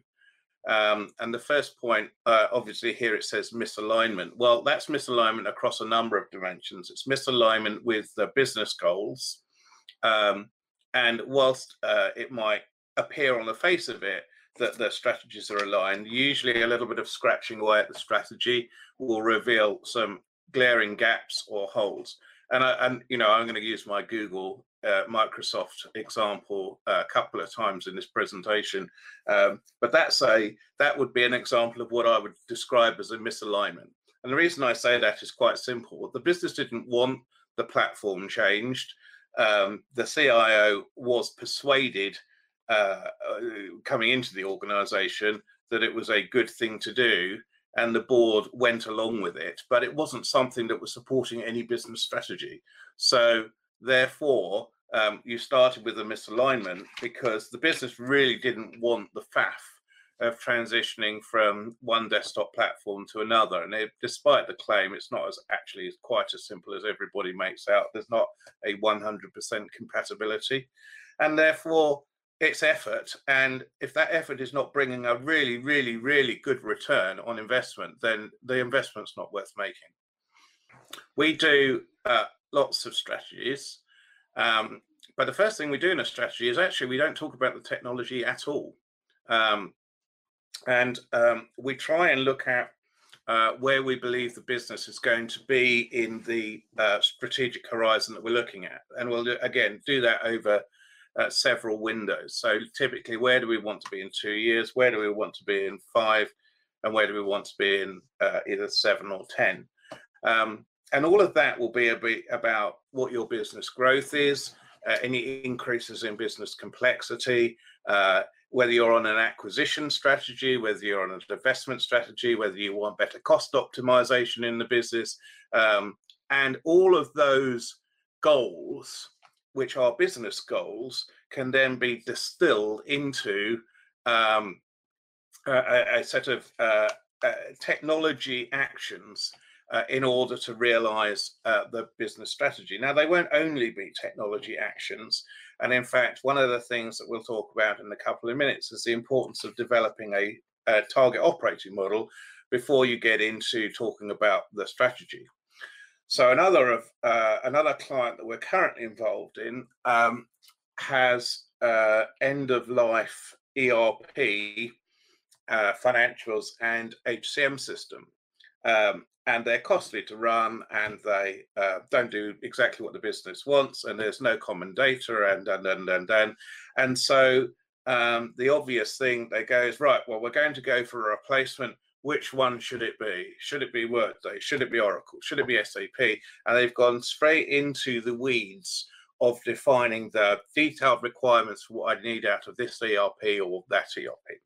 Um, and the first point, uh, obviously, here it says misalignment. Well, that's misalignment across a number of dimensions. It's misalignment with the business goals. Um, and whilst uh, it might appear on the face of it that the strategies are aligned. Usually, a little bit of scratching away at the strategy will reveal some glaring gaps or holes. And I, and you know, I'm going to use my Google uh, Microsoft example uh, a couple of times in this presentation, um, but that's a that would be an example of what I would describe as a misalignment. And the reason I say that is quite simple: the business didn't want the platform changed. Um, the CIO was persuaded uh, uh, coming into the organization that it was a good thing to do and the board went along with it but it wasn't something that was supporting any business strategy so therefore um, you started with a misalignment because the business really didn't want the faff of transitioning from one desktop platform to another and it, despite the claim it's not as actually quite as simple as everybody makes out there's not a 100% compatibility and therefore its effort. And if that effort is not bringing a really, really, really good return on investment, then the investment's not worth making. We do uh, lots of strategies. Um, but the first thing we do in a strategy is actually we don't talk about the technology at all. Um, and um, we try and look at uh, where we believe the business is going to be in the uh, strategic horizon that we're looking at. And we'll, again, do that over uh, several windows. So typically, where do we want to be in two years? Where do we want to be in five? And where do we want to be in uh, either seven or 10? Um, and all of that will be bit about what your business growth is, uh, any increases in business complexity, uh, whether you're on an acquisition strategy, whether you're on a divestment strategy, whether you want better cost optimization in the business. Um, and all of those goals which are business goals, can then be distilled into um, a, a, set of uh, uh, technology actions uh, in order to realize uh, the business strategy. Now, they won't only be technology actions. And in fact, one of the things that we'll talk about in a couple of minutes is the importance of developing a, a target operating model before you get into talking about the strategy. So another of uh, another client that we're currently involved in um, has uh, end of life ERP, uh, financials, and HCM system, um, and they're costly to run, and they uh, don't do exactly what the business wants, and there's no common data, and and and and and, and so um, the obvious thing they go is right. Well, we're going to go for a replacement which one should it be? Should it be Workday? Should it be Oracle? Should it be SAP? And they've gone straight into the weeds of defining the detailed requirements for what I need out of this ERP or that ERP.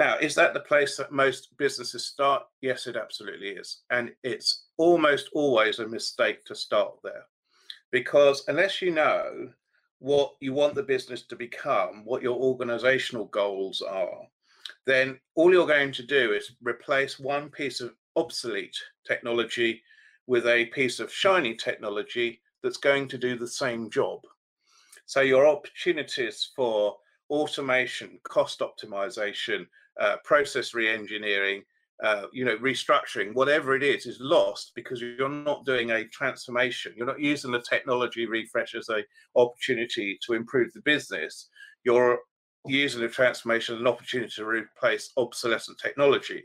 Now, is that the place that most businesses start? Yes, it absolutely is. And it's almost always a mistake to start there because unless you know what you want the business to become, what your organizational goals are, then all you're going to do is replace one piece of obsolete technology with a piece of shiny technology that's going to do the same job. So your opportunities for automation, cost optimization, uh, process re-engineering, uh, you know, restructuring, whatever it is, is lost because you're not doing a transformation. You're not using the technology refresh as a opportunity to improve the business. You're using the transformation as an opportunity to replace obsolescent technology,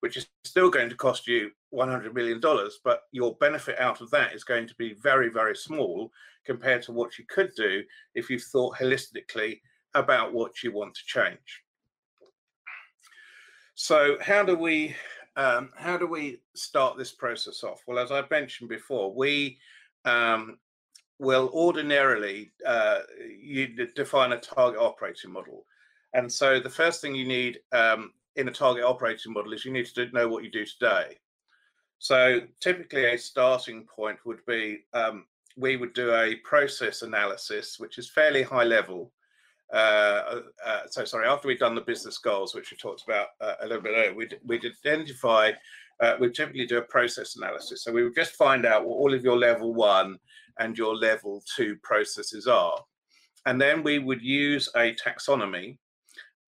which is still going to cost you $100 million, but your benefit out of that is going to be very, very small compared to what you could do if you've thought holistically about what you want to change. So how do we um, how do we start this process off? Well, as I've mentioned before, we um, will ordinarily uh, you define a target operating model. And so the first thing you need um, in a target operating model is you need to know what you do today. So typically a starting point would be um, we would do a process analysis, which is fairly high level. Uh, uh, so sorry, after we've done the business goals, which we talked about uh, a little bit earlier, we'd, we'd identify, uh, we typically do a process analysis. So we would just find out what all of your level one and your level two processes are. And then we would use a taxonomy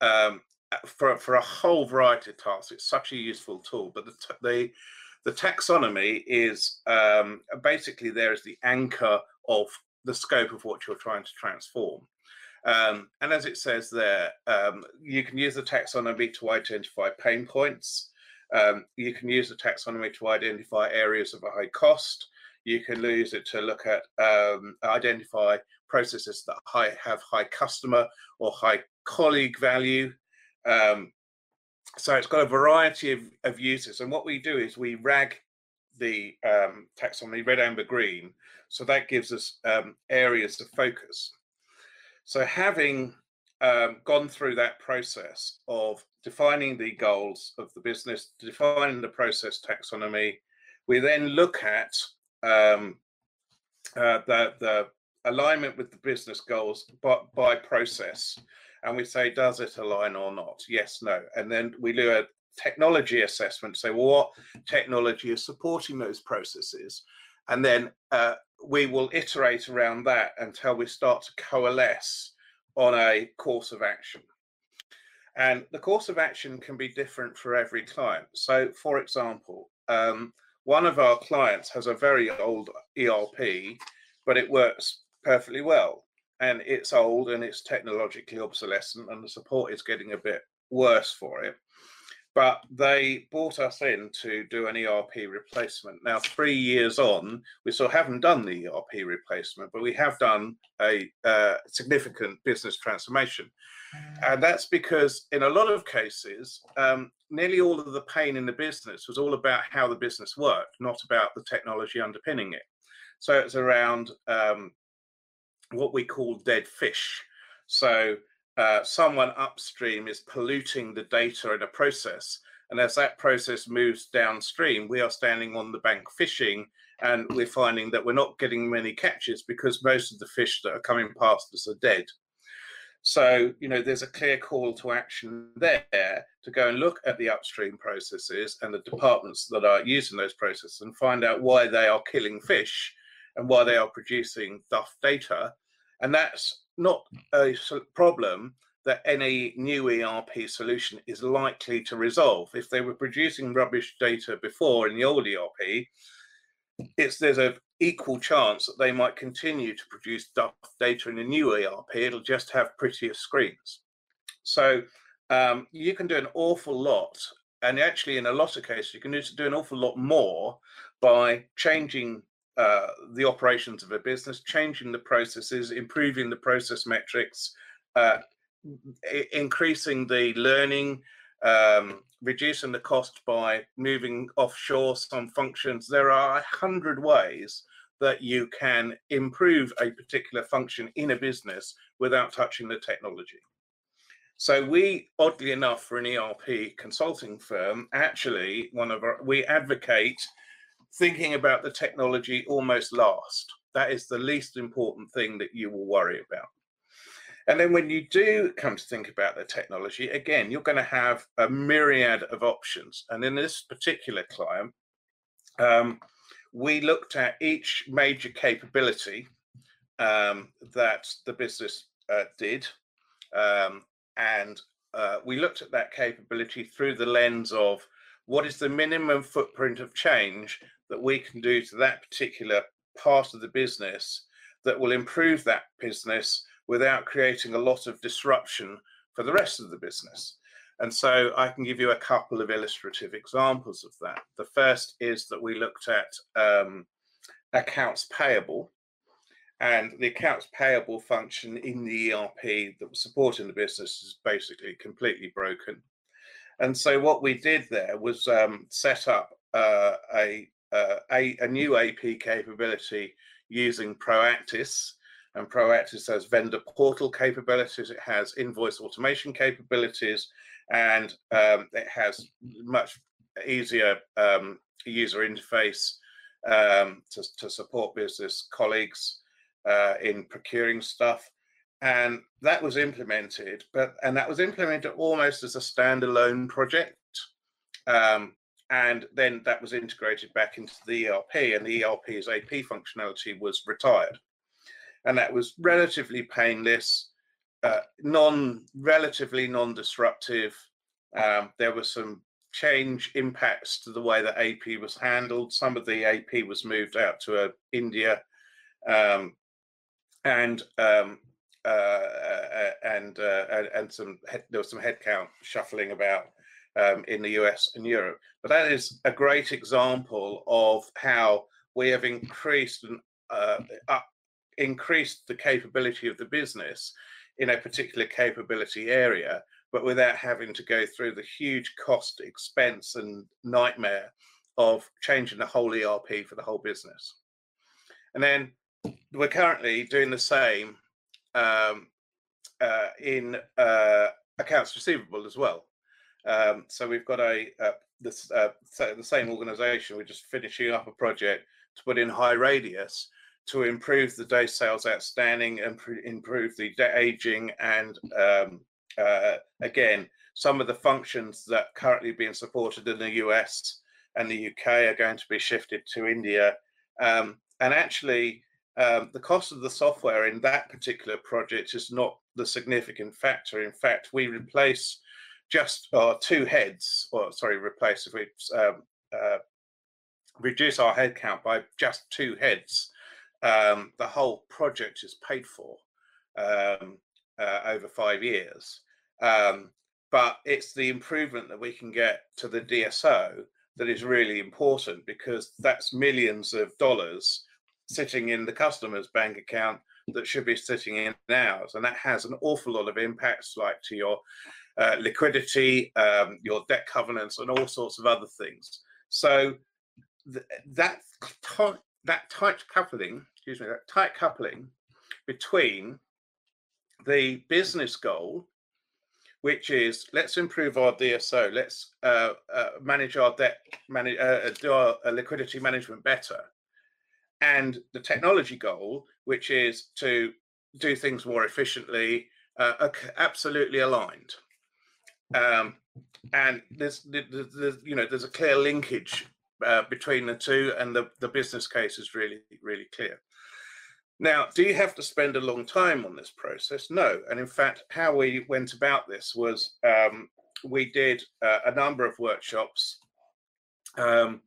um, for, for a whole variety of tasks. It's such a useful tool, but the, the, the taxonomy is um, basically there as the anchor of the scope of what you're trying to transform. Um, and as it says there, um, you can use the taxonomy to identify pain points. Um, you can use the taxonomy to identify areas of a high cost. You can use it to look at um, identify processes that high, have high customer or high colleague value. Um, so it's got a variety of, of uses. And what we do is we rag the um, taxonomy red, amber, green. So that gives us areas of focus. So having um, gone through that process of defining the goals of the business, defining the process taxonomy, we then look at um, uh, the, the alignment with the business goals by, by process. And we say, does it align or not? Yes, no. And then we do a technology assessment, say, well, what technology is supporting those processes? And then uh, we will iterate around that until we start to coalesce on a course of action. And the course of action can be different for every client. So, for example, um, one of our clients has a very old ERP, but it works perfectly well. And it's old and it's technologically obsolescent, and the support is getting a bit worse for it. But they brought us in to do an ERP replacement. Now, three years on, we still haven't done the ERP replacement, but we have done a uh, significant business transformation. And that's because, in a lot of cases, um, nearly all of the pain in the business was all about how the business worked, not about the technology underpinning it. So it's around um, what we call dead fish. So uh, someone upstream is polluting the data in a process. And as that process moves downstream, we are standing on the bank fishing and we're finding that we're not getting many catches because most of the fish that are coming past us are dead. So, you know, there's a clear call to action there to go and look at the upstream processes and the departments that are using those processes and find out why they are killing fish and why they are producing duff data. And that's not a problem that any new ERP solution is likely to resolve. If they were producing rubbish data before in the old ERP, it's there's a equal chance that they might continue to produce data in the new ERP. It'll just have prettier screens. So um, you can do an awful lot, and actually, in a lot of cases, you can do an awful lot more by changing uh, the operations of a business, changing the processes, improving the process metrics, uh, increasing the learning, um, reducing the cost by moving offshore some functions. There are a hundred ways that you can improve a particular function in a business without touching the technology. So we, oddly enough, for an ERP consulting firm, actually one of our we advocate thinking about the technology almost last. That is the least important thing that you will worry about. And then when you do come to think about the technology, again, you're going to have a myriad of options. And in this particular client, um, we looked at each major capability um, that the business uh, did. Um, and uh, we looked at that capability through the lens of what is the minimum footprint of change that we can do to that particular part of the business that will improve that business without creating a lot of disruption for the rest of the business. And so I can give you a couple of illustrative examples of that. The first is that we looked at um, accounts payable, and the accounts payable function in the ERP that was supporting the business is basically completely broken. And so what we did there was um, set up uh, a, uh, a, a new AP capability using Proactis. And Proactis has vendor portal capabilities. It has invoice automation capabilities, and um, it has much easier um, user interface um, to, to support business colleagues uh, in procuring stuff and that was implemented but and that was implemented almost as a standalone project um, and then that was integrated back into the erp and the erp's ap functionality was retired. And that was relatively painless uh, non relatively non-disruptive um, there were some change impacts to the way that ap was handled. Some of the ap was moved out to uh, india um, and um, uh, uh, and, uh, and, and some there was some headcount shuffling about um, in the US and Europe. But that is a great example of how we have increased and uh, increased the capability of the business in a particular capability area, but without having to go through the huge cost, expense, and nightmare of changing the whole ERP for the whole business. And then we're currently doing the same um, uh, in uh, accounts receivable as well. Um, so we've got a uh, this uh, the same organisation. We're just finishing up a project to put in HighRadius to improve the day sales outstanding and improve the aging and um, uh, again some of the functions that currently being supported in the US and the UK are going to be shifted to India. Um, and actually, um, the cost of the software in that particular project is not the significant factor. In fact, we replace just uh, two heads, or sorry, replace if we um, uh, reduce our head count by just two heads, um, the whole project is paid for um, uh, over five years. Um, but it's the improvement that we can get to the DSO that is really important because that's millions of dollars sitting in the customer's bank account that should be sitting in ours. And that has an awful lot of impacts, like to your uh, liquidity, um, your debt covenants, and all sorts of other things. So th- that that tight coupling, excuse me, that tight coupling between the business goal, which is let's improve our DSO, let's uh, uh, manage our debt, manage, uh, do our uh, liquidity management better, and the technology goal, which is to do things more efficiently, uh, are absolutely aligned. Um, and there's, there's, you know, there's a clear linkage uh, between the two, and the, the business case is really, really clear. Now, do you have to spend a long time on this process? No. And in fact, how we went about this was um, we did uh, a number of workshops um,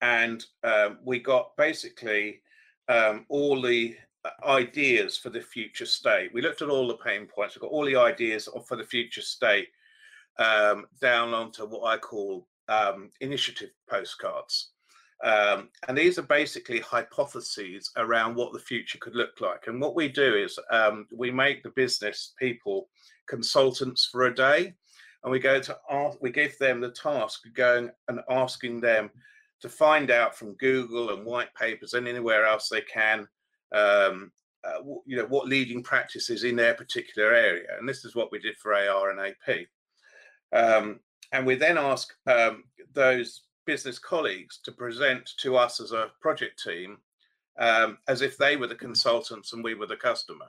and um, we got basically um, all the uh, ideas for the future state. We looked at all the pain points. We got all the ideas for the future state um, down onto what I call um, initiative postcards. Um, and these are basically hypotheses around what the future could look like. And what we do is um, we make the business people consultants for a day, and we go to ask, we give them the task of going and asking them to find out from Google and white papers and anywhere else they can, um, uh, you know, what leading practices in their particular area. And this is what we did for AR and AP. Um, and we then ask um, those business colleagues to present to us as a project team um, as if they were the consultants and we were the customer.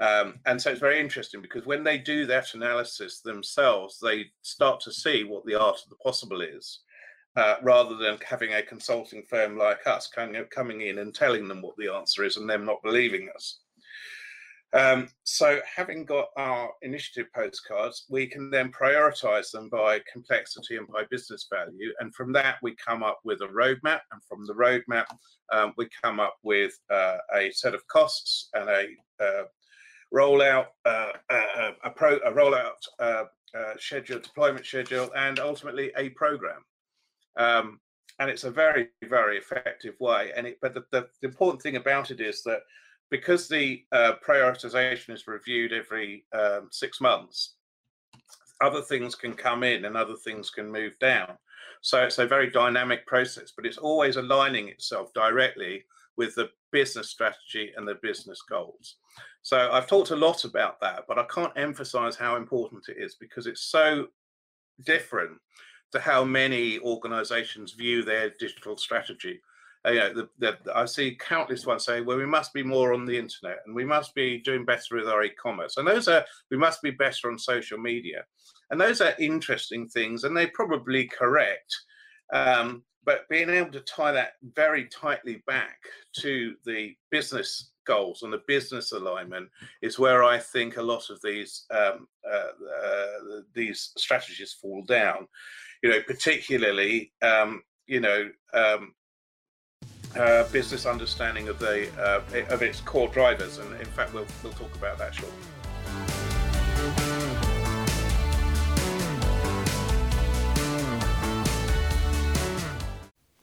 Um, and so it's very interesting because when they do that analysis themselves, they start to see what the art of the possible is uh, rather than having a consulting firm like us coming, coming in and telling them what the answer is and them not believing us. Um, so, having got our initiative postcards, we can then prioritize them by complexity and by business value. And from that, we come up with a roadmap. And from the roadmap, um, we come up with uh, a set of costs and a uh, rollout, uh, uh a, pro, a rollout uh, schedule, deployment schedule, and ultimately a program. Um, and it's a very, very effective way. And it, but the, the, the important thing about it is that because the uh, prioritization is reviewed every um, six months, other things can come in and other things can move down. So it's a very dynamic process, but it's always aligning itself directly with the business strategy and the business goals. So I've talked a lot about that, but I can't emphasize how important it is because it's so different to how many organizations view their digital strategy. Uh, you know, the, the, I see countless ones saying, well, we must be more on the internet and we must be doing better with our e-commerce. And those are, we must be better on social media. And those are interesting things and they're probably correct. Um, but being able to tie that very tightly back to the business goals and the business alignment is where I think a lot of these um, uh, uh, these strategies fall down. You know, particularly um, you know um, uh, business understanding of the uh, of its core drivers, and in fact, we'll we'll talk about that shortly.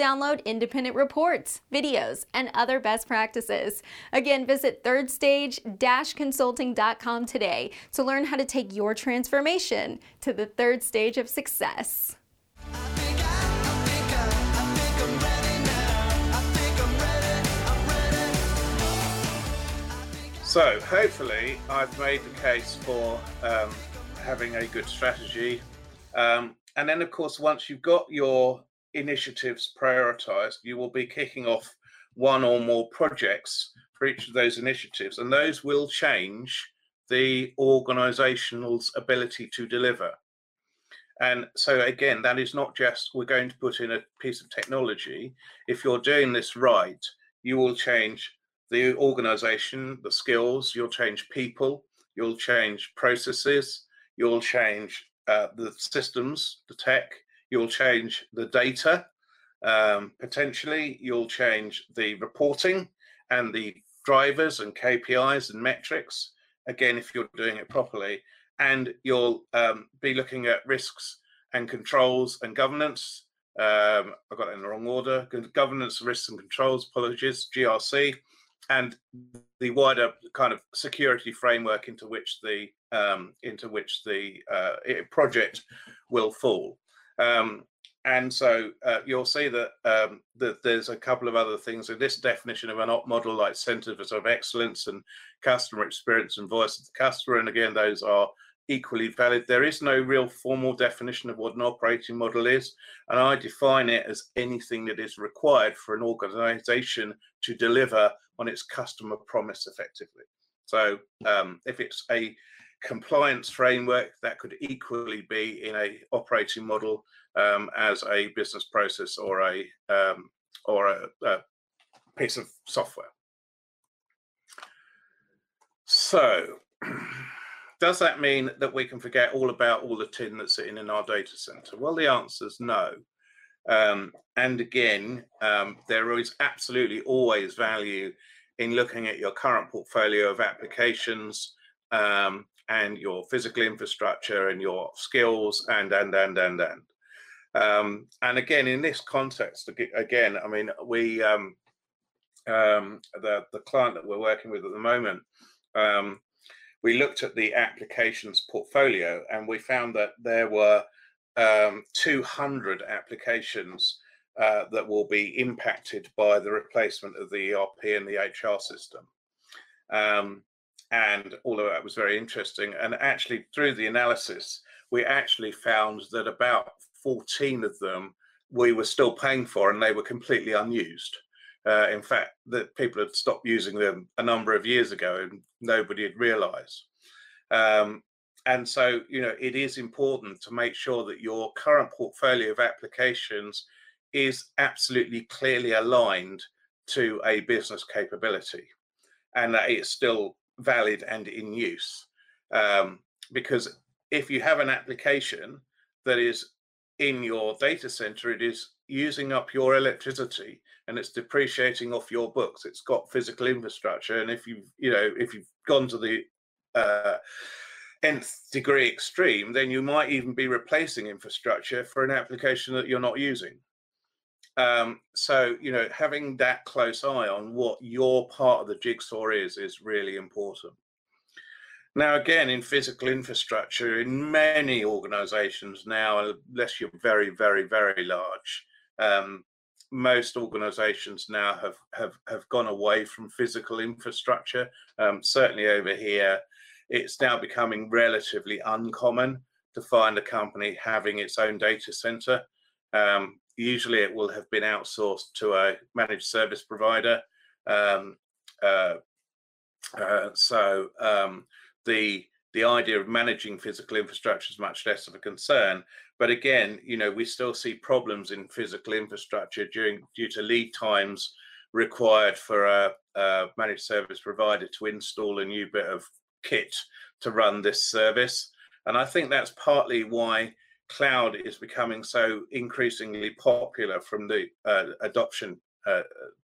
download independent reports, videos, and other best practices. Again, visit thirdstage-consulting.com today to learn how to take your transformation to the third stage of success. So, hopefully, I've made the case for um, having a good strategy. Um, and then, of course, once you've got your initiatives prioritized, you will be kicking off one or more projects for each of those initiatives, and those will change the organizational's ability to deliver. And so, again, that is not just we're going to put in a piece of technology. If you're doing this right, you will change the organization, the skills, you'll change people, you'll change processes, you'll change uh, the systems, the tech, You'll change the data. Um, potentially, you'll change the reporting and the drivers and KPIs and metrics. Again, if you're doing it properly, and you'll um, be looking at risks and controls and governance. Um, I got it in the wrong order. Governance, risks and controls. Apologies, GRC, and the wider kind of security framework into which the um, into which the uh, project will fall. Um, and so uh, you'll see that, um, that there's a couple of other things in this definition of an op model, like centers of excellence and customer experience and voice of the customer. And again, those are equally valid. There is no real formal definition of what an operating model is, and I define it as anything that is required for an organization to deliver on its customer promise effectively. So um, if it's a compliance framework that could equally be in a operating model um, as a business process or a um, or a, a, piece of software. So, does that mean that we can forget all about all the tin that's sitting in our data center? Well, the answer is no. Um, and again, um, there is absolutely always value in looking at your current portfolio of applications um, and your physical infrastructure and your skills and and and and and um, and again in this context again i mean we um, um, the the client that we're working with at the moment um, we looked at the applications portfolio and we found that there were um, 200 applications uh, that will be impacted by the replacement of the ERP and the HR system. Um, and all of that was very interesting. And actually, through the analysis, we actually found that about 14 of them we were still paying for, and they were completely unused. Uh, in fact, that people had stopped using them a number of years ago, and nobody had realised. Um, and so, you know, it is important to make sure that your current portfolio of applications is absolutely clearly aligned to a business capability and that it's still valid and in use. Um, because if you have an application that is in your data center, it is using up your electricity and it's depreciating off your books. It's got physical infrastructure, and if you've you know if you've gone to the uh, nth degree extreme, then you might even be replacing infrastructure for an application that you're not using. Um, so, you know, having that close eye on what your part of the jigsaw is, is really important. Now, again, in physical infrastructure, in many organizations now, unless you're very, very, very large, um, most organizations now have, have, have gone away from physical infrastructure. Um, certainly over here, it's now becoming relatively uncommon to find a company having its own data center. Um, usually it will have been outsourced to a managed service provider. Um, uh, uh, so um, the the idea of managing physical infrastructure is much less of a concern. But again, you know, we still see problems in physical infrastructure during due to lead times required for a, a managed service provider to install a new bit of kit to run this service. And I think that's partly why cloud is becoming so increasingly popular from the uh, adoption uh,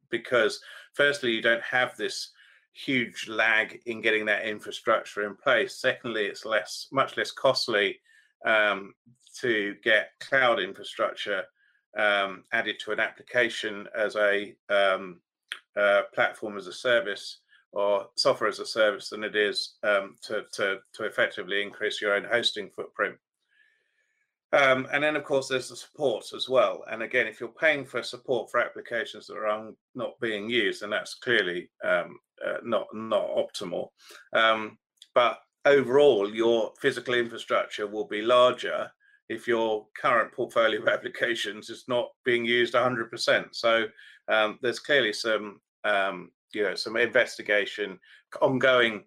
because firstly you don't have this huge lag in getting that infrastructure in place. Secondly it's less much less costly um, to get cloud infrastructure um, added to an application as a um, uh, platform as a service or software as a service than it is um, to, to, to effectively increase your own hosting footprint um, and then, of course, there's the support as well. And again, if you're paying for support for applications that are not being used, then that's clearly um, uh, not not optimal. Um, but overall, your physical infrastructure will be larger if your current portfolio of applications is not being used 100%. So um, there's clearly some um, you know some investigation, ongoing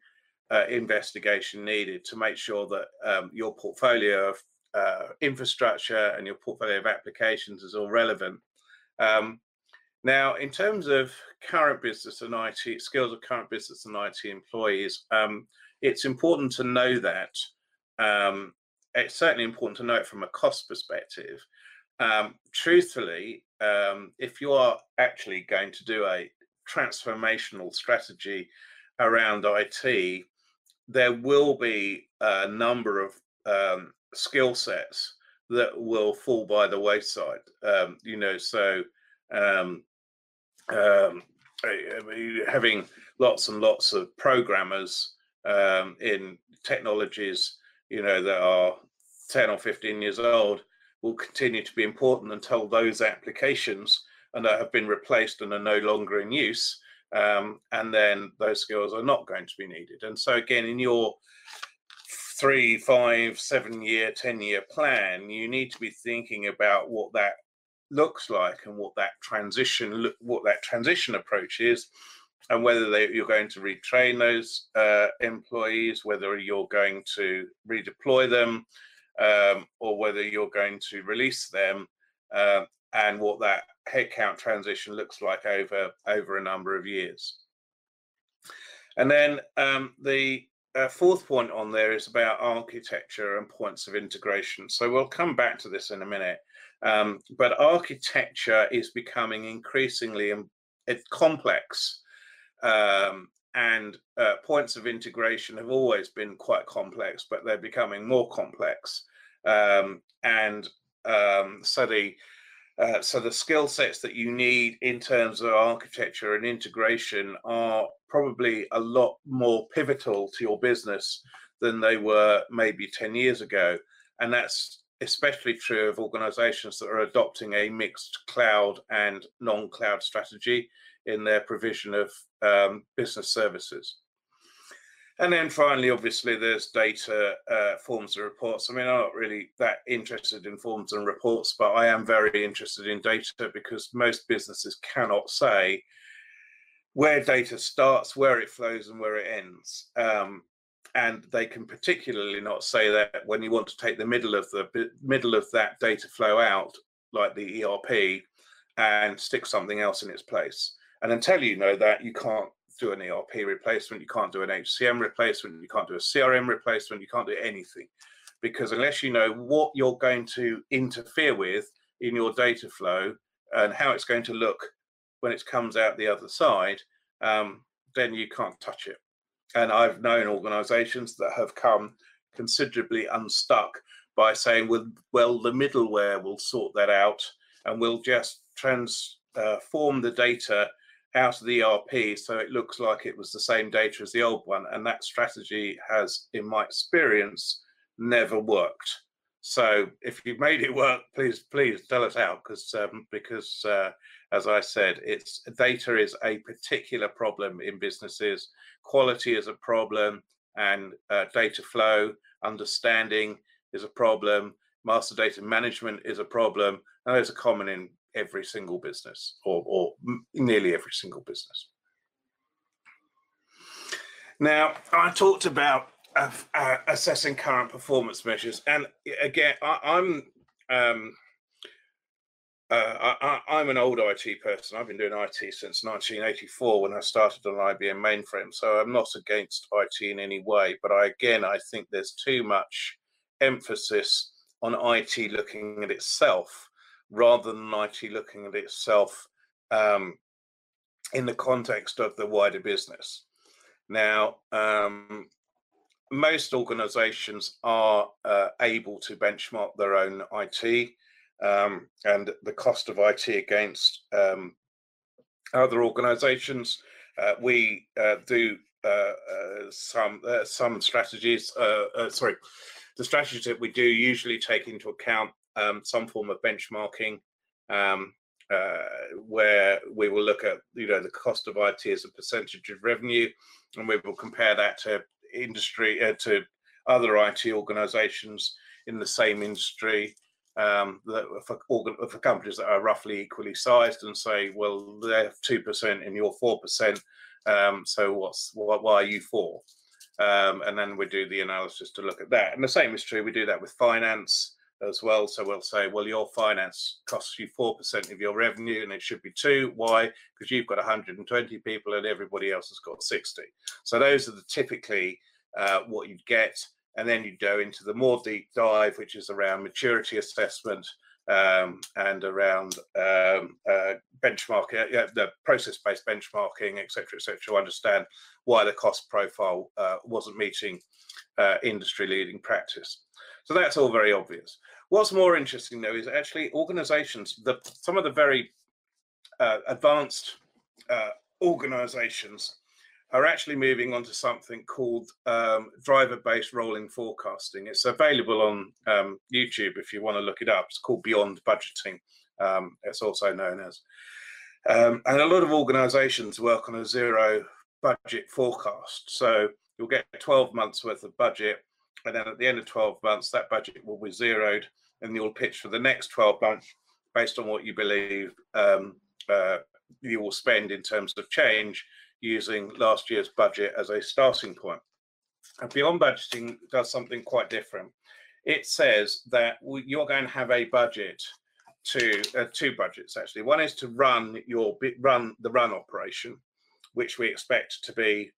uh, investigation needed to make sure that um, your portfolio of uh, infrastructure and your portfolio of applications is all relevant. Um, now, in terms of current business and IT skills of current business and IT employees, um, it's important to know that. Um, it's certainly important to know it from a cost perspective. Um, truthfully, um, if you are actually going to do a transformational strategy around IT, there will be a number of um, skill sets that will fall by the wayside. Um, you know, so um, um, having lots and lots of programmers um, in technologies, you know, that are 10 or 15 years old will continue to be important until those applications and that have been replaced and are no longer in use. Um, and then those skills are not going to be needed. And so, again, in your three, five, seven year, 10 year plan, you need to be thinking about what that looks like and what that transition what that transition approach is and whether they, you're going to retrain those uh, employees whether you're going to redeploy them um, or whether you're going to release them uh, and what that headcount transition looks like over over a number of years. And then um, the uh, fourth point on there is about architecture and points of integration. So we'll come back to this in a minute. Um, but architecture is becoming increasingly complex, um, and uh, points of integration have always been quite complex, but they're becoming more complex. Um, and um, so the uh, so the skill sets that you need in terms of architecture and integration are probably a lot more pivotal to your business than they were maybe 10 years ago. And that's especially true of organizations that are adopting a mixed cloud and non cloud strategy in their provision of um, business services. And then finally, obviously, there's data, uh, forms and reports. I mean, I'm not really that interested in forms and reports, but I am very interested in data because most businesses cannot say where data starts, where it flows, and where it ends. Um, and they can particularly not say that when you want to take the middle of the middle of that data flow out, like the ERP, and stick something else in its place. And until you know that, you can't do an ERP replacement, you can't do an HCM replacement, you can't do a CRM replacement, you can't do anything because unless you know what you're going to interfere with in your data flow and how it's going to look when it comes out the other side, um, then you can't touch it. And I've known organizations that have come considerably unstuck by saying, well, well, the middleware will sort that out and we'll just transform the data out of the ERP so it looks like it was the same data as the old one. And that strategy has, in my experience, never worked. So if you've made it work, please please tell us out because um, because uh, as I said, it's data is a particular problem in businesses. Quality is a problem, and uh, data flow understanding is a problem. Master data management is a problem, and those are common in every single business or, or nearly every single business. Now, I talked about uh, uh, assessing current performance measures, and again, I, am um, uh, I, am an old IT person. I've been doing IT since 1984 when I started on IBM mainframe. So I'm not against IT in any way, but I again I think there's too much emphasis on IT looking at itself rather than IT looking at itself um, in the context of the wider business. Now, um, most organizations are uh, able to benchmark their own IT um, and the cost of IT against um, other organizations. Uh, we uh, do uh, uh, some uh, some strategies. sorry, the strategies that we do usually take into account um, some form of benchmarking, um, where we will look at you know the cost of IT as a percentage of revenue, and we will compare that to industry uh, to other IT organizations in the same industry um, that for, for, companies that are roughly equally sized and say, well, they're two percent and you're four percent. Um, so what's why, why, are you four? Um, and then we do the analysis to look at that. And the same is true. We do that with finance as well. So we'll say, well, your finance costs you four percent of your revenue, and it should be two. Why? Because you've got 120 people, and everybody else has got 60. So those are the typically uh, what you'd get, and then you go into the more deep dive, which is around maturity assessment. Um, and around um, uh, benchmarking, uh, the process-based benchmarking, et cetera, et cetera, to understand why the cost profile uh, wasn't meeting uh, industry-leading practice. So that's all very obvious. What's more interesting, though, is actually organizations, the, some of the very uh, advanced uh, organizations are actually moving on to something called um, driver-based rolling forecasting. It's available on um, YouTube if you want to look it up. It's called Beyond Budgeting. Um, it's also known as. Um, and a lot of organizations work on a zero budget forecast. So you'll get 12 months worth of budget. And then at the end of 12 months, that budget will be zeroed and you'll pitch for the next 12 months based on what you believe um, uh, you will spend in terms of change using last year's budget as a starting point. And Beyond Budgeting does something quite different. It says that you're going to have a budget to uh, two budgets actually. One is to run your run the run operation, which we expect to be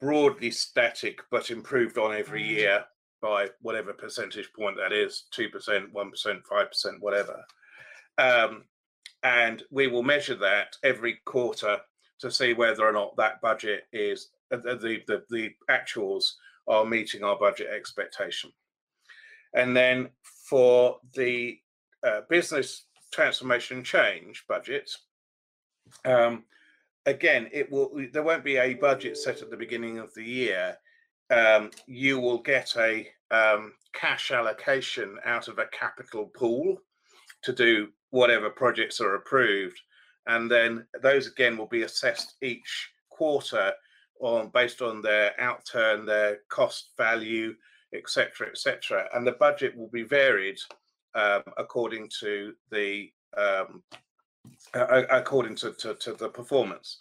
broadly static but improved on every mm. year by whatever percentage point that is 2%, 1%, 5%, whatever. Um, and we will measure that every quarter to see whether or not that budget is uh, the, the, the actuals are meeting our budget expectation. And then for the uh, business transformation change budget, um, again, it will there won't be a budget set at the beginning of the year um, you will get a um, cash allocation out of a capital pool to do whatever projects are approved. And then those again will be assessed each quarter on based on their outturn, their cost value, etc., etc. And the budget will be varied um, according to the um, uh, according to, to, to, the performance.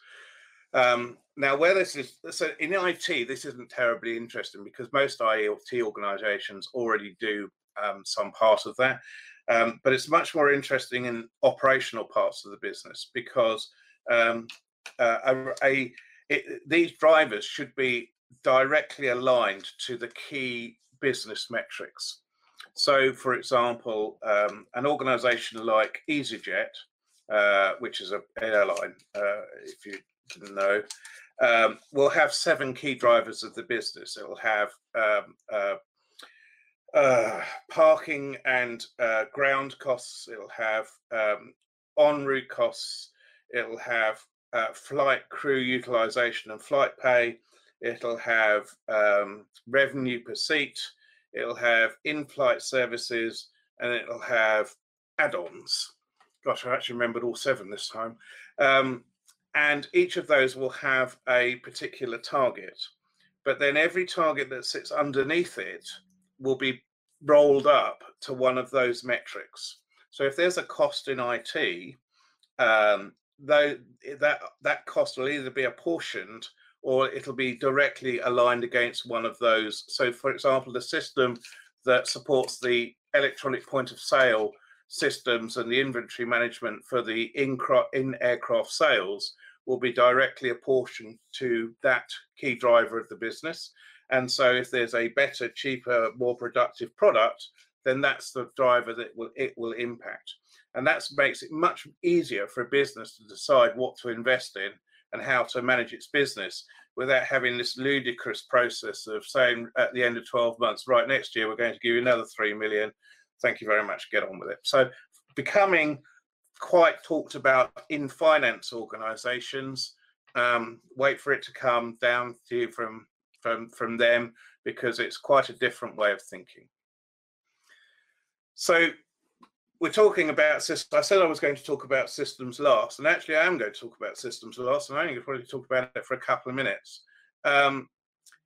Um, now, where this is, so in IT, this isn't terribly interesting because most IT organizations already do um, some part of that. Um, but it's much more interesting in operational parts of the business because um, uh, a, a it, these drivers should be directly aligned to the key business metrics. so, for example, um, an organization like EasyJet, uh, which is an airline, uh, if you didn't know, um, will have seven key drivers of the business. It will have um, uh, uh, parking and uh, ground costs. It'll have um, en route costs. It'll have uh, flight crew utilization and flight pay. It'll have um, revenue per seat. It'll have in flight services and it'll have add ons. Gosh, I actually remembered all seven this time. Um, and each of those will have a particular target. But then every target that sits underneath it will be rolled up to one of those metrics. So if there's a cost in IT, um, though that that cost will either be apportioned or it'll be directly aligned against one of those. So, for example, the system that supports the electronic point of sale systems and the inventory management for the in aircraft sales will be directly apportioned to that key driver of the business. And so, if there's a better, cheaper, more productive product, then that's the driver that will it will impact. And that makes it much easier for a business to decide what to invest in and how to manage its business without having this ludicrous process of saying at the end of 12 months, right, next year we're going to give you another 3 million. Thank you very much. Get on with it. So, becoming quite talked about in finance organizations. Um, wait for it to come down to you from, from, from them because it's quite a different way of thinking. So, we're talking about systems. I said I was going to talk about systems last, and actually, I am going to talk about systems last, and I'm only going to probably talk about it for a couple of minutes. Um,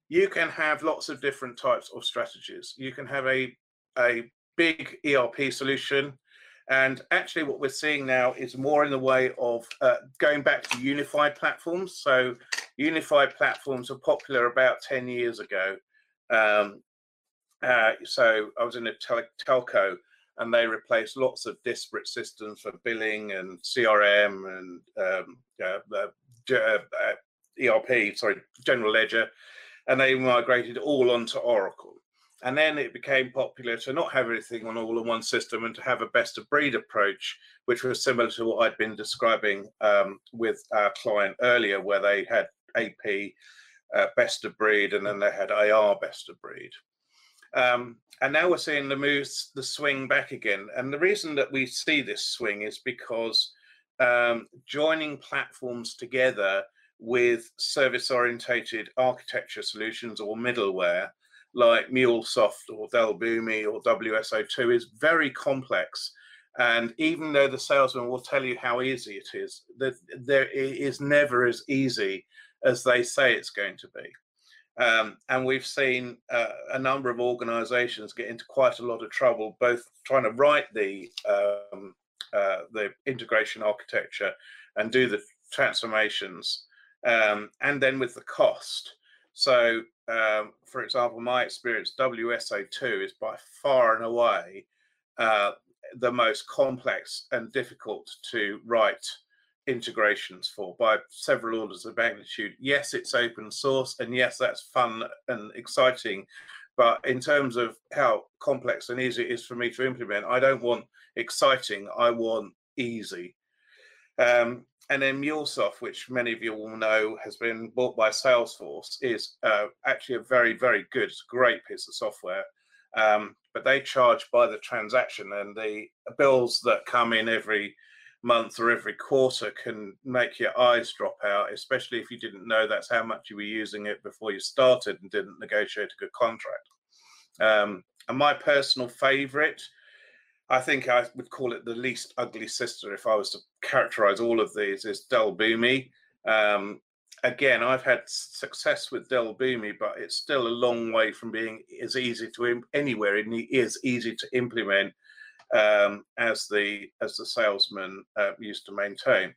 you can have lots of different types of strategies. You can have a a big ERP solution, and actually, what we're seeing now is more in the way of uh, going back to unified platforms. So, unified platforms were popular about ten years ago. Um, uh, so, I was in a tel- telco and they replaced lots of disparate systems for billing and CRM and um, uh, uh, uh ERP, sorry, General Ledger, and they migrated all onto Oracle. And then it became popular to not have everything on all in one system and to have a best of breed approach, which was similar to what I'd been describing um, with our client earlier, where they had AP uh, best of breed and then they had AR best of breed. Um, and now we're seeing the moves, the swing back again. And the reason that we see this swing is because um, joining platforms together with service orientated architecture solutions or middleware like MuleSoft or Dell Boomi or WSO2 is very complex. And even though the salesman will tell you how easy it is, that there is never as easy as they say it's going to be. Um, and we've seen uh, a number of organizations get into quite a lot of trouble, both trying to write the um, uh, the integration architecture and do the transformations, um, and then with the cost. So, um, for example, my experience, WSO2 is by far and away uh, the most complex and difficult to write integrations for by several orders of magnitude. Yes, it's open source, and yes, that's fun and exciting. But in terms of how complex and easy it is for me to implement, I don't want exciting. I want easy. Um, and then MuleSoft, which many of you will know has been bought by Salesforce, is uh, actually a very, very good, great piece of software. Um, but they charge by the transaction, and the bills that come in every month or every quarter can make your eyes drop out, especially if you didn't know that's how much you were using it before you started and didn't negotiate a good contract. Um, and my personal favorite, I think I would call it the least ugly sister if I was to characterize all of these, is Dell Boomi. Um, again, I've had success with Dell Boomi, but it's still a long way from being as easy to anywhere. It is easy to implement um, as the as the salesman uh, used to maintain.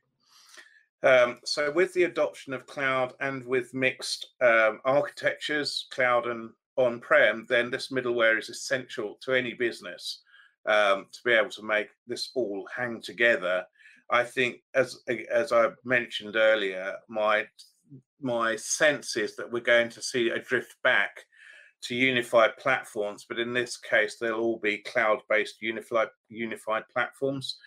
Um, so with the adoption of cloud and with mixed um, architectures, cloud and on-prem, then this middleware is essential to any business um, to be able to make this all hang together. I think, as as I mentioned earlier, my my sense is that we're going to see a drift back to unified platforms, but in this case, they'll all be cloud-based unified unified platforms.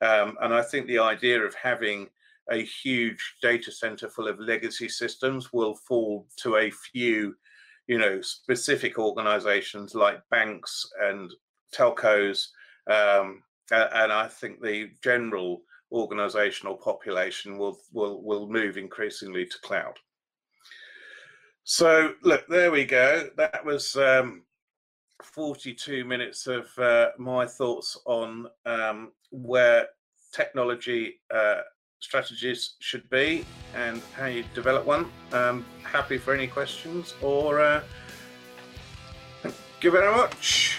Um, and I think the idea of having a huge data center full of legacy systems will fall to a few, you know, specific organizations like banks and telcos. Um, and I think the general organizational population will will will move increasingly to cloud. So look, there we go. That was um, 42 minutes of uh, my thoughts on um, where technology uh, strategies should be and how you develop one. Um, happy for any questions or uh, thank you very much.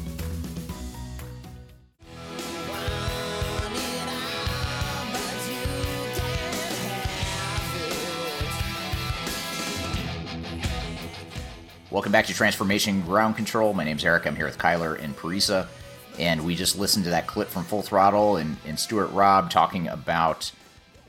Welcome back to Transformation Ground Control. My name's Eric. I'm here with Kyler and Parisa. And we just listened to that clip from Full Throttle and, and Stuart Robb talking about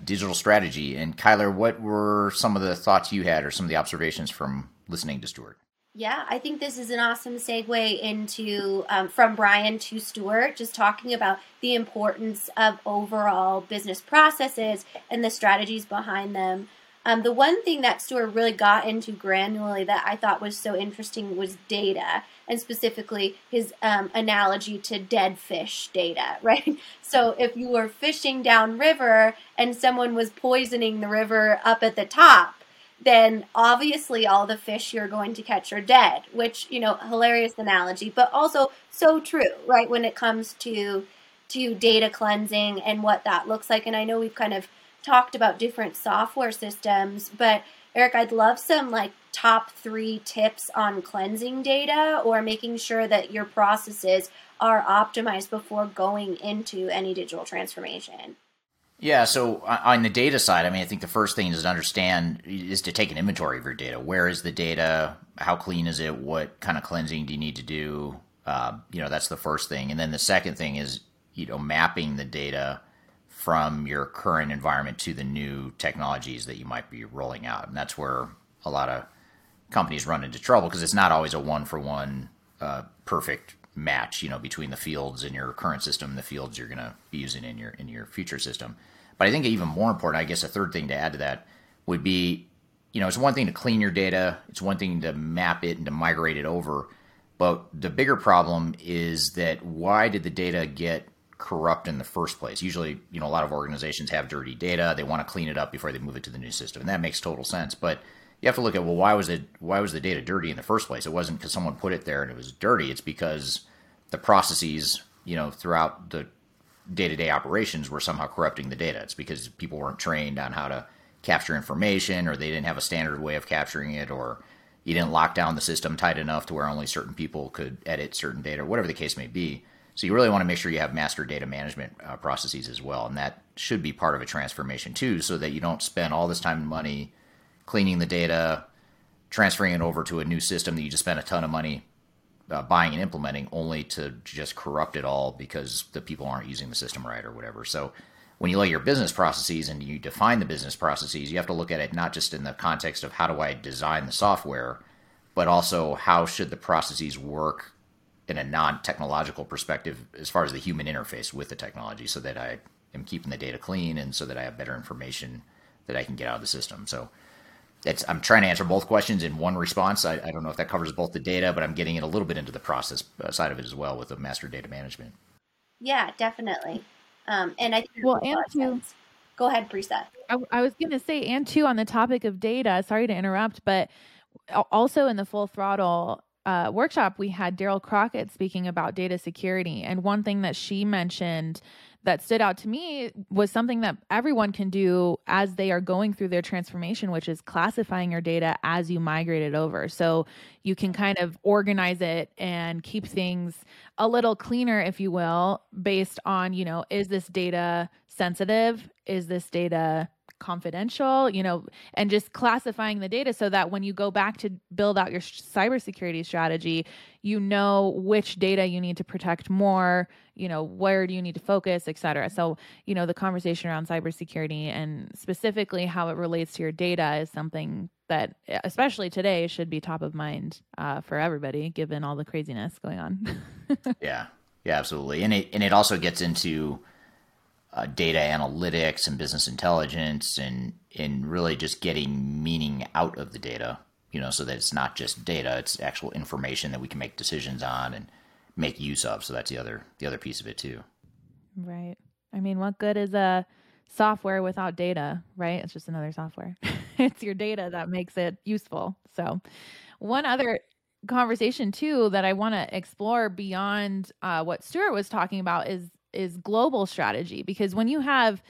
digital strategy. And Kyler, what were some of the thoughts you had or some of the observations from listening to Stuart? Yeah, I think this is an awesome segue into um, from Brian to Stuart, just talking about the importance of overall business processes and the strategies behind them. Um, the one thing that Stuart really got into granularly that I thought was so interesting was data, and specifically his um, analogy to dead fish data, right? So if you were fishing downriver and someone was poisoning the river up at the top, then obviously all the fish you're going to catch are dead, which, you know, hilarious analogy, but also so true, right, when it comes to to data cleansing and what that looks like. And I know we've kind of talked about different software systems, but Eric, I'd love some like top three tips on cleansing data or making sure that your processes are optimized before going into any digital transformation. Yeah, so on the data side, I mean, I think the first thing is to understand is to take an inventory of your data. Where is the data? How clean is it? What kind of cleansing do you need to do? Uh, you know, that's the first thing. And then the second thing is, you know, mapping the data from your current environment to the new technologies that you might be rolling out. And that's where a lot of companies run into trouble because it's not always a one for one perfect match, you know, between the fields in your current system and the fields you're going to be using in your in your future system. But I think even more important, I guess a third thing to add to that would be, you know, it's one thing to clean your data, it's one thing to map it and to migrate it over, but the bigger problem is that why did the data get corrupt in the first place. Usually, you know, a lot of organizations have dirty data. They want to clean it up before they move it to the new system, and that makes total sense. But you have to look at well, why was it why was the data dirty in the first place? It wasn't because someone put it there and it was dirty. It's because the processes, you know, throughout the day-to-day operations were somehow corrupting the data. It's because people weren't trained on how to capture information, or they didn't have a standard way of capturing it, or you didn't lock down the system tight enough to where only certain people could edit certain data, or whatever the case may be. So you really want to make sure you have master data management uh, processes as well, and that should be part of a transformation too, so that you don't spend all this time and money cleaning the data, transferring it over to a new system that you just spent a ton of money uh, buying and implementing, only to just corrupt it all because the people aren't using the system right or whatever. So when you lay your business processes and you define the business processes, you have to look at it not just in the context of how do I design the software, but also how should the processes work in a non-technological perspective as far as the human interface with the technology so that I am keeping the data clean and so that I have better information that I can get out of the system. So it's, I'm trying to answer both questions in one response. I, I, don't know if that covers both the data, but I'm getting it a little bit into the process uh, side of it as well with the master data management. Yeah, definitely. Um, and I think well, and to, go ahead, Parisa. I, I was going to say, and two, on the topic of data, sorry to interrupt, but also in the full throttle uh, workshop, we had Daryl Crockett speaking about data security. And one thing that she mentioned that stood out to me was something that everyone can do as they are going through their transformation, which is classifying your data as you migrate it over. So you can kind of organize it and keep things a little cleaner, if you will, based on, you know, is this data sensitive? Is this data confidential, you know, and just classifying the data so that when you go back to build out your cybersecurity strategy, you know which data you need to protect more, you know, where do you need to focus, et cetera. So, you know, the conversation around cybersecurity and specifically how it relates to your data is something that, especially today, should be top of mind uh, for everybody, given all the craziness going on. yeah, yeah, absolutely, and it and it also gets into uh, data analytics and business intelligence and and really just getting meaning out of the data you know so that it's not just data it's actual information that we can make decisions on and make use of. So that's the other the other piece of it too. Right. I mean what good is a software without data right? It's just another software. It's your data that makes it useful. So one other conversation too that i want to explore beyond uh, what stuart was talking about is is global strategy because when you have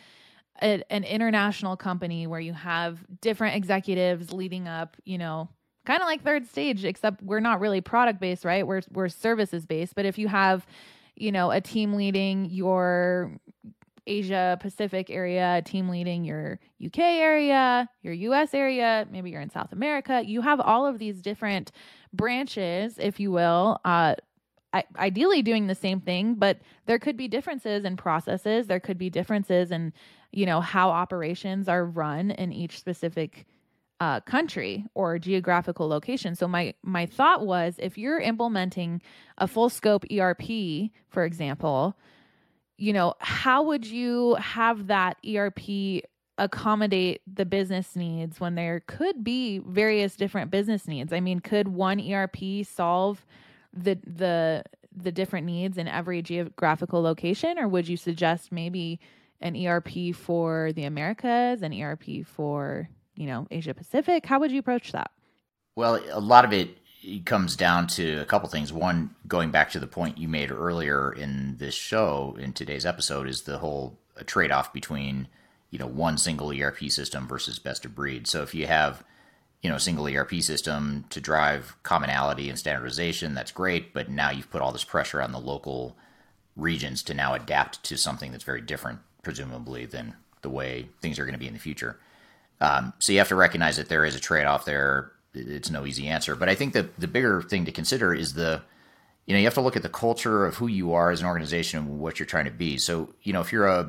a, an international company where you have different executives leading up, you know, kind of like third stage except we're not really product based, right? We're we're services based, but if you have, you know, a team leading your Asia Pacific area, team leading your UK area, your US area, maybe you're in South America. You have all of these different branches, if you will, uh, ideally doing the same thing, but there could be differences in processes. There could be differences in, you know, how operations are run in each specific uh, country or geographical location. So my my thought was, if you're implementing a full scope ERP, for example, you know, how would you have that ERP accommodate the business needs when there could be various different business needs? I mean, could one ERP solve the the the different needs in every geographical location or would you suggest maybe an ERP for the Americas, an ERP for, you know, Asia Pacific? How would you approach that? Well, a lot of it comes down to a couple things. One, going back to the point you made earlier in this show, in today's episode, is the whole uh, trade off between, you know, one single ERP system versus best of breed. So if you have you know, single ERP system to drive commonality and standardization. That's great, but now you've put all this pressure on the local regions to now adapt to something that's very different, presumably, than the way things are going to be in the future. Um, so you have to recognize that there is a trade-off there. It's no easy answer, but I think that the bigger thing to consider is the, you know, you have to look at the culture of who you are as an organization and what you're trying to be. So, you know, if you're a,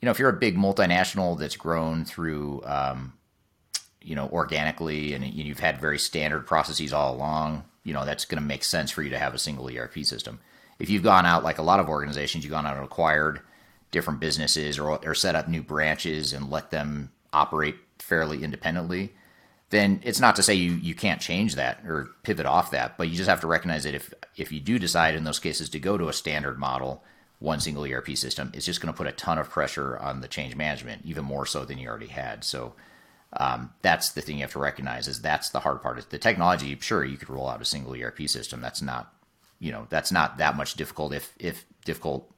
you know, if you're a big multinational that's grown through um, you know, organically and you've had very standard processes all along, you know, that's going to make sense for you to have a single ERP system. If you've gone out, like a lot of organizations, you've gone out and acquired different businesses or, or set up new branches and let them operate fairly independently, then it's not to say you, you can't change that or pivot off that, but you just have to recognize that if, if you do decide in those cases to go to a standard model, one single ERP system, it's just going to put a ton of pressure on the change management, even more so than you already had. So, um, that's the thing you have to recognize is that's the hard part. Is the technology, sure, you could roll out a single ERP system. That's not, you know, that's not that much difficult. If if difficult,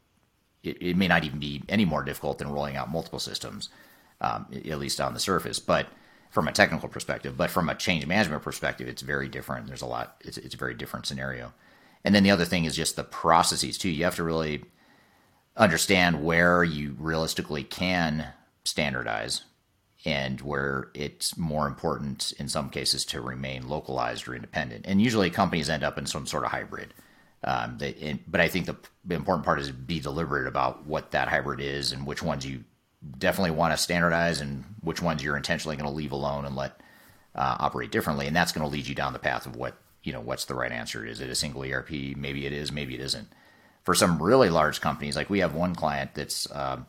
it, it may not even be any more difficult than rolling out multiple systems, um, at least on the surface. But from a technical perspective, but from a change management perspective, it's very different. There's a lot. It's it's a very different scenario. And then the other thing is just the processes too. You have to really understand where you realistically can standardize and where it's more important in some cases to remain localized or independent. And usually companies end up in some sort of hybrid. Um, they, but I think the, important part is be deliberate about what that hybrid is and which ones you definitely want to standardize and which ones you're intentionally going to leave alone and let uh, operate differently. And that's going to lead you down the path of what you know what's the right answer. Is it a single ERP? Maybe it is. Maybe it isn't. For some really large companies, like we have one client that's. Uh,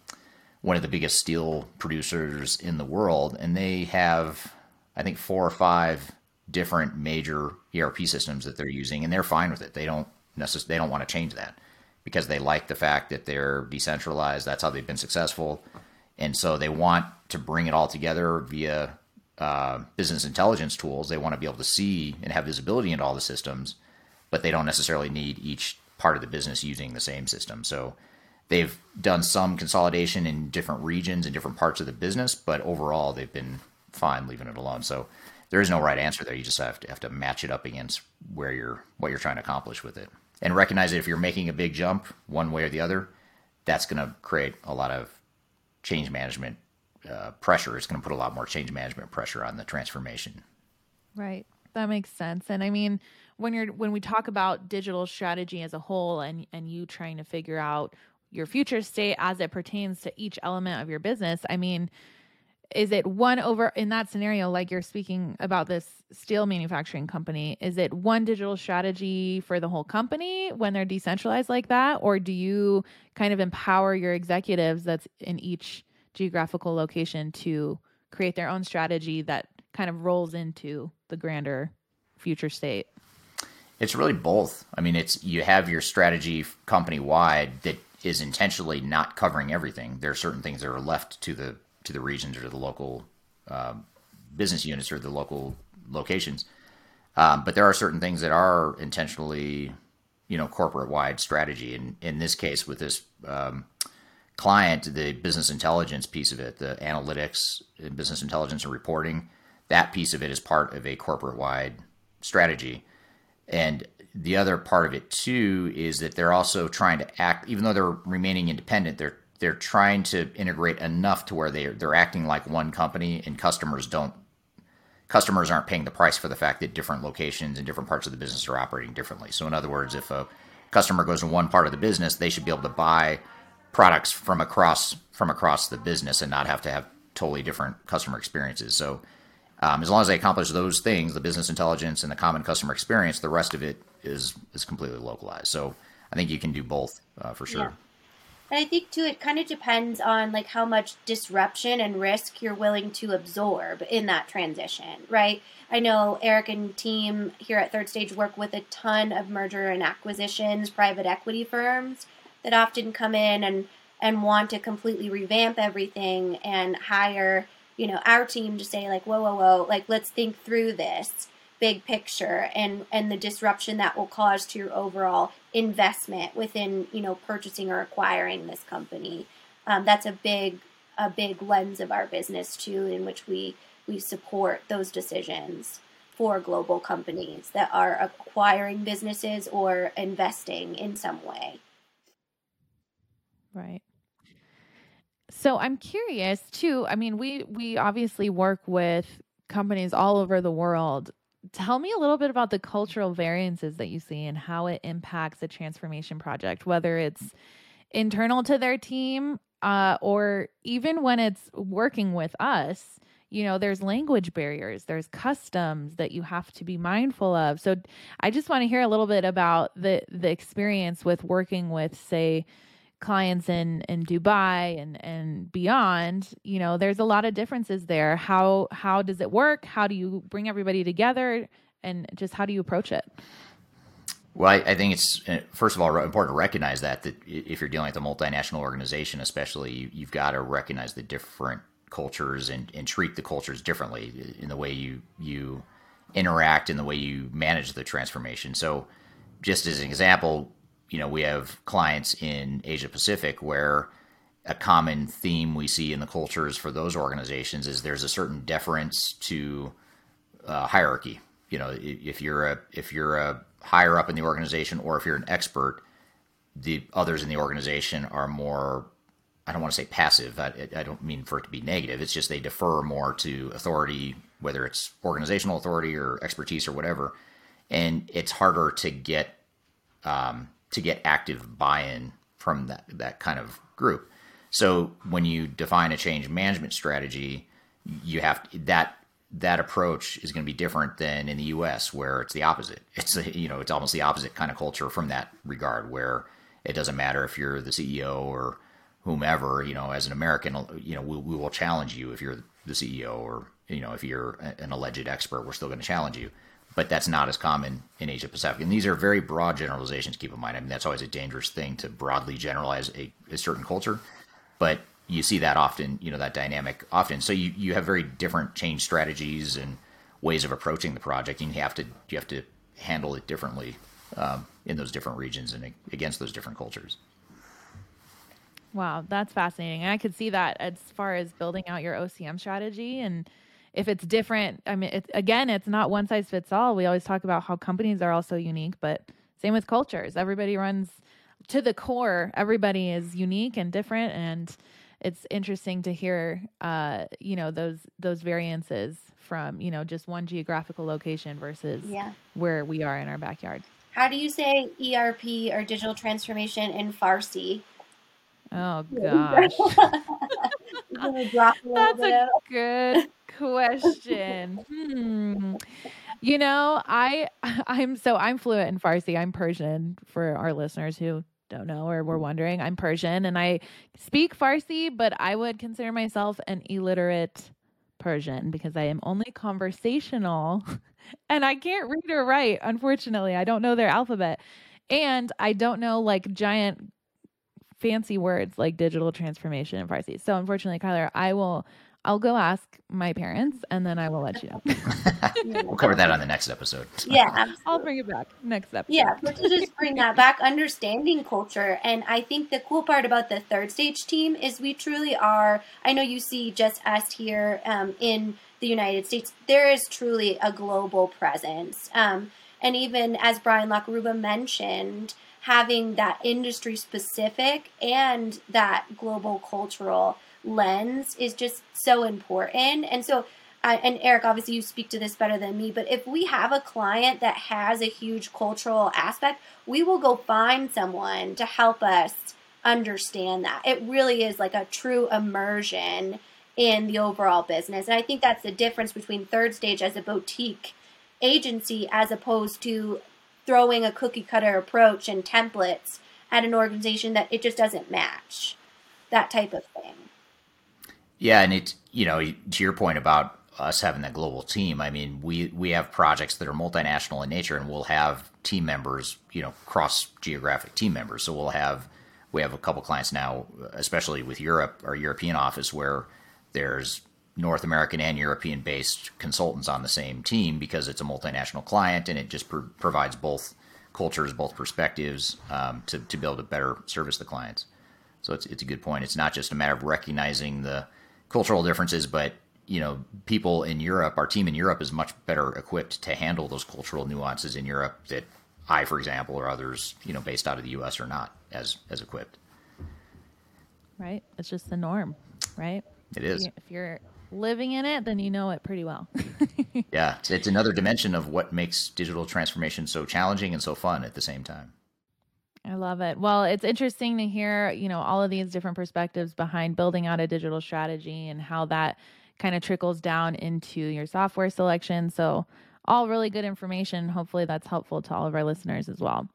one of the biggest steel producers in the world, and they have I think four or five different major ERP systems that they're using, and they're fine with it. They don't necess- they don't want to change that because they like the fact that they're decentralized. That's how they've been successful, and so they want to bring it all together via uh, business intelligence tools. They want to be able to see and have visibility into all the systems, but they don't necessarily need each part of the business using the same system. So they've done some consolidation in different regions and different parts of the business, but overall they've been fine leaving it alone. So there is no right answer there. You just have to have to match it up against where you're what you're trying to accomplish with it, and recognize that if you're making a big jump one way or the other, that's going to create a lot of change management uh, pressure. It's going to put a lot more change management pressure on the transformation. Right. That makes sense. And I mean, when you're when we talk about digital strategy as a whole and and you trying to figure out your future state as it pertains to each element of your business, I mean, is it one over in that scenario like you're speaking about this steel manufacturing company is it one digital strategy for the whole company when they're decentralized like that? Or do you kind of empower your executives that's in each geographical location to create their own strategy that kind of rolls into the grander future state? It's really both. I mean it's you have your strategy company wide that is intentionally not covering everything there are certain things that are left to the to the regions or to the local um, business units or the local locations. Um, but there are certain things that are intentionally, you know, corporate wide strategy. And in this case, with this um, client, the business intelligence piece of it, the analytics, and business intelligence and reporting, that piece of it is part of a corporate wide strategy. And the other part of it too is that they're also trying to act, even though they're remaining independent, they're they're trying to integrate enough to where they they're acting like one company and customers don't customers aren't paying the price for the fact that different locations and different parts of the business are operating differently. So in other words, if a customer goes to one part of the business, they should be able to buy products from across from across the business and not have to have totally different customer experiences. So um, as long as they accomplish those things, the business intelligence and the common customer experience, the rest of it is is completely localized. So I think you can do both uh, for sure. Yeah. And I think too, it kind of depends on like how much disruption and risk you're willing to absorb in that transition, right? I know Eric and team here at Third Stage work with a ton of merger and acquisitions, private equity firms that often come in and and want to completely revamp everything and hire, you know, our team to say like, whoa, whoa, whoa, like let's think through this big picture and and the disruption that will cause to your overall investment within you know purchasing or acquiring this company. Um, that's a big a big lens of our business too in which we we support those decisions for global companies that are acquiring businesses or investing in some way. Right. So i'm curious too i mean we we obviously work with companies all over the world tell me a little bit about the cultural variances that you see and how it impacts a transformation project, whether it's internal to their team uh, or even when it's working with us. You know, there's language barriers, there's customs that you have to be mindful of. So, I just want to hear a little bit about the the experience with working with, say, clients in in Dubai and and beyond, you know, there's a lot of differences there. How how does it work? How do you bring everybody together, and just how do you approach it? Well, I, I think it's uh, first of all important to recognize that that if you're dealing with a multinational organization, especially, you, you've got to recognize the different cultures and, and treat the cultures differently in the way you you interact in the way you manage the transformation. So, just as an example, you know, we have clients in Asia Pacific where a common theme we see in the cultures for those organizations is there's a certain deference to uh, hierarchy. You know, if you're a if you're a higher up in the organization or if you're an expert, the others in the organization are more. I don't want to say passive. I, I don't mean for it to be negative. It's just they defer more to authority, whether it's organizational authority or expertise or whatever, and it's harder to get um, to get active buy-in from that that kind of group. So when you define a change management strategy, you have that that approach is going to be different than in the U.S. where it's the opposite. It's a, you know it's almost the opposite kind of culture from that regard where it doesn't matter if you're the CEO or whomever, you know, as an American, you know, we, we will challenge you if you're the CEO or, you know, if you're an alleged expert, we're still going to challenge you. But that's not as common in Asia Pacific. And these are very broad generalizations, keep in mind. I mean, that's always a dangerous thing to broadly generalize a, a certain culture. But you see that often, you know, that dynamic often. So you, you have very different change strategies and ways of approaching the project. And you have to, you have to handle it differently um, in those different regions and against those different cultures. Wow, that's fascinating. And I could see that as far as building out your OCM strategy and if it's different, I mean, it's, again, it's not one size fits all. We always talk about how companies are also unique, but same with cultures. Everybody runs to the core. Everybody is unique and different, and it's interesting to hear, uh, you know, those those variances from you know just one geographical location versus yeah. where we are in our backyard. How do you say ERP or digital transformation in Farsi? Oh gosh. That's a good question. Hmm. You know, I I'm so I'm fluent in Farsi. I'm Persian for our listeners who don't know or were wondering. I'm Persian and I speak Farsi, but I would consider myself an illiterate Persian because I am only conversational and I can't read or write, unfortunately. I don't know their alphabet. And I don't know like giant fancy words like digital transformation in Farsi. So unfortunately, Kyler, I will I'll go ask my parents and then I will let you know. we'll cover that on the next episode. Yeah, absolutely. I'll bring it back next episode. Yeah, let's just bring that back, understanding culture. And I think the cool part about the third stage team is we truly are. I know you see just us here um, in the United States. There is truly a global presence. Um, and even as Brian Lockaruba mentioned, having that industry specific and that global cultural lens is just so important. And so, and Eric, obviously you speak to this better than me, but if we have a client that has a huge cultural aspect, we will go find someone to help us understand that. It really is like a true immersion in the overall business. And I think that's the difference between Third Stage as a boutique agency as opposed to throwing a cookie cutter approach and templates at an organization that it just doesn't match. That type of thing. Yeah, and it you know to your point about us having that global team. I mean, we we have projects that are multinational in nature, and we'll have team members, you know, cross geographic team members. So we'll have we have a couple clients now, especially with Europe, our European office, where there's North American and European based consultants on the same team because it's a multinational client and it just pr- provides both cultures, both perspectives um, to, to be able to better service the clients. So it's, it's a good point. It's not just a matter of recognizing the cultural differences, but you know, people in Europe, our team in Europe is much better equipped to handle those cultural nuances in Europe that I, for example, or others, you know, based out of the U.S. are not as as equipped. Right. It's just the norm, right? It is. If you're living in it, then you know it pretty well. yeah, it's, it's another dimension of what makes digital transformation so challenging and so fun at the same time. I love it. Well, it's interesting to hear, you know, all of these different perspectives behind building out a digital strategy and how that kind of trickles down into your software selection. So, all really good information. Hopefully, that's helpful to all of our listeners as well.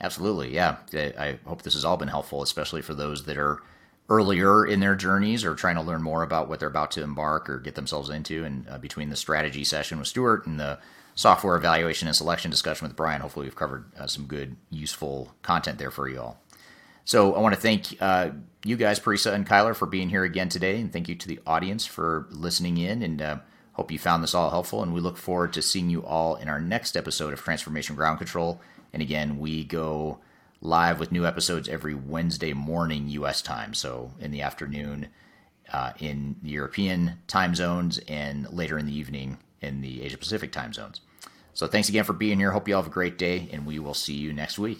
Absolutely. Yeah. I hope this has all been helpful, especially for those that are earlier in their journeys or trying to learn more about what they're about to embark or get themselves into. And uh, between the strategy session with Stuart and the software evaluation and selection discussion with Brian, hopefully we've covered uh, some good, useful content there for you all. So I want to thank uh, you guys, Parisa and Kyler, for being here again today, and thank you to the audience for listening in. And uh, hope you found this all helpful. And we look forward to seeing you all in our next episode of Transformation Ground Control. And again, we go live with new episodes every Wednesday morning U.S. time, so in the afternoon uh, in the European time zones and later in the evening in the Asia Pacific time zones. So thanks again for being here. Hope you all have a great day, and we will see you next week.